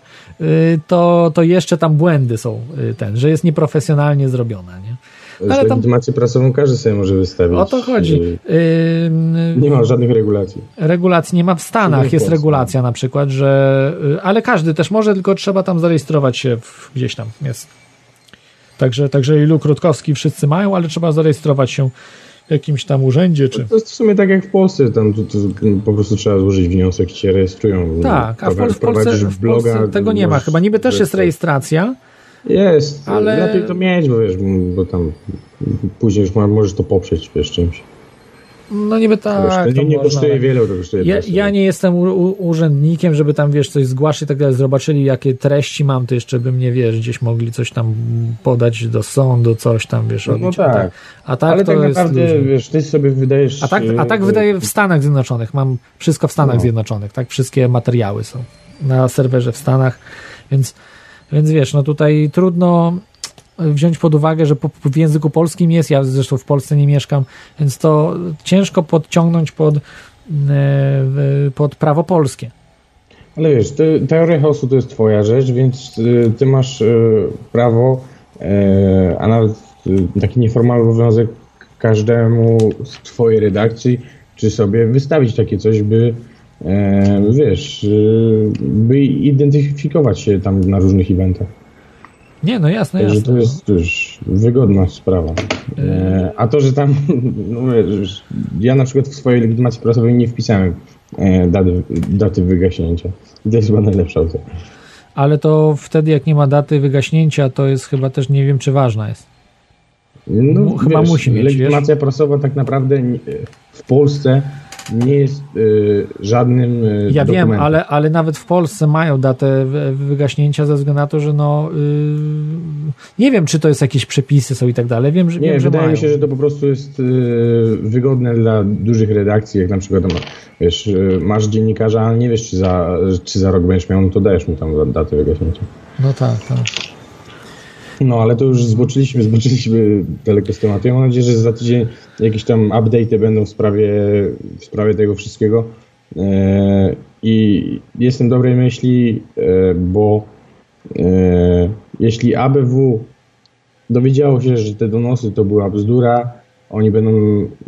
to, to jeszcze tam błędy są, ten, że jest nieprofesjonalnie zrobiona, nie? Ale tam- legitymację prasową każdy sobie może wystawić. O to chodzi. Y, Y, Nie ma żadnych regulacji. regulacji nie ma w Stanach, jest regulacja na przykład, że, y, ale każdy też może, tylko trzeba tam zarejestrować się w, gdzieś tam, jest. Także, także ilu Krótkowski wszyscy mają, ale trzeba zarejestrować się w jakimś tam urzędzie, czy... To jest w sumie tak jak w Polsce, tam to, to po prostu trzeba złożyć wniosek i cię rejestrują. Tak, a w, Pol- w, Polsce, Prowadzisz w Polsce tego nie ma. Chyba niby też jest rejestracja, Jest, ale- lepiej to mieć, bo wiesz, bo tam później już możesz to poprzeć, wiesz, czymś. no niby Wiesz, tak. to nie, nie kosztuje ale- wiele, to kosztuje Ja, ja nie jestem u, u, urzędnikiem, żeby tam, wiesz, coś zgłaszać i tak dalej. Zobaczyli, jakie treści mam, to jeszcze by mnie, wiesz, gdzieś mogli coś tam podać do sądu, coś tam, wiesz, No robić. A tak. tak, a tak ale to tak jest naprawdę, luźno. wiesz, ty sobie wydajesz... A tak, a tak e, wydaje w Stanach Zjednoczonych. Mam wszystko w Stanach No. Zjednoczonych, tak? Wszystkie materiały są na serwerze w Stanach, więc, więc wiesz, no tutaj trudno wziąć pod uwagę, że w języku polskim jest, ja zresztą w Polsce nie mieszkam, więc to ciężko podciągnąć pod, e, pod prawo polskie. Ale wiesz, ty, teoria chaosu to jest twoja rzecz, więc y, ty masz prawo, a nawet taki nieformalny obowiązek każdemu z twojej redakcji, czy sobie wystawić takie coś, by e, wiesz, y, by identyfikować się tam na różnych eventach. Nie, no jasne, jasne. to jest już wygodna sprawa. E, a to, że tam, no wiesz, ja na przykład w swojej legitymacji prasowej nie wpisałem e, daty, daty wygaśnięcia. I to jest chyba najlepsza opcja. Ale to wtedy, jak nie ma daty wygaśnięcia, to jest chyba też, nie wiem, czy ważna jest. No, Mu- chyba musi mieć, Legitymacja prasowa tak naprawdę w Polsce nie jest y, żadnym y, Ja wiem, dokumentem. ale, ale nawet w Polsce mają datę wy- wygaśnięcia ze względu na to, że no yy, nie wiem, czy to jest jakieś przepisy są i tak dalej. Wiem, że, Nie, wiem, że wydaje mają. mi się, że to po prostu jest y, wygodne dla dużych redakcji, jak na przykład tam, wiesz, y, masz dziennikarza, ale nie wiesz, czy za, czy za rok będziesz miał, no to dajesz mu tam datę wygaśnięcia. No tak, tak. No, ale to już zboczyliśmy, zboczyliśmy daleko z tematu. Ja mam nadzieję, że za tydzień jakieś tam update'y będą w sprawie, w sprawie tego wszystkiego. E, I jestem dobrej myśli, e, bo e, jeśli ABW dowiedziało się, że te donosy to była bzdura, oni będą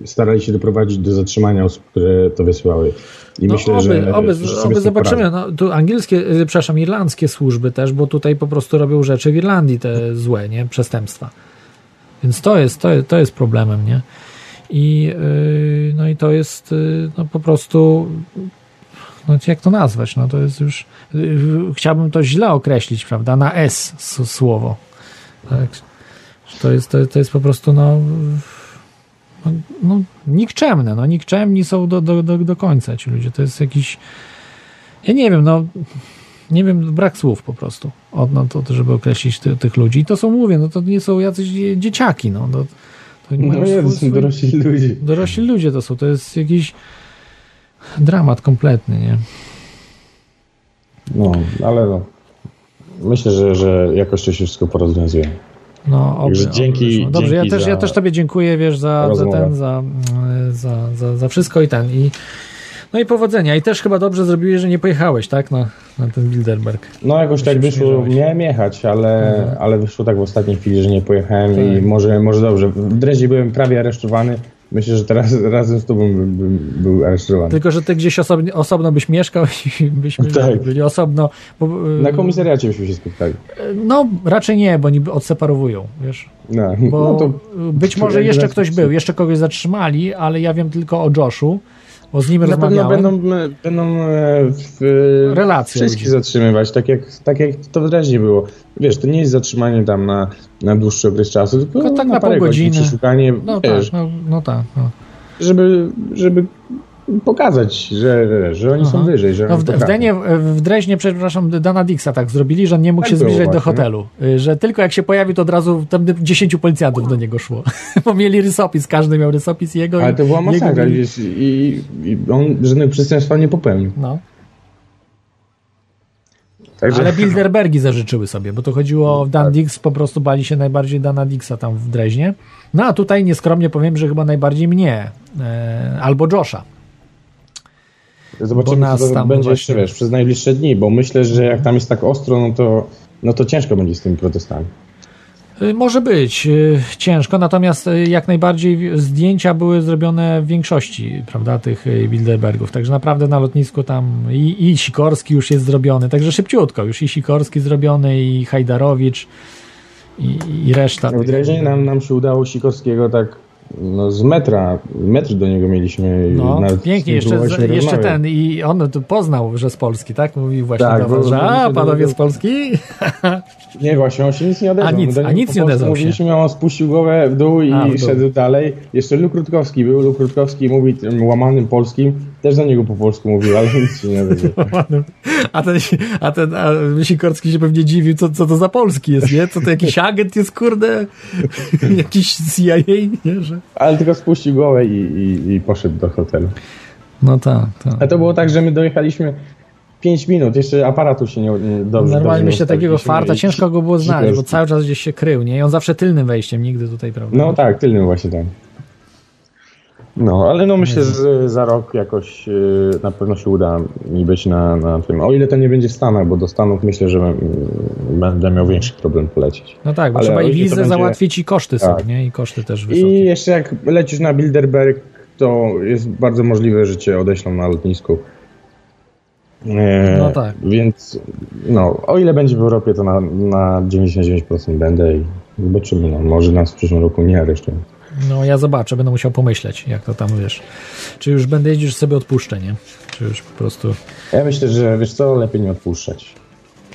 starali się doprowadzić do zatrzymania osób, które to wysyłały. I No myślę, oby, że, oby, oby zobaczymy. No, tu angielskie, y, przepraszam, irlandzkie służby też, bo tutaj po prostu robią rzeczy w Irlandii te złe, nie? Przestępstwa. Więc to jest, to, to jest problemem, nie? I, yy, no i to jest yy, no po prostu no jak to nazwać? No to jest już yy, chciałbym to źle określić, prawda? Na S s- słowo. Tak? To jest, to, to jest po prostu no, no, no nikczemne, no nikczemni są do, do, do, do końca ci ludzie. To jest jakiś ja nie wiem, no nie wiem, brak słów po prostu, od, no, to, żeby określić ty, tych ludzi. I to są, mówię, no to nie są jacyś dzie- dzieciaki, no. To, to oni No mają nie, to są swój- dorośli ludzie. Dorośli ludzie to są, to jest jakiś dramat kompletny, nie? No, ale no. Myślę, że, że jakoś to się wszystko porozwiązuje. No, oby, Także dzięki- oby. Dobrze, ja też, ja też tobie dziękuję, wiesz, za, za ten, za, za, za, za wszystko i ten. I, no i powodzenia. I też chyba dobrze zrobiłeś, że nie pojechałeś, tak? Na, na ten Bilderberg. No jakoś tak wyszło, miałem jechać, ale, Mhm. ale wyszło tak w ostatniej chwili, że nie pojechałem Tak. i może, może dobrze. W Dreźnie byłem prawie aresztowany. Myślę, że teraz razem z tobą bym, bym był aresztowany. Tylko, że ty gdzieś osobno, osobno byś mieszkał i byśmy Tak. byli osobno. Bo, y, Na komisariacie byśmy się spotkali. No, raczej nie, bo niby odseparowują, wiesz. No, Bo no to być może jeszcze ktoś był, jeszcze kogoś zatrzymali, ale ja wiem tylko o Joshu, bo z nim na pewno rozmawiałem. będą, będą e, w, Relacje wszystkich ludzi. zatrzymywać, tak jak, tak jak to w Dreźnie było. Wiesz, to nie jest zatrzymanie tam na, na dłuższy okres czasu, tylko, Tylko tak na, na parę pół godzin godziny. przeszukanie, No wiesz, tak, no, no tak. No. żeby, żeby pokazać, że, że oni są Aha. wyżej, że No w, w. Denie, w Dreźnie, przepraszam, Dana Dixa tak zrobili, że on nie mógł Tak się zbliżać do hotelu. Y, Że tylko jak się pojawił, to od razu tam 10 policjantów do niego szło. Bo mieli rysopis, każdy miał rysopis jego. Ale to była jego masakra, wiesz, i, i on żadnego przestępstwa nie popełnił. No. Także, Ale Bilderbergi zażyczyły sobie, bo to chodziło o Dan Dix, po prostu bali się najbardziej Dana Dixa tam w Dreźnie. No a tutaj nieskromnie powiem, że chyba najbardziej mnie, e, albo Josha. Zobaczymy, co będzie właśnie- jeszcze, wiesz, przez najbliższe dni, bo myślę, że jak tam jest tak ostro, no to, no to ciężko będzie z tymi protestami. Y, Może być y, ciężko, natomiast y, jak najbardziej zdjęcia były zrobione w większości, prawda, tych Bilderbergów. Także naprawdę na lotnisku tam i, i Sikorski już jest zrobiony, także szybciutko już i Sikorski zrobiony, i Hajdarowicz, i, i reszta. W Dreźnie nam, nam się udało Sikorskiego tak no, z metra, metr do niego mieliśmy. No, pięknie, jeszcze, jeszcze ten i on poznał, że z Polski, tak? Mówił właśnie Tak, do was, że a, panowie z Polski? Nie, właśnie, on się nic nie odezwał. A nic- a nic nie odezwał się. Mówiliśmy, a on spuścił głowę w dół i A, w dół. szedł dalej. Jeszcze Luk Rutkowski był, Luk Rutkowski mówi tym łamanym polskim, też do niego po polsku mówił, ale nic się nie odezwał. A ten, a ten a Sikorski się pewnie dziwił, co, co to za Polski jest, nie? Co to jakiś agent jest, kurde? jakiś CIA, nie? Że... Ale tylko spuścił głowę i, i, i poszedł do hotelu. No tak, tak. A to było tak, że my dojechaliśmy 5 minut, jeszcze aparatu się nie, nie dobrze Normalnie dobrze myślę, takiego farta i- ciężko go było znaleźć, bo cały czas gdzieś się krył, nie? I on zawsze tylnym wejściem, nigdy tutaj, prawda? No tak, tylnym właśnie tam. No, ale no myślę, że za rok jakoś y, na pewno się uda mi być na, na tym. O ile to nie będzie w Stanach, bo do Stanów myślę, że mm, będę miał większy problem polecieć. No tak, bo Ale trzeba i wizę będzie- załatwić i koszty są, Tak. nie? I koszty też wysokie. I jeszcze jak lecisz na Bilderberg, to jest bardzo możliwe, że cię odeślą na lotnisku. E, No tak. Więc no, o ile będzie w Europie, to na, na 99% będę i zobaczymy. No, może nas w przyszłym roku nie aresztują. No ja zobaczę, będę musiał pomyśleć, jak to tam, wiesz. Czy już będę jeździł, że sobie odpuszczę, nie? Czy już po prostu... Ja myślę, że wiesz co, lepiej nie odpuszczać.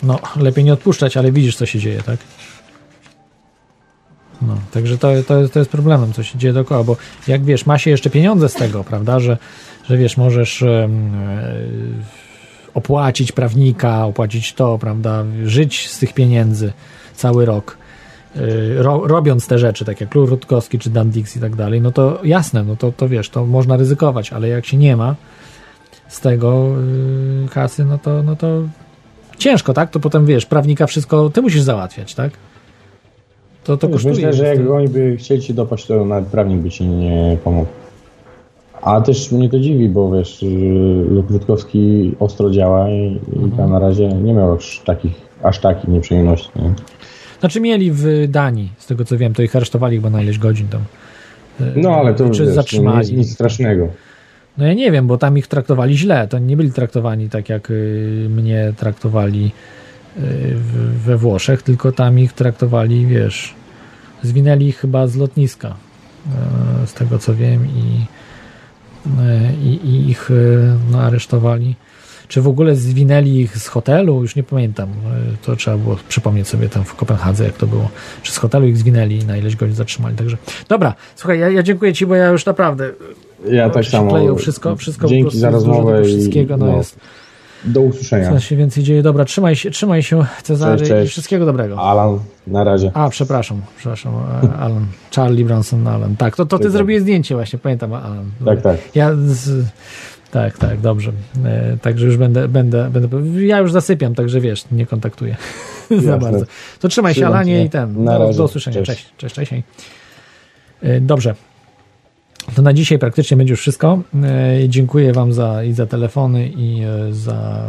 No, lepiej nie odpuszczać, ale widzisz, co się dzieje, tak? No, także to, to, jest- to jest problemem, co się dzieje dookoła, bo jak wiesz, ma się jeszcze pieniądze z tego, prawda, że, że wiesz, możesz e, opłacić prawnika, opłacić to, prawda, żyć z tych pieniędzy cały rok, ro, robiąc te rzeczy, tak jak Rutkowski czy Dan Dix i tak dalej, no to jasne, no to, to wiesz, to można ryzykować, ale jak się nie ma z tego y, kasy, no to, no to ciężko, tak? To potem wiesz, prawnika wszystko ty musisz załatwiać, tak? To, to kosztuje. Myślę, że jak oni by chcieli ci dopaść, to nawet prawnik by ci nie pomógł. A też mnie to dziwi, bo wiesz, Luk Rutkowski ostro działa i, Mhm. i tam na razie nie miał aż takich, aż takich nieprzyjemności. Nie? Znaczy mieli w Danii, z tego co wiem, to ich aresztowali chyba na ileś godzin tam. No ale to Czy wiesz, zatrzymali. Nic, nic strasznego. No ja nie wiem, bo tam ich traktowali źle. To nie byli traktowani tak, jak y, mnie traktowali y, we Włoszech, tylko tam ich traktowali, wiesz, zwinęli ich chyba z lotniska, y, z tego co wiem, i, i, i ich no, aresztowali. Czy w ogóle zwinęli ich z hotelu? Już nie pamiętam. Y, To trzeba było przypomnieć sobie tam w Kopenhadze, jak to było. Czy z hotelu ich zwinęli i na ileś godzin zatrzymali. Także dobra, słuchaj, ja, ja dziękuję Ci, bo ja już naprawdę Ja no, tak samo. wszystko, wszystko Dzięki za rozmowę i wszystkiego, no, jest, do usłyszenia. co się więcej dzieje. Dobra, trzymaj się, trzymaj się Cezary Cześć, cześć. i wszystkiego dobrego. Alan, na razie. A, przepraszam, przepraszam, e, Alan, Charlie Bronson, Alan. Tak, to, to ty zrobiłeś zdjęcie właśnie, pamiętam, Alan. Tak, tak. Ja z, tak, tak, dobrze. E, także już będę, będę, będę, ja już zasypiam, także wiesz, nie kontaktuję za Jasne. bardzo. To trzymaj się, Alanie i ten, Na do, razie. do usłyszenia. Cześć. Cześć, cześć, cześć. E, Dobrze. To na dzisiaj praktycznie będzie już wszystko. E, Dziękuję Wam za, i za telefony, i e, za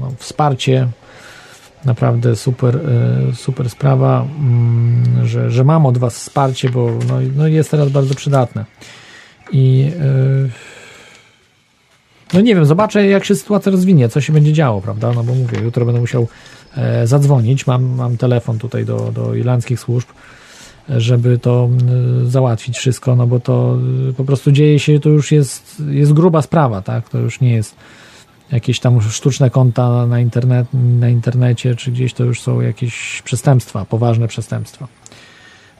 no, wsparcie. Naprawdę super, e, super sprawa, mm, że, że mam od Was wsparcie, bo no, no jest teraz bardzo przydatne. I e, no nie wiem, zobaczę jak się sytuacja rozwinie, co się będzie działo, prawda? No bo mówię, jutro będę musiał e, zadzwonić. Mam, mam telefon tutaj do, do irlandzkich służb, e, żeby to y, załatwić wszystko, no bo to y, po prostu dzieje się, to już jest, jest gruba sprawa, tak? To już nie jest jakieś tam sztuczne konta na, internet, na internecie, czy gdzieś to już są jakieś przestępstwa, poważne przestępstwa.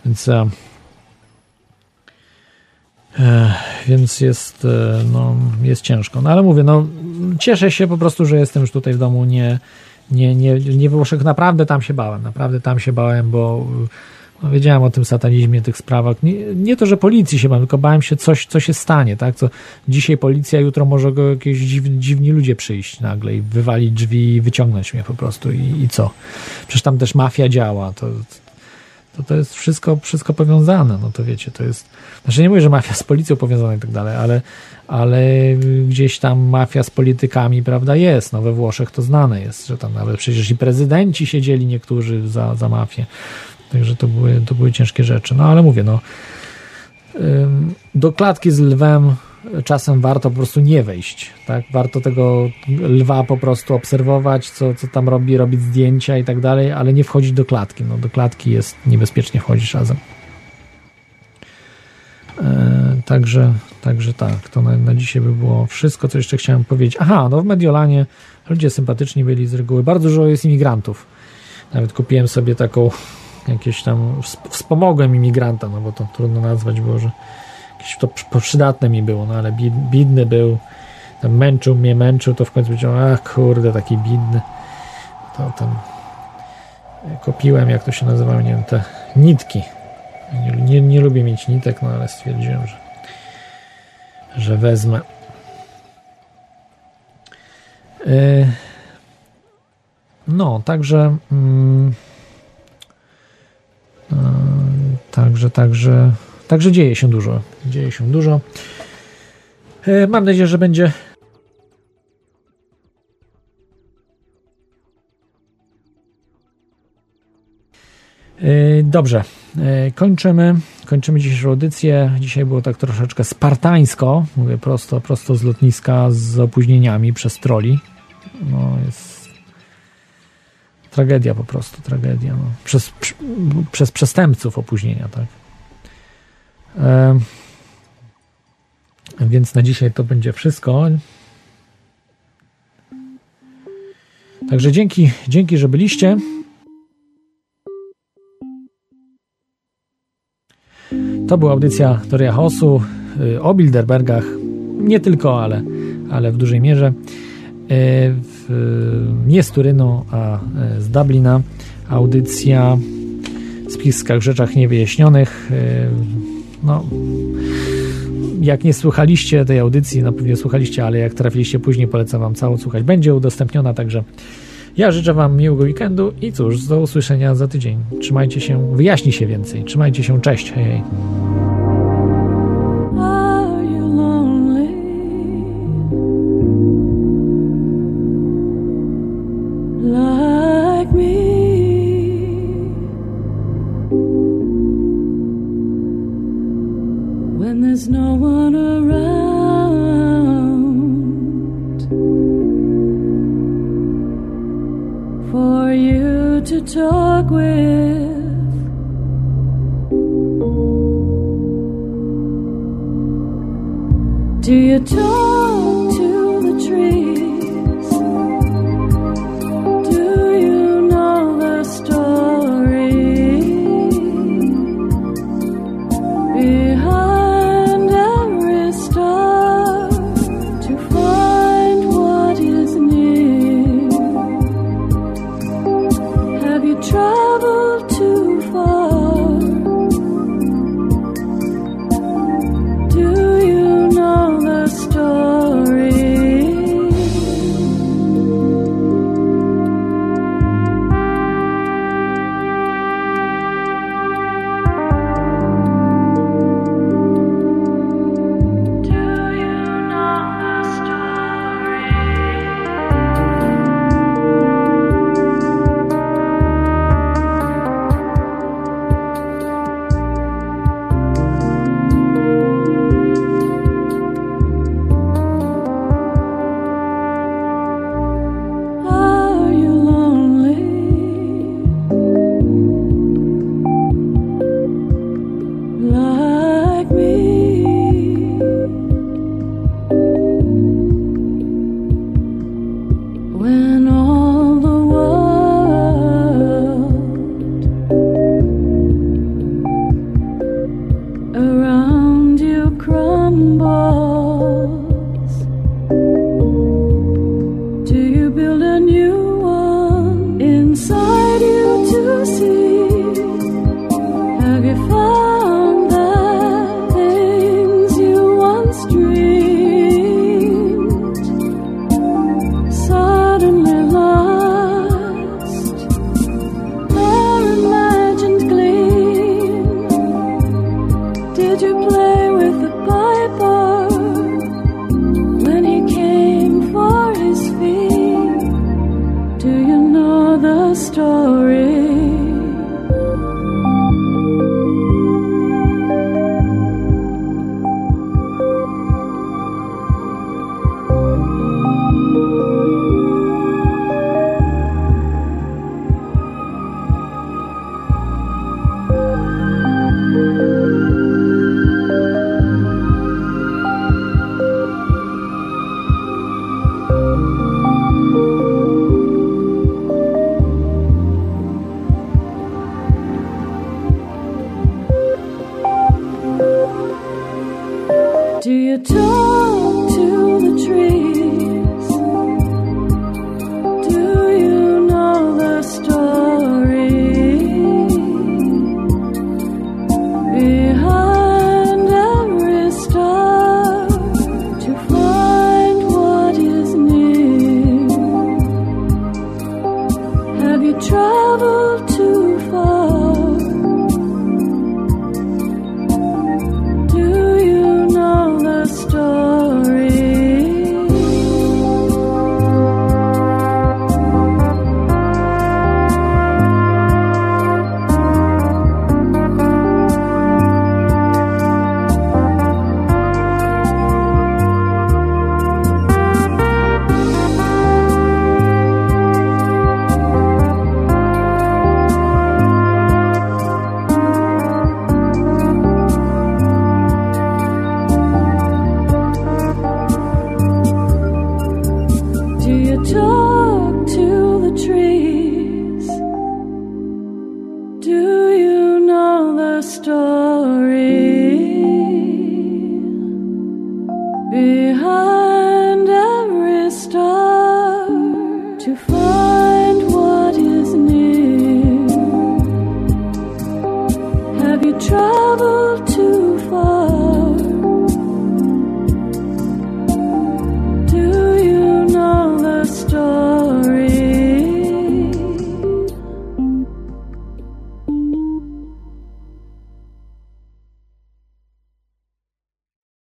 Więc e, e, więc jest, e, no, jest ciężko. No ale mówię, no, cieszę się po prostu, że jestem już tutaj w domu. Nie, nie, nie, nie Włoszech. Naprawdę tam się bałem. Naprawdę tam się bałem, bo no, wiedziałem o tym satanizmie, tych sprawach. Nie, nie to, że policji się bałem, tylko bałem się coś, co się stanie, tak? Co dzisiaj policja, jutro może go jakieś dziw, dziwni ludzie przyjść nagle i wywalić drzwi i wyciągnąć mnie po prostu i, i co? Przecież tam też mafia działa. To, To, to jest wszystko, wszystko powiązane, no to wiecie, to jest, znaczy nie mówię, że mafia z policją powiązana i tak dalej, ale, ale gdzieś tam mafia z politykami, prawda, jest, no we Włoszech to znane jest, że tam nawet przecież i prezydenci siedzieli niektórzy za, za mafię, także to były, to były ciężkie rzeczy, no ale mówię, no do klatki z lwem czasem warto po prostu nie wejść, tak? Warto tego lwa po prostu obserwować, co, co tam robi, robić zdjęcia i tak dalej, ale nie wchodzić do klatki. No, do klatki jest niebezpiecznie wchodzić razem. E, także, także tak, to na, na dzisiaj by było wszystko, co jeszcze chciałem powiedzieć. Aha, no w Mediolanie ludzie sympatyczni byli z reguły. Bardzo dużo jest imigrantów. Nawet kupiłem sobie taką jakieś tam, wspomogłem imigranta, no bo to trudno nazwać było, że jakieś to przydatne mi było, no ale bidny był, tam męczył mnie, męczył, to w końcu powiedział, ach kurde, taki bidny. To tam kopiłem, jak to się nazywa, nie wiem, te nitki. Nie, nie, nie lubię mieć nitek, no ale stwierdziłem, że, że wezmę. Yy, no, także mm, yy, także, także Także dzieje się dużo. Dzieje się dużo. E, mam nadzieję, że będzie e, Dobrze, e, kończymy. Kończymy dzisiejszą audycję. Dzisiaj było tak troszeczkę spartańsko. Mówię prosto, prosto z lotniska z opóźnieniami przez troli. No, jest tragedia po prostu, tragedia. No. Przez, przez przestępców opóźnienia, tak. Więc na dzisiaj to będzie wszystko. Także dzięki, dzięki, że byliście. To była audycja Teoria Chaosu y, o Bilderbergach. Nie tylko, ale, ale w dużej mierze. Y, w, nie z Turynu, a y, z Dublina. Audycja w spiskach rzeczach niewyjaśnionych no, jak nie słuchaliście tej audycji, no pewnie słuchaliście, ale jak trafiliście później, polecam Wam całą słuchać. Będzie udostępniona, także ja życzę Wam miłego weekendu i cóż, do usłyszenia za tydzień. Trzymajcie się, wyjaśni się więcej. Trzymajcie się, cześć, hej. hej.